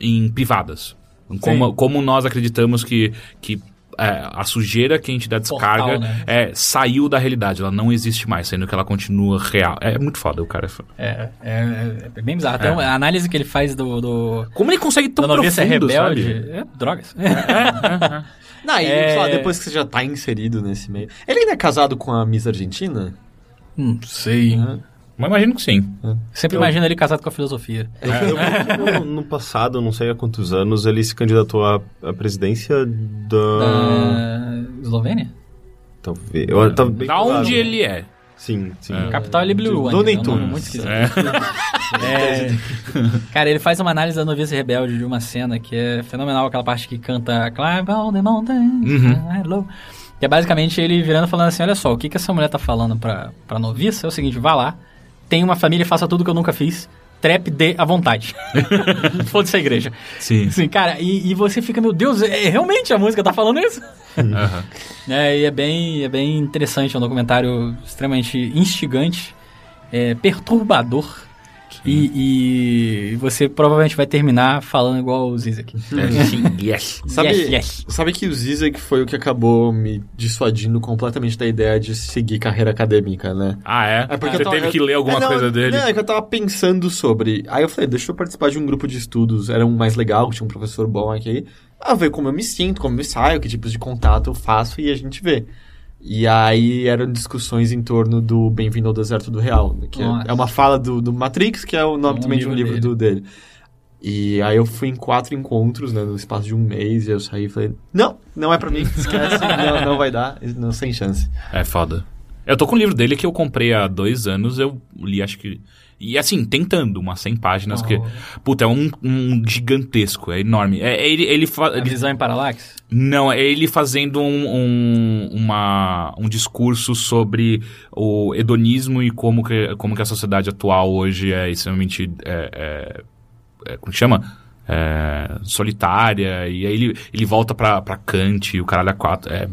em privadas. Como, como nós acreditamos que, que é, a sujeira que a gente dá descarga Portal, né? é, saiu da realidade. Ela não existe mais, sendo que ela continua real. É muito foda, o cara. é foda. É, é, é bem bizarro. É. uma- a análise que ele faz do, do, Como ele consegue tão profundo, rebelde sabe? é drogas. Não, e É. sei lá, depois que você já tá inserido nesse meio. Ele ainda é casado com a Miss Argentina? Não sei. Mas imagino que sim. Sempre imagino ele casado com a filosofia. Eu, eu no, no passado, não sei há quantos anos, ele se candidatou à, à presidência da... Da Eslovênia? Talvez. Eu, tá bem Da claro. onde ele é? Sim, sim. Capital é Libilu. Do ainda, nem é um nome tudo. Muito esquisito. É. É. Cara, ele faz uma análise da noviça rebelde de uma cena que é fenomenal, aquela parte que canta Climb all the mountains, love-" Que é basicamente ele virando e falando assim, olha só, o que, que essa mulher tá falando pra, pra noviça é o seguinte, vá lá, tem uma família, faça tudo que eu nunca fiz, trepe de à vontade. Foda-se a igreja. Sim. Assim, cara, e, e você fica, meu Deus, é, realmente a música tá falando isso? Aham. É, e é bem, é bem interessante, é um documentário extremamente instigante, é, perturbador. E, e você provavelmente vai terminar falando igual o Zizek. É, sim, yes. Sabe, Yes, yes. sabe que o Zizek foi o que acabou me dissuadindo completamente da ideia de seguir carreira acadêmica, né? Ah, é? É porque Você eu tava- teve que ler alguma É, não, coisa dele? Não, é que eu tava pensando sobre. Aí eu falei, deixa eu participar de um grupo de estudos. Era um mais legal, tinha um professor bom aqui. Ah, ver como eu me sinto, como eu saio, que tipos de contato eu faço e a gente vê. E aí eram discussões em torno do Bem-vindo ao Deserto do Real, que é- Nossa. é uma fala do, do Matrix, que é o nome Um também de um livro livro do, dele. E aí eu fui em quatro encontros, né, no espaço de um mês, e eu saí e falei, não, não é pra mim, esquece, não, não vai dar, não, sem chance. É foda. Eu tô com o livro dele que eu comprei há dois anos, eu li acho que. E assim, tentando, umas 100 páginas, que. Puta, é um, um gigantesco, é enorme. É, é ele, ele, fa- A visão em paralaxe? Não, é ele fazendo um, um, uma, um discurso sobre o hedonismo e como que, como que a sociedade atual hoje é extremamente. É, é, é, como que chama? É, solitária. E aí ele, ele volta pra, pra Kant e o caralho a quatro. É,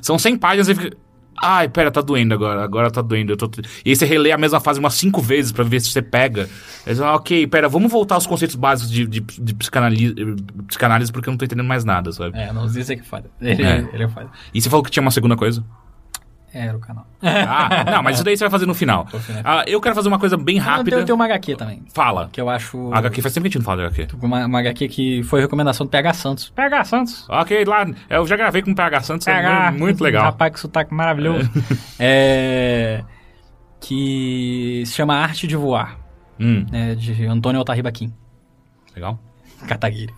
são 100 páginas e fica. Ai, pera, tá doendo agora, agora tá doendo. Eu tô... E aí você relê a mesma fase umas cinco vezes pra ver se você pega. Aí você fala, ok, pera, vamos voltar aos conceitos básicos de, de, de psicanálise, psicanálise porque eu não tô entendendo mais nada, sabe? É, não, o Zizek é foda. Ele É. é, ele é foda. E você falou que tinha uma segunda coisa? É, era o canal. Ah, não, mas isso daí você vai fazer no final. Ah, eu quero fazer uma coisa bem Ah, rápida. Tem, tem uma HQ também, Fala. que eu acho... HQ faz tempo que a gente não fala de HQ. Uma, uma HQ que foi recomendação do PH Santos. PH Santos. Ok, lá, eu já gravei com o PH Santos, é PH. mu- muito legal. Rapaz, que sotaque maravilhoso. é... Que se chama Arte de Voar, Hum, né, de Antônio Altarriba Kim. legal. Kataguiri.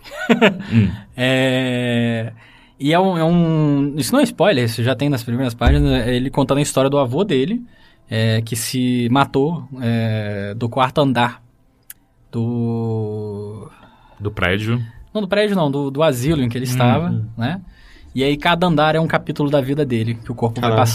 Hum. É... E é um, é um- Isso não é spoiler, isso já tem nas primeiras páginas. é Ele contando a história do avô dele, é, que se matou é, do quarto andar do. Do prédio. Não, do prédio não, do, do asilo em que ele estava, né? E aí cada andar é um capítulo da vida dele, que o corpo vai Caralho.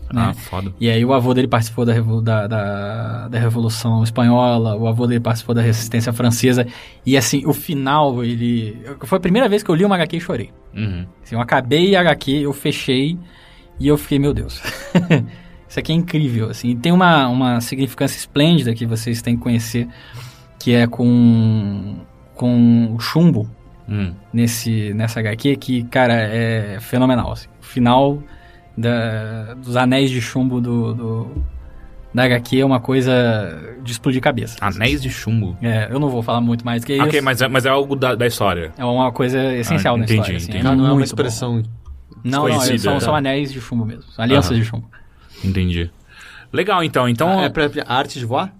Passando. Ah, Né? foda. E aí o avô dele participou da, da, da, da Revolução Espanhola, o avô dele participou da Resistência Francesa. E assim, o final, ele... Foi a primeira vez que eu li uma HQ e chorei. Uhum. Assim, eu acabei a HQ, eu fechei e eu fiquei, meu Deus. Isso aqui é incrível, assim. E tem uma, uma significância esplêndida que vocês têm que conhecer, que é com, com o chumbo Hum. nesse, nessa HQ, que, cara, é fenomenal, assim. O final da- dos anéis de chumbo do, do, da HQ é uma coisa de explodir cabeça. Anéis de chumbo. É, eu não vou falar muito mais que isso. Ok, mas é, mas é algo da, da história. É uma coisa essencial Ah, na entendi, história. assim, entendi. é Não, não é uma expressão. Não, não, são, tá. são anéis de chumbo mesmo. Alianças Aham. de chumbo. Entendi. Legal, então. Então, É pra a arte de voar?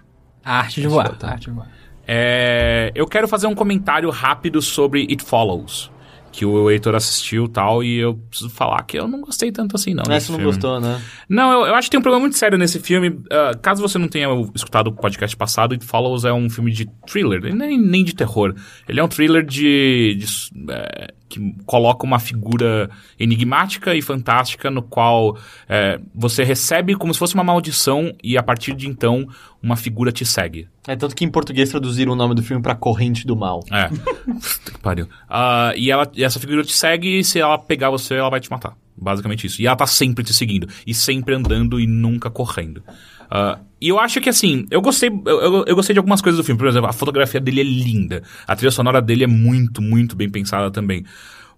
A arte de voar. tá. a arte de voar. É, eu quero fazer um comentário rápido sobre It Follows. Que o Heitor assistiu e tal, e eu preciso falar que eu não gostei tanto assim, não. Essa desse não filme. gostou, né? Não, eu, eu acho que tem um problema muito sério nesse filme. Ah, caso você não tenha escutado o podcast passado, It Follows é um filme de thriller, nem, nem de terror. Ele é um thriller de. de, é, que coloca uma figura enigmática e fantástica no qual é, você recebe como se fosse uma maldição e a partir de então uma figura te segue. É tanto que em português traduziram o nome do filme pra Corrente do Mal. É. Que pariu. Ah, e, ela, e essa figura te segue e se ela pegar você, ela vai te matar. Basicamente isso. E ela tá sempre te seguindo. E sempre andando e nunca correndo. Ah, e eu acho que assim, eu gostei, eu, eu- gostei de algumas coisas do filme. Por exemplo, a fotografia dele é linda. A trilha sonora dele é muito, muito bem pensada também.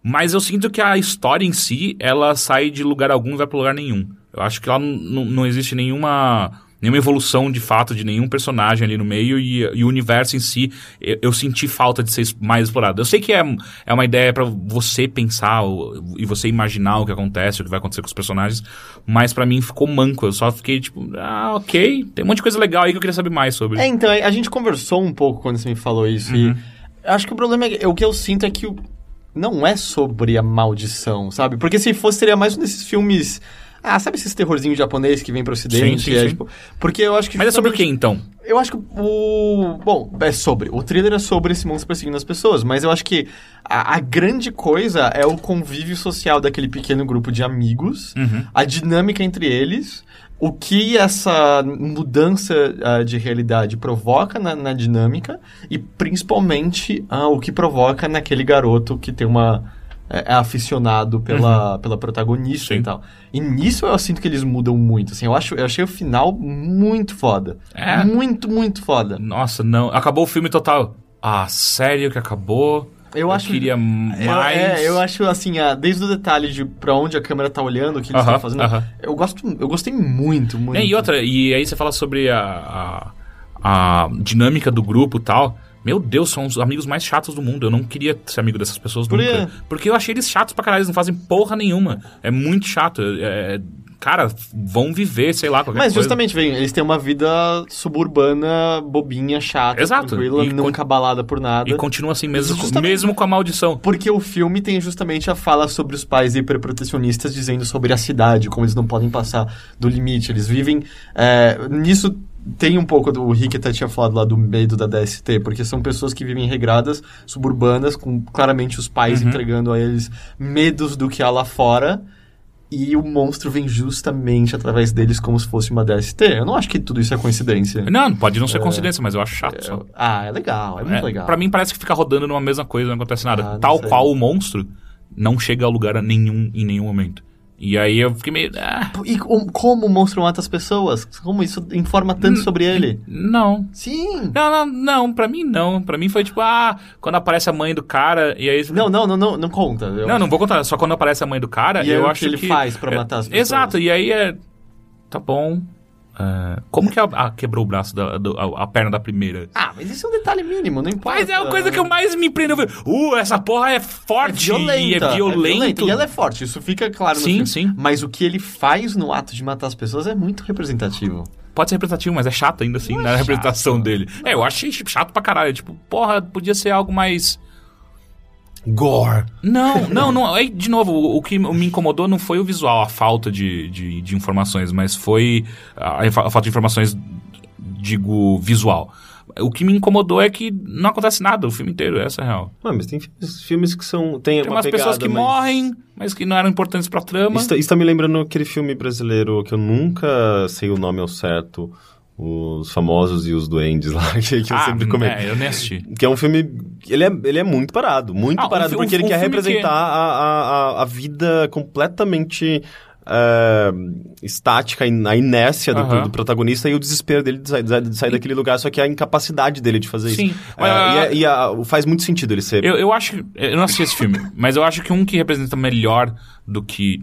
Mas eu sinto que a história em si, ela sai de lugar algum e vai pra lugar nenhum. Eu acho que lá n- n- não existe nenhuma nenhuma evolução de fato de nenhum personagem ali no meio e, e o universo em si, eu, eu senti falta de ser mais explorado. Eu sei que é, é uma ideia pra você pensar o- e você imaginar o que acontece, o que vai acontecer com os personagens, mas pra mim ficou manco. Eu só fiquei tipo, ah, ok, tem um monte de coisa legal aí que eu queria saber mais sobre. É, então, a gente conversou um pouco quando você me falou isso. Uhum. E acho que o problema é o que eu sinto é que o- não é sobre a maldição, sabe? Porque se fosse, seria mais um desses filmes. Ah, sabe esses terrorzinhos japonês que vem pro ocidente? Sim, sim, é, sim. tipo, porque eu acho que. Mas é sobre o que então? Eu acho que o. Bom, é sobre. O thriller é sobre esse monstro perseguindo as pessoas, mas eu acho que a, a grande coisa é o convívio social daquele pequeno grupo de amigos, Uhum. a dinâmica entre eles, o que essa mudança ah, de realidade provoca na, na dinâmica e principalmente ah, o que provoca naquele garoto que tem uma. É, é aficionado pela, pela protagonista Sim. e tal. E nisso eu sinto que eles mudam muito. Assim, eu, acho, eu achei o final muito foda. É? Muito, muito foda. Nossa, não. Acabou o filme total. Ah, sério que acabou? Eu acho- queria Eu, mais. é, eu acho assim, ah, desde o detalhe de pra onde a câmera tá olhando, o que eles estão fazendo. aham. Eu gosto, eu gostei muito, muito. É, e outra, e aí você fala sobre a, a, a dinâmica do grupo e tal. Meu Deus, são os amigos mais chatos do mundo. Eu não queria ser amigo dessas pessoas Por nunca. Porque eu achei eles chatos pra caralho, eles não fazem porra nenhuma. É muito chato. É, cara, vão viver, sei lá, qualquer Mas coisa. justamente, vem, eles têm uma vida suburbana, bobinha, chata, Exato. tranquila, E nunca abalada por nada. E continua assim mesmo, com- mesmo com a maldição. Porque o filme tem justamente a fala sobre os pais hiperprotecionistas dizendo sobre a cidade, como eles não podem passar do limite. Eles vivem. é, nisso tem um pouco do. O Rick até tinha falado lá do medo da DST, porque são pessoas que vivem regradas, suburbanas, com claramente os pais Uhum. entregando a eles medos do que há lá fora. E o monstro vem justamente através deles como se fosse uma DST. Eu não acho que tudo isso é coincidência. Não, pode não ser coincidência, mas eu acho chato. só. Ah, é legal, é muito É, legal. Pra mim parece que fica rodando numa mesma coisa, não acontece nada. Ah, não Tal sei. qual o monstro não chega a lugar nenhum em nenhum momento. E aí eu fiquei meio. Ah, E com- como o monstro mata as pessoas? Como isso informa tanto sobre ele? não. Sim. Não, não, não, pra mim não. Pra mim foi tipo, ah, quando aparece a mãe do cara, e aí. Não, não, não, não, não conta. Eu não, não vou contar, só quando aparece a mãe do cara, E eu que acho ele faz pra é, matar as pessoas? Exato, e aí é. Tá bom. É, como que a, a- quebrou o braço da do- a, a perna da primeira? Ah, mas isso é um detalhe mínimo, não importa. Mas é a coisa que eu mais me prendeu. Uh, essa porra é É forte violenta, e é violento. E ela é forte, isso fica claro no Sim, filme. sim. Mas o que ele faz no ato de matar as pessoas é muito representativo. Pode ser representativo, mas é chato ainda assim, Não é na chato. representação dele. É, eu achei chato pra caralho. Tipo, porra, podia ser algo mais. Gore. Não, não, não. Aí, de novo, o, o que me incomodou não foi o visual, a falta de, de, de informações, mas foi a, a falta de informações, digo, visual. O que me incomodou é que não acontece nada o filme inteiro, essa é a real. Ah, mas tem filmes, filmes que são. Tem, Tem uma umas pessoas pegada que mais- morrem, mas que não eram importantes pra trama. Isso, tá- isso tá me lembrando aquele filme brasileiro que eu nunca sei o nome ao certo. Os famosos e os duendes lá, que, que eu ah, sempre comento. é, eu nem assisti. Que é um filme. Ele é, ele é muito parado, muito Ah, um parado, fi- porque um- ele um quer representar que- a, a, a, vida completamente é, estática, a inércia do, do protagonista e o desespero dele de sair, de sair daquele lugar, só que a incapacidade dele de fazer Sim. isso. É, Ah, e é- e a- faz muito sentido ele ser. Eu, eu acho. Eu não assisti esse filme, mas eu acho que um que representa melhor do que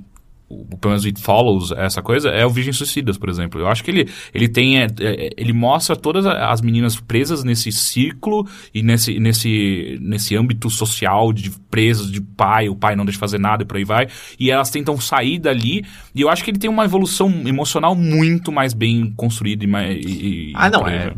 o, pelo menos It Follows, essa coisa, é o Virgem Suicidas, por exemplo. Eu acho que ele, ele tem. é, é, ele mostra todas as meninas presas nesse ciclo e nesse, nesse, nesse âmbito social de presas de pai, o pai não deixa fazer nada e por aí vai. E elas tentam sair dali. E eu acho que ele tem uma evolução emocional muito mais bem construída e mais. e- Ah, não, é.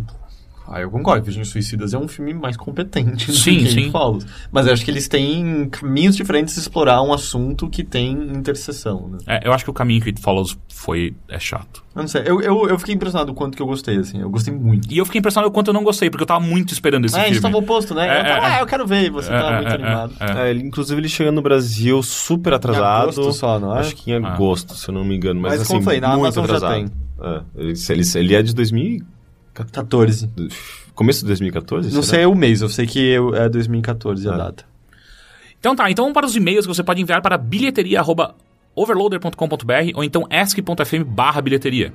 Ah, eu concordo. Virgem Suicidas é um filme mais competente do Sim, que sim. It Follows. Mas eu acho que eles têm caminhos diferentes de explorar um assunto que tem interseção, né? É, eu acho que o caminho que It Follows foi. é chato. Eu não sei. Eu, eu, eu fiquei impressionado com o quanto que eu gostei, assim. Eu gostei muito. E eu fiquei impressionado o quanto eu não gostei, porque eu tava muito esperando esse Ah, a gente filme. tava oposto, né? É, eu tava, é, ah, eu quero ver. E você É, tava é, muito é, animado. é. É, ele, inclusive ele chega no Brasil super atrasado. agosto só, não é? Acho que em Ah. agosto, se eu não me engano. Mas, Mas assim, como eu falei, na muito Amazon já atrasado. É, ele, ele, ele é de 2000, 14. começo de 2014? Não será? sei o mês, eu sei que é 2014 a Ah. data. Então tá, então vamos para os e-mails que você pode enviar para bilheteria.overloader.com.br ou então ask.fm barra bilheteria.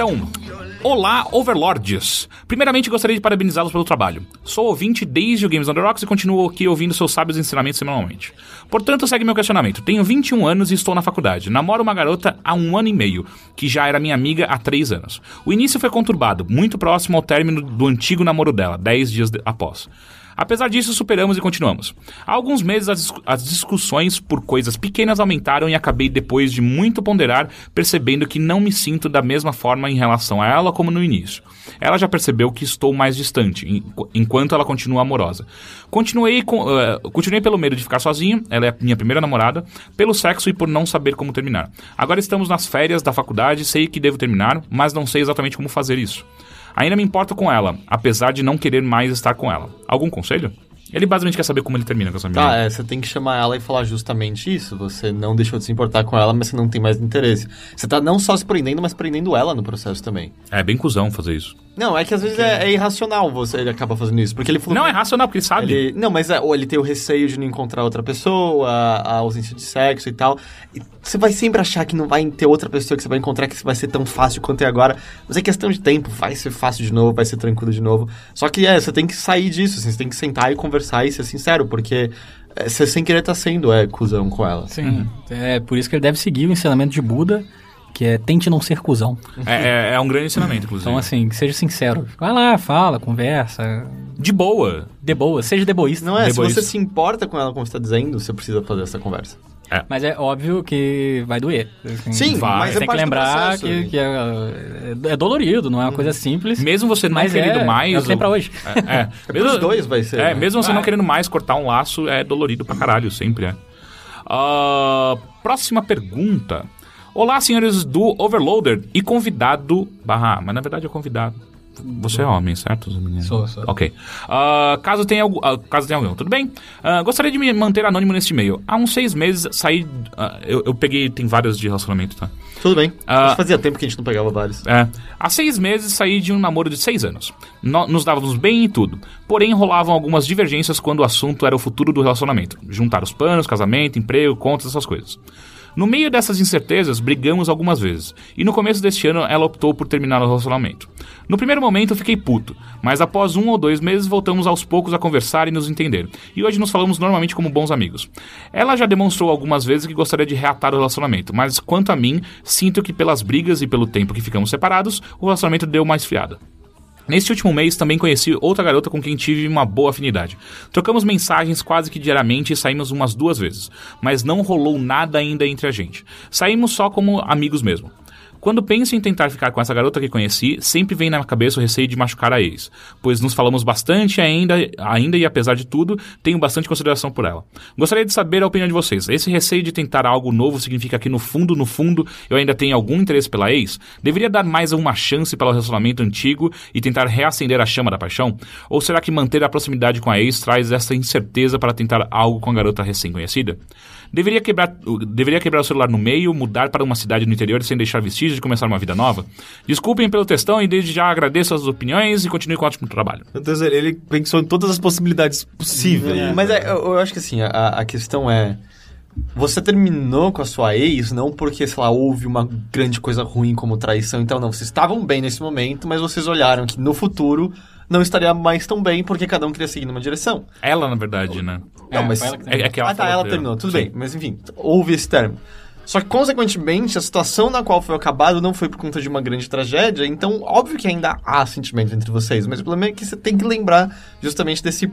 Então. Olá, Overlords! Primeiramente, gostaria de parabenizá-los pelo trabalho. Sou ouvinte desde o Games the Rocks e continuo aqui ouvindo seus sábios ensinamentos semanalmente. Portanto, segue meu questionamento. Tenho 21 anos e estou na faculdade. Namoro uma garota há um ano e meio, que já era minha amiga há 3 anos. O início foi conturbado, muito próximo ao término do antigo namoro dela, 10 dias após. Apesar disso, superamos e continuamos. Há alguns meses as, as discussões por coisas pequenas aumentaram e acabei, depois de muito ponderar, percebendo que não me sinto da mesma forma em relação a ela como no início. Ela já percebeu que estou mais distante, enqu- enquanto ela continua amorosa. Continuei, com, eh, continuei pelo medo de ficar sozinho, ela é minha primeira namorada, pelo sexo e por não saber como terminar. Agora estamos nas férias da faculdade, sei que devo terminar, mas não sei exatamente como fazer isso. Ainda me importo com ela, apesar de não querer mais estar com ela. Algum conselho? Ele basicamente quer saber como ele termina com essa menina. Tá, é, você tem que chamar ela e falar justamente isso. Você não deixou de se importar com ela, mas você não tem mais interesse. Você tá não só se prendendo, mas prendendo ela no processo também. É bem cuzão fazer isso. Não, é que às vezes é, é irracional você ele acaba fazendo isso. Porque ele falou. Não, é racional, porque ele sabe. Ele, não, mas é, ou ele tem o receio de não encontrar outra pessoa, a ausência de sexo e tal. E você vai sempre achar que não vai ter outra pessoa que você vai encontrar que vai ser tão fácil quanto é agora. Mas é questão de tempo, vai ser fácil de novo, vai ser tranquilo de novo. Só que é, você tem que sair disso, assim, você tem que sentar e conversar e ser sincero, porque é, você sem querer tá sendo é, cuzão com ela. Sim. É por isso que ele deve seguir o ensinamento de Buda, que é tente não ser cuzão. É, é- é um grande ensinamento, inclusive. Então, assim, seja sincero. Vai lá, fala, conversa. De boa. De boa, seja deboísta. Não é, se Depois- você se importa com ela como você tá dizendo, você precisa fazer essa conversa. Mas é óbvio que vai doer. Assim, Sim, vai. mas Você é tem que parte do lembrar processo. que, que é, é dolorido, não é uma coisa simples. Mesmo você não Mas querendo é- mais. é o que tem pra hoje. É, é. É pros dois vai ser, É, né? mesmo você não querendo mais cortar um laço, é dolorido pra caralho, sempre é. Ah, próxima pergunta. Olá, senhores do Overloader e convidado. Barra, mas na verdade é convidado. Você é homem, certo? Sou, sou. Ok. Ah, caso, tenha, ah, caso tenha algum, tudo bem? Ah, gostaria de me manter anônimo neste e-mail. Há uns seis meses saí. eu, eu peguei. Tem vários de relacionamento, tá? Tudo bem. Fazia tempo que a gente não pegava vários. É. Há seis meses saí de um namoro de seis anos. No- nos dávamos bem e tudo. Porém, rolavam algumas divergências quando o assunto era o futuro do relacionamento. Juntar os planos, casamento, emprego, contas, essas coisas. No meio dessas incertezas, brigamos algumas vezes. E no começo deste ano, ela optou por terminar o relacionamento. No primeiro momento, eu fiquei puto. Mas após um ou dois meses, voltamos aos poucos a conversar e nos entender. E hoje nos falamos normalmente como bons amigos. Ela já demonstrou algumas vezes que gostaria de reatar o relacionamento. Mas quanto a mim, sinto que pelas brigas e pelo tempo que ficamos separados, o relacionamento deu uma esfriada. Neste último mês também conheci outra garota com quem tive uma boa afinidade. Trocamos mensagens quase que diariamente e saímos umas duas vezes, mas não rolou nada ainda entre a gente. Saímos só como amigos mesmo. Quando penso em tentar ficar com essa garota que conheci, sempre vem na cabeça o receio de machucar a ex, pois nos falamos bastante ainda, ainda e apesar de tudo, tenho bastante consideração por ela. Gostaria de saber a opinião de vocês. Esse receio de tentar algo novo significa que no fundo, no fundo, eu ainda tenho algum interesse pela ex? Deveria dar mais uma chance para o relacionamento antigo e tentar reacender a chama da paixão? Ou será que manter a proximidade com a ex traz essa incerteza para tentar algo com a garota recém-conhecida? Deveria quebrar, deveria quebrar o celular no meio, mudar para uma cidade no interior sem deixar vestígios de começar uma vida nova? Desculpem pelo textão e desde já agradeço as opiniões e continue com o ótimo trabalho. Meu Deus, ele- pensou em todas as possibilidades possíveis. Mas é, eu, eu acho que assim, a, a questão é. Você terminou com a sua ex não porque, sei lá, houve uma grande coisa ruim como traição, então não. Vocês estavam bem nesse momento, mas vocês olharam que no futuro não estaria mais tão bem porque cada um queria seguir numa direção. Ela, na verdade, né? Não, mas. foi ela que É, é que ela ah, tá, ela terminou, tudo Sim. bem. Mas enfim, houve esse termo. Só que, consequentemente, a situação na qual foi acabado não foi por conta de uma grande tragédia, então, óbvio que ainda há sentimento entre vocês, mas o problema é que você tem que lembrar justamente desse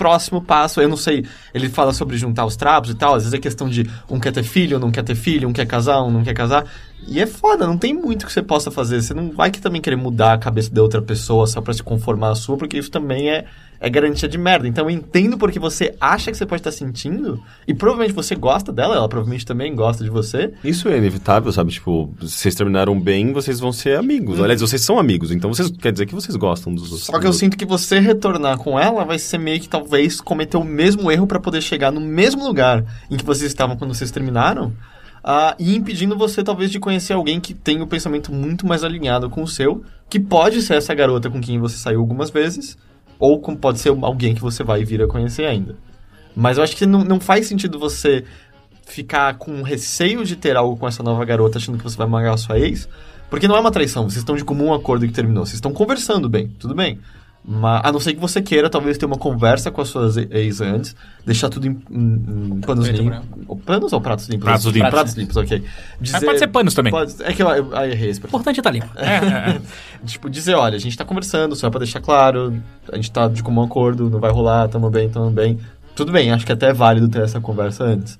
próximo passo. Eu não sei, ele fala sobre juntar os trapos e tal, às vezes é questão de um quer ter filho, não quer ter filho, um quer casar, um não quer casar. E é foda, não tem muito que você possa fazer. Você não vai que também querer mudar a cabeça da outra pessoa só pra se conformar à sua, porque isso também é, é garantia de merda. Então eu entendo porque você acha que você pode estar sentindo, e provavelmente você gosta dela, ela provavelmente também gosta de você. Isso é inevitável, sabe? Tipo, vocês terminaram bem, vocês vão ser amigos. Aliás, vocês são amigos, então vocês quer dizer que vocês gostam dos outros. Só que eu sinto que você retornar com ela vai ser meio que talvez cometer o mesmo erro pra poder chegar no mesmo lugar em que vocês estavam quando vocês terminaram. Ah, e impedindo você talvez de conhecer alguém que tem o pensamento muito mais alinhado com o seu, que pode ser essa garota com quem você saiu algumas vezes, ou com, pode ser alguém que você vai vir a conhecer ainda. Mas eu acho que não, não faz sentido você ficar com receio de ter algo com essa nova garota achando que você vai magar a sua ex, porque não é uma traição, vocês estão de comum acordo que terminou, vocês estão conversando bem, tudo bem. Mas, a não ser que você queira, talvez, ter uma conversa com as suas ex antes, deixar tudo em, em- em panos limpos. Panos ou pratos limpos? Pratos limpos. Pratos limpos, ok. Mas pode ser panos também. pode- é que eu, eu, eu errei esse O importante é tá limpo. tipo, dizer, olha, a gente tá conversando, só pra deixar claro, a gente tá de comum acordo, não vai rolar, tamo bem, tamo bem. Tudo bem, acho que até é válido ter essa conversa antes.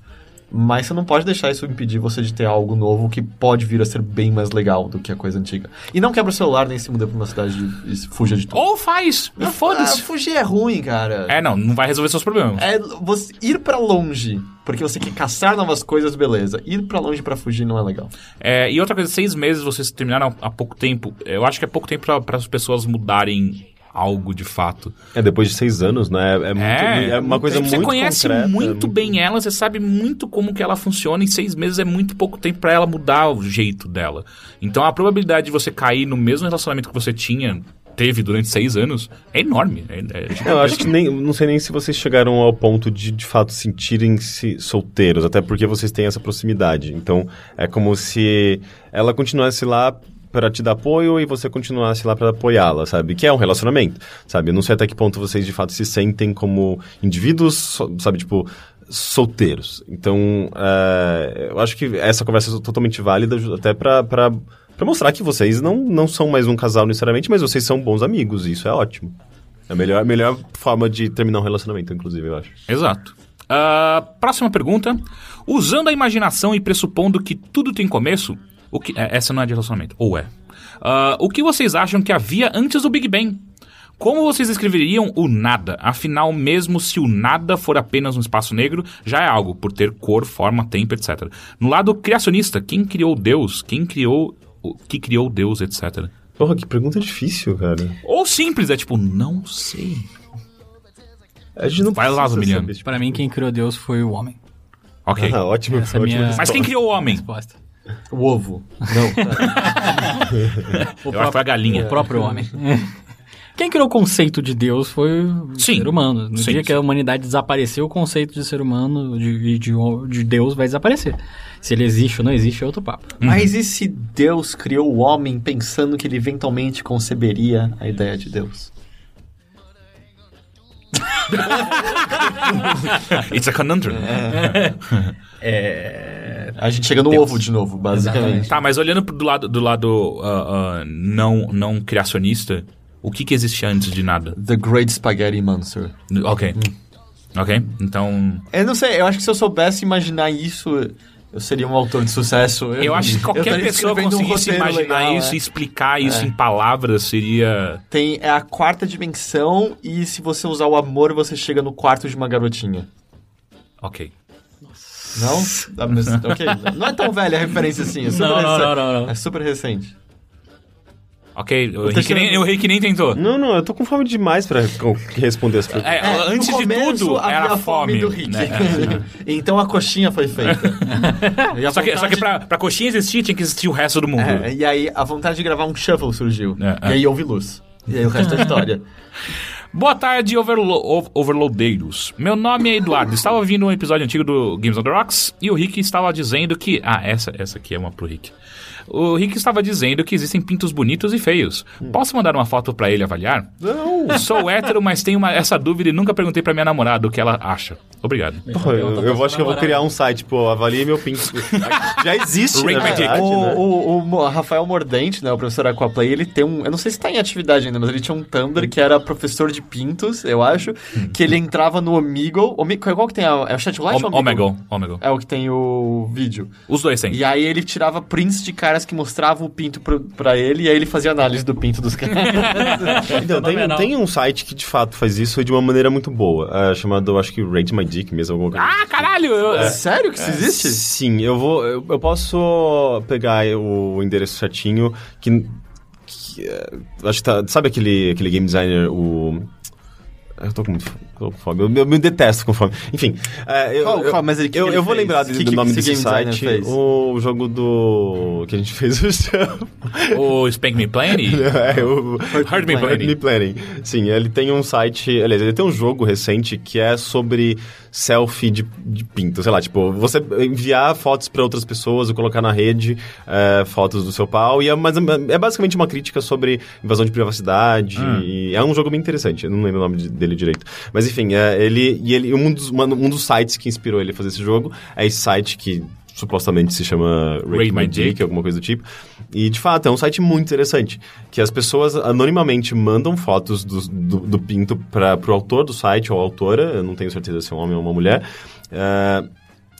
Mas você não pode deixar isso impedir você de ter algo novo que pode vir a ser bem mais legal do que a coisa antiga. E não quebra o celular nem se muda pra uma cidade e fuja de tudo. Ou faz! Ah, Foda-se! fugir é ruim, cara. É, não, não vai resolver seus problemas. É você ir pra longe, porque você quer caçar novas coisas, beleza. Ir pra longe pra fugir não é legal. É, e outra coisa, seis meses vocês terminaram há pouco tempo. Eu acho que é pouco tempo para as pessoas mudarem algo de fato. É, depois de seis anos, né? É, muito, é, uma coisa você muito conhece concreta, muito é bem ela, você sabe muito como que ela funciona. Em seis meses é muito pouco tempo para ela mudar o jeito dela. Então a probabilidade de você cair no mesmo relacionamento que você tinha teve durante seis anos é enorme. É, é Eu acho que nem, não sei nem se vocês chegaram ao ponto de, de fato, sentirem-se solteiros, até porque vocês têm essa proximidade. Então, é como se ela continuasse lá para te dar apoio e você continuasse lá para apoiá-la, sabe? Que é um relacionamento, sabe? Eu não sei até que ponto vocês, de fato, se sentem como indivíduos, sabe? Tipo, solteiros. Então, é, eu acho que essa conversa é totalmente válida até para mostrar que vocês não, não são mais um casal necessariamente, mas vocês são bons amigos, e isso é ótimo. É a melhor, melhor forma de terminar um relacionamento, inclusive, eu acho. Exato. Ah, próxima pergunta. Usando a imaginação e pressupondo que tudo tem começo, o que, é, essa não é de relacionamento, ou é. Ah, o que vocês acham que havia antes do Big Bang? Como vocês escreveriam o nada? Afinal, mesmo se o nada for apenas um espaço negro, já é algo, por ter cor, forma, tempo, etc. No lado criacionista, quem criou Deus? Quem criou o que criou Deus, etc. Porra, que pergunta difícil, cara. Ou simples, é tipo, não sei. A gente não Vai lá, precisa Zumiliano. tipo- Pra mim, quem criou Deus foi o homem. Ok. Ah, ótimo, Essa é minha- Mas quem criou o homem? Resposta. O ovo. Não. Eu acho que foi a galinha. O próprio homem. Quem criou o conceito de Deus foi o Sim. ser humano. No Sim, dia que sim. a humanidade desapareceu, o conceito de ser humano de, de, de Deus vai desaparecer. Se ele existe ou não existe é outro papo. Mas e se Deus criou o homem pensando que ele eventualmente conceberia a ideia de Deus? It's a conundrum. A gente chega no ovo de novo, basicamente. Tá, mas olhando pro- do lado, do lado ah, ah, não, não criacionista, O que que existia antes de nada? The Great Spaghetti Monster. Ok. Ok, então... Eu não sei, eu acho que se eu soubesse imaginar isso, eu seria um autor de sucesso. Eu acho que eu qualquer pessoa um conseguisse roteiro imaginar legal, isso é. e explicar isso em palavras seria... Tem é a quarta dimensão e se você usar o amor, você chega no quarto de uma garotinha. Ok. Não? Ah, ok. Não é tão velha a referência assim. É super Não, não, não, não, não. É super recente. Ok, o Rick, nem, o Rick nem tentou. Não, não, eu tô com fome demais pra responder as perguntas. É, É, antes de tudo, era a fome. do Rick. né? então a coxinha foi feita. E a Só que, só que vontade- pra, pra coxinha existir, tinha que existir o resto do mundo. É, e aí a vontade de gravar um shuffle surgiu. É, e é. aí houve luz. E aí o resto é história. Boa tarde, overlo ov- overloadeiros. Meu nome é Eduardo. Estava ouvindo um episódio antigo do Games on the Rocks e o Rick estava dizendo que. Ah, essa, essa aqui é uma pro Rick. O Rick estava dizendo que existem pintos bonitos e feios. Posso mandar uma foto pra ele avaliar? Não. Sou hétero, mas tenho uma- essa dúvida e nunca perguntei pra minha namorada o que ela acha. Obrigado. Pô, eu, eu acho que eu vou criar um site, pô, avalie meu pinto. Já existe, Rate na verdade, o, né? o, o Rafael Mordente, né, o professor Aquaplay, ele tem um. Eu não sei se tá em atividade ainda, mas ele tinha um Tumblr que era professor de pintos, eu acho. Que ele entrava no Omegle. Omi- qual que tem a. É o Chatlight ou Om- Omegle. Omegle. É o que tem o vídeo. Os dois têm. E aí ele tirava prints de caras que mostravam o pinto pro, pra ele e aí ele fazia análise do pinto dos caras. Então, tem, tem um site que de fato faz isso de uma maneira muito boa, é, chamado, acho que Rate My Dick mesmo, alguma coisa. Ah, caralho! eu- Sério que isso existe? Sim, eu vou. Eu, eu posso pegar o endereço certinho que. que, é, acho que tá. Sabe aquele, aquele game designer, o. Eu tô com muito com fome. Eu, eu me detesto com fome. Enfim. é, eu, Qual- eu, qual? Mas ele- que eu, que ele eu vou lembrar Que- do que- nome que desse site. fez? O jogo do. que a gente fez o chão. O Spank Me Plane? É, o Hurt Me Planning. Me Planning. Sim, ele tem um site. Aliás, ele tem um jogo recente que é sobre selfie de, de pinto. Sei lá, tipo, você enviar fotos pra outras pessoas ou colocar na rede é, fotos do seu pau. E é, mas é basicamente uma crítica sobre invasão de privacidade. E é um jogo bem interessante. Eu não lembro o nome de- dele direito. Mas enfim, é, ele. E ele, um, dos, um dos sites que inspirou ele a fazer esse jogo é esse site que supostamente se chama Rate, Rate My Dick, Dick. alguma coisa do tipo. E, de fato, é um site muito interessante. Que as pessoas anonimamente mandam fotos do, do, do pinto para pro autor do site ou autora, eu não tenho certeza se é um homem ou uma mulher. É,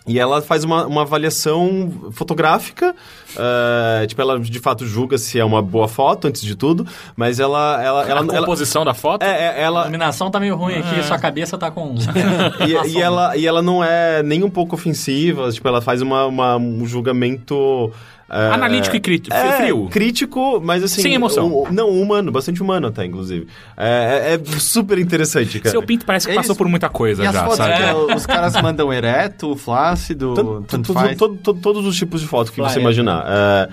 e ela faz uma, uma avaliação fotográfica. é, tipo, ela de fato julga se é uma boa foto, antes de tudo. Mas ela... ela, A ela, ela composição da foto? é, é, A ela, iluminação tá meio ruim aqui, sua cabeça tá com. e, e ela, e ela não é nem um pouco ofensiva, tipo, ela faz uma, uma- um julgamento. É, Analítico e crítico, é, frio. Crítico, mas assim. Sem emoção. um- não, humano, bastante humano até, inclusive. É, é- é super interessante, cara. Seu pinto parece que Eles- passou por muita coisa E as já, fotos sabe? que é, os caras mandam ereto, flácido, Tanto- tanto to- faz. to- to- todos os tipos de foto que você Flyer. imaginar. É,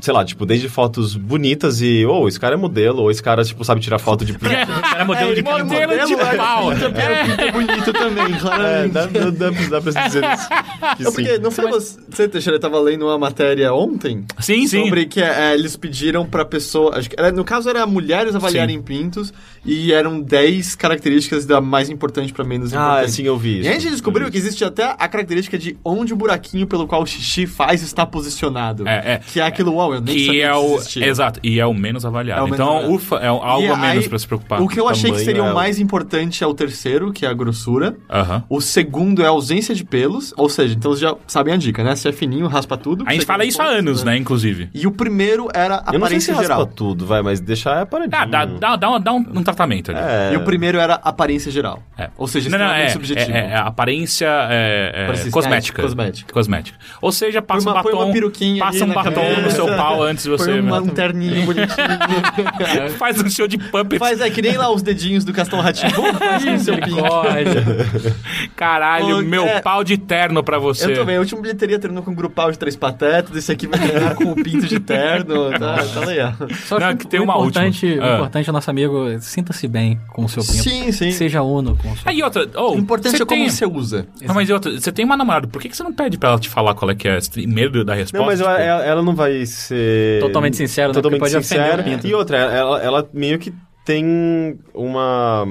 sei lá, tipo, desde fotos bonitas e, ou esse cara é modelo, ou esse cara, tipo, sabe tirar foto de Era modelo de modelo pinto. de pau. É bonito também, É, claramente. dá, dá, dá, dá pra se dizer isso. Que É sim. porque, não sei você, você, Teixeira, tava lendo uma matéria ontem Sim, sim. sobre que é, eles pediram pra pessoa. Acho que era, no caso era mulheres avaliarem pintos e eram 10 características da mais importante pra menos Ah, importante. sim, eu vi E isso. a gente descobriu que existe até a característica de onde o buraquinho pelo qual o xixi faz está posicionado. É, é. Que é aquilo, uau, eu nem Que sabia é que o. Exato, e é o menos avaliado. É o menos então, avaliado. ufa, é algo E a menos pra se preocupar. O que eu achei que seria é o mais importante é o terceiro, que é a grossura. Aham. O segundo é a ausência de pelos, ou seja, então vocês já sabem a dica, né? Se é fininho, raspa tudo. A gente fala isso há anos, né, inclusive. E o primeiro era a Eu não sei se aparência raspa geral. tudo, vai, mas deixar é paradinho. Ah, dá, dá, dá, dá um, um tratamento ali. É. E o primeiro era aparência geral. É. Ou seja, não, não, é, subjetivo. é, é aparência é, é, cosmética. cosmética. Cosmética. Ou seja, passa uma- um batom, uma peruquinha passa um batom cabeça. no seu pau antes de você... Uma, um terninho bonitinho. Faz um show de puppets. Faz, é que nem lá os dedinhos do Castão Ratinho. Faz seu. Caralho, Ô, meu é- pau de terno pra você. Eu também, a última bilheteria terminou com um grupal de três patetas, esse aqui vai terminar com o pinto de terno, tá, tá legal. Só Não, que tem o uma importante, última. O Ah. importante é nosso amigo sinta-se bem com o seu pinto. Sim, sim. Seja uno com o seu Aí outra, oh, O importante é como tem... você usa. Não, mas e outra, você tem uma namorada, por que, que você não pede pra ela te falar qual é que é? Medo da resposta? Não, mas ela, Tipo, ela- ela não vai ser... Totalmente sincero, né? Totalmente ofender sincera. o pinto. E outra, ela, ela meio que tem uma...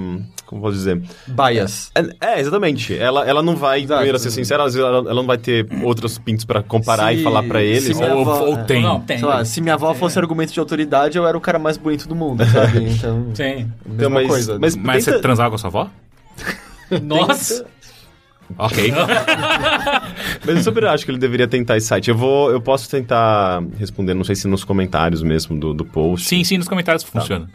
Como posso dizer? Bias. É, é, exatamente. Ela, ela não vai, Exato. primeiro, ser sincera, às vezes ela, ela não vai ter outros pintos pra comparar Se- e falar pra eles. se minha Ou, avó- ou é. tem. Não, tem. Sei lá, se minha avó fosse argumento de autoridade, eu era o cara mais bonito do mundo, sabe? Então, Tem. mesma Então, mas, coisa. mas, Mas você tenta- transava com a sua avó? Nossa! Ok. Mas eu super acho que ele deveria tentar esse site. Eu vou, eu posso tentar responder, não sei se nos comentários mesmo do, do post. Sim, sim, nos comentários funciona.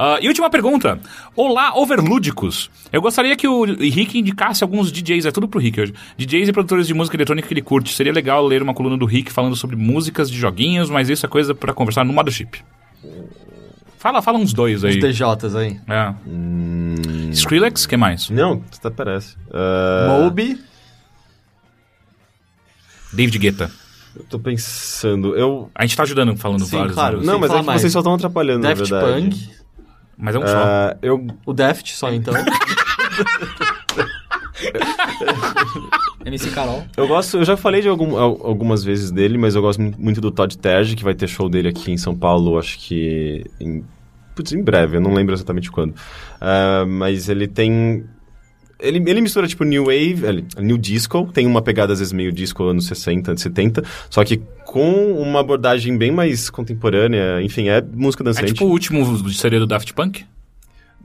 Ah, e última pergunta. Olá, overlúdicos. Eu gostaria que o Rick indicasse alguns DJs, é tudo pro Rick hoje. DJs e produtores de música eletrônica que ele curte. Seria legal ler uma coluna do Rick falando sobre músicas de joguinhos, mas isso é coisa pra conversar no Mothership. Fala, fala uns dois aí. Os DJs aí. É. Hum, Skrillex, que mais? não, até parece. Ah, Moby, David Guetta. Eu tô pensando. Eu. A gente tá ajudando falando Sim, vários claro. nomes. Não, mas é que mais. vocês só estão atrapalhando, Daft na verdade. Punk, Mas é um só. Ah, eu o Daft só então. MC Carol. Eu gosto, eu já falei de algum- al- algumas vezes dele, mas eu gosto mu- muito do Todd Terge, que vai ter show dele aqui em São Paulo, acho que em, putz, em breve, eu não lembro exatamente quando. Ah, mas ele tem ele, ele mistura tipo New Wave, ele- New Disco, tem uma pegada às vezes meio disco anos 60, 70, só que com uma abordagem bem mais contemporânea, enfim, é música É dançante. tipo o último seria do Daft Punk?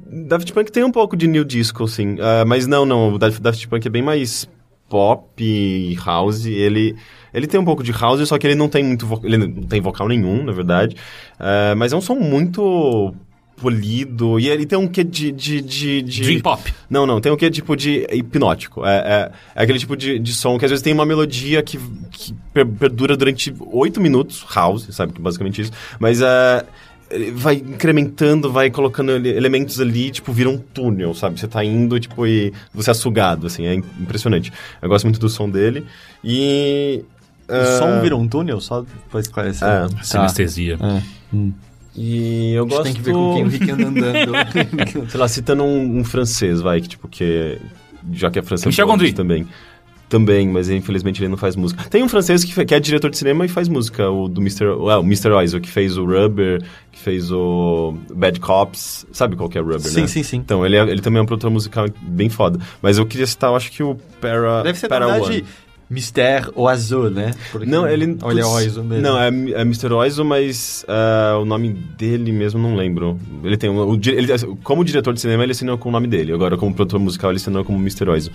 Daft Punk tem um pouco de new disco, sim. Ah, mas não, não. O Daft, Punk é bem mais pop e house. Ele, ele tem um pouco de house, só que ele não tem muito vo- ele não tem vocal nenhum, na verdade. Ah, mas é um som muito polido. E ele tem um quê de... de, de, de... Dream Pop. Não, não, tem um quê tipo de hipnótico. É, é, é aquele tipo de, de som que às vezes tem uma melodia que, que per- perdura durante oito minutos, house, sabe, que é basicamente isso. Mas é, ele vai incrementando, vai colocando ele- elementos ali, tipo, vira um túnel, sabe? Você tá indo, tipo, e você é sugado, assim, é im- impressionante. Eu gosto muito do som dele. E... O ah, som vira um túnel, só pra esclarecer. É. Tá. Sinestesia. É. E eu A gente gosto... tem que ver com quem o Rick anda andando. sei lá, citando um, um francês, vai, que tipo, que já que a França Michel é país Gondry. também. Também, mas infelizmente ele não faz música. Tem um francês que, que é diretor de cinema e faz música, o do Mr. Well, o Mr. Oizo, que fez o Rubber, que fez o Bad Cops. Sabe qual que é o Rubber, Sim, né? sim, sim. Então, ele, é- ele também é um produtor musical bem foda. Mas eu queria citar, eu acho que o Para, Deve ser, Para na One. Mister Oiseau, né? Porque- Não, ele. Olha, putz, Oiseau mesmo. Não, é, é Mr. Oizo, mas ah, o nome dele mesmo não lembro. Ele tem. um- O, ele, como diretor de cinema, ele assinou com o nome dele. Agora, como produtor musical, ele assinou como Mr. Oizo.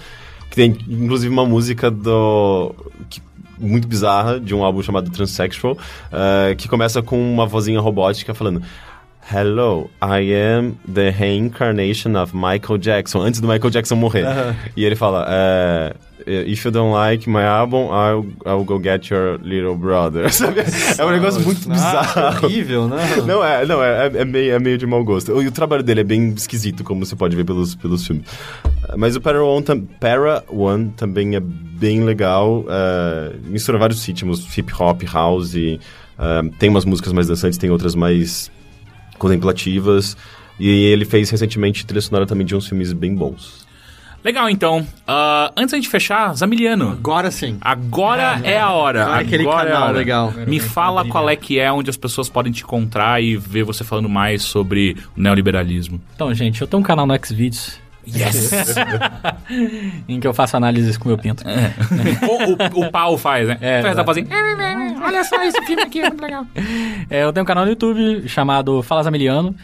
Que tem, inclusive, uma música do. que- muito bizarra, de um álbum chamado Transsexual, ah, que começa com uma vozinha robótica falando. Hello, I am the reincarnation of Michael Jackson. Antes do Michael Jackson morrer. E ele fala: eh, If you don't like my album, I'll, I'll go get your little brother. Sabe? É um negócio muito Ah, bizarro. horrível, né? Não, é, não é, é, é meio, é meio de mau gosto. E o trabalho dele é bem esquisito, como você pode ver pelos, pelos filmes. Mas o Para One, Para One também é bem legal. mistura vários ritmos, hip hop, house. eh, tem umas músicas mais dançantes, tem outras mais contemplativas. E ele fez recentemente trilha sonora também de uns filmes bem bons. Legal, então. Ah, antes da gente fechar, Zamiliano. Agora sim. Agora é a hora. Agora é aquele Agora é a canal hora. legal. Me fala qual é que é onde as pessoas podem te encontrar e ver você falando mais sobre o neoliberalismo. Então, gente, eu tenho um canal no Xvideos Yes! em que eu faço análises com meu pinto. o, o, o pau faz, né? É, faz, fazendo. Olha só esse filme aqui, é muito legal. É, eu tenho um canal no YouTube chamado Fala Zamiliano,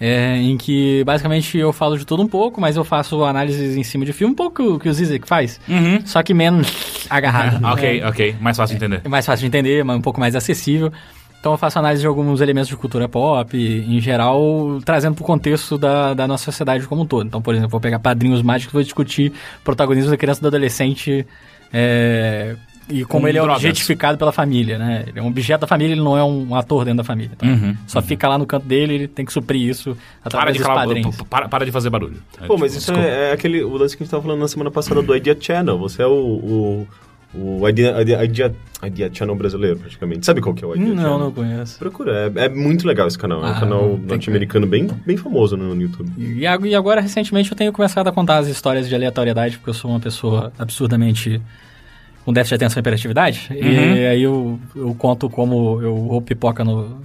é, em que basicamente eu falo de tudo um pouco, mas eu faço análises em cima de filme, um pouco o que o Zizek faz, Uhum. só que menos agarrado. ok, É, ok. Mais fácil de entender. é mais fácil de entender, mas um pouco mais acessível. Então eu faço análise de alguns elementos de cultura pop, em geral, trazendo para o contexto da, da nossa sociedade como um todo. Então, por exemplo, vou pegar Padrinhos Mágicos e vou discutir protagonismo da criança e do adolescente é, e como Com ele é drogas. objetificado pela família, né? Ele é um objeto da família, ele não é um ator dentro da família. Então, Uhum, só fica lá no canto dele, ele tem que suprir isso Para através de, dos falar, padrinhos. para, para de fazer barulho. É, Pô, tipo, mas isso é, é aquele o lance que a gente tava falando na semana passada do Idea Channel. Você é o, o, o Idea, Idea, Idea, Idea Channel brasileiro, praticamente. Sabe qual que é o Idea Hum, Channel? não, não conheço. Procura, é, é muito legal esse canal. é um Ah, canal norte-americano bem, bem famoso no, no YouTube. E e agora, recentemente, eu tenho começado a contar as histórias de aleatoriedade, porque eu sou uma pessoa absurdamente com déficit de atenção e hiperatividade. E aí eu, eu conto como eu roubo pipoca no,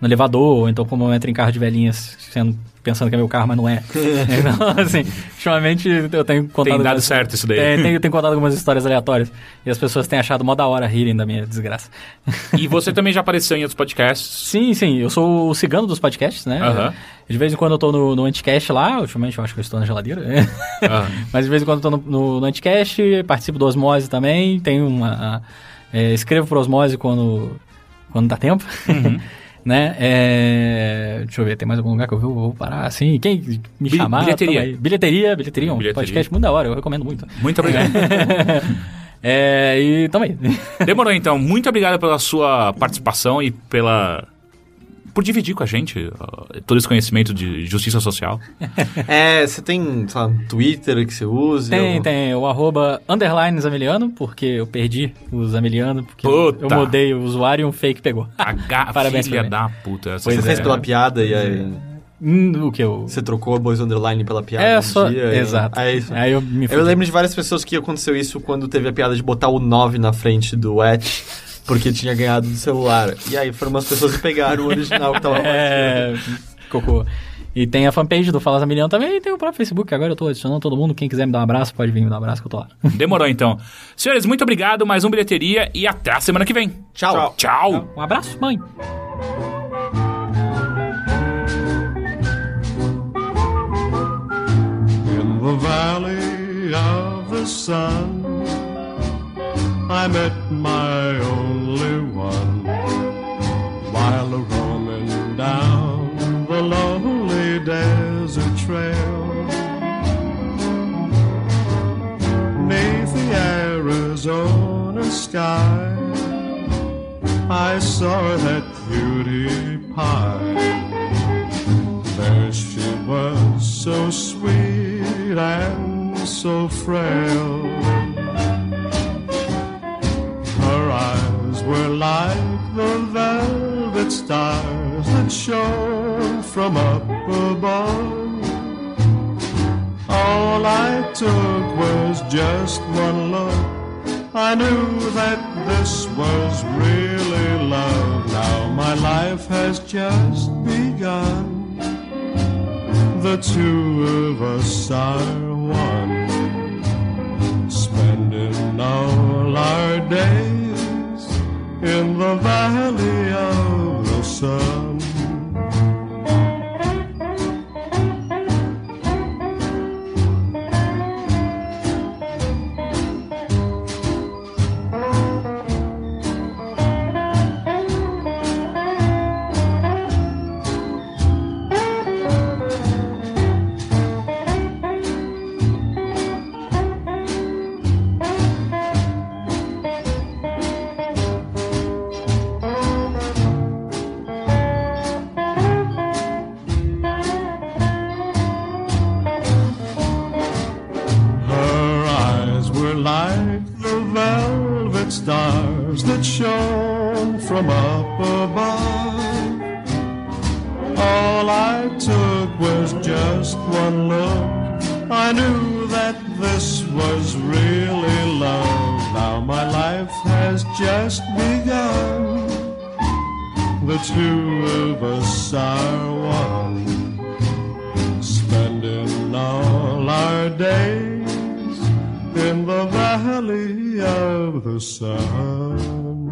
no elevador, ou então como eu entro em carro de velhinhas, sendo, pensando que é meu carro, mas não é. então, assim, ultimamente eu tenho contado... Tem dado algumas- certo isso daí. É, tenho, tenho contado algumas histórias aleatórias. E as pessoas têm achado mó da hora rirem da minha desgraça. E você também já apareceu em outros podcasts. Sim, sim, eu sou o cigano dos podcasts, né? Aham. De vez em quando eu tô no, no Anticast lá, ultimamente eu acho que eu estou na geladeira. Aham. Mas de vez em quando eu tô no, no, no Anticast, participo do Osmose também, tenho uma... a- é, escrevo pro Osmose quando, quando dá tempo. Uhum. Né? É, deixa eu ver, tem mais algum lugar que eu vou, vou parar assim? Quem me Bi- chamar? bilheteria. Bilheteria, bilheteria, um Bilheteria. podcast muito da hora, eu recomendo muito. Muito obrigado. é, e tamo aí. Demorou então. Muito obrigado pela sua participação e pela. Por dividir com a gente ó, todo esse conhecimento de justiça social. É, você tem, sei lá, um Twitter que você use? Tem, ou- tem o arroba porque eu perdi o Zameliano, porque Puta. eu mudei o usuário e um fake pegou. H, Parabéns filha da puta. essa Pois Você fez pela piada e aí Hum, o que eu... você trocou a Boys Underline pela piada É um só... dia? e- Exato. É isso. Aí eu me Eu lembro de várias pessoas que aconteceu isso quando teve a piada de botar o 9 na frente do at, porque tinha ganhado do celular. E aí foram umas pessoas que pegaram o original que tava É, cocô. E tem a fanpage do Fala Zamiliano também e tem o próprio Facebook. Agora eu tô adicionando todo mundo. Quem quiser me dar um abraço, pode vir me dar um abraço que eu tô lá. Demorou então. Senhores, muito obrigado. Mais um bilheteria e até a semana que vem. Tchau. Tchau. Um abraço, mãe. In the valley of the sun, I met my only one while roaming down the lonely desert trail. Neath the Arizona sky, I saw that beauty pie. There she was, so sweet and so frail. Were like the velvet stars that shone from up above. All I took was just one look. I knew that this was really love. Now my life has just begun. The two of us are one, spending all our days in the valley of the sun. From up above. All I took was just one look. I knew that this was really love. Now my life has just begun. The two of us are one spending all our days in the valley of the sun.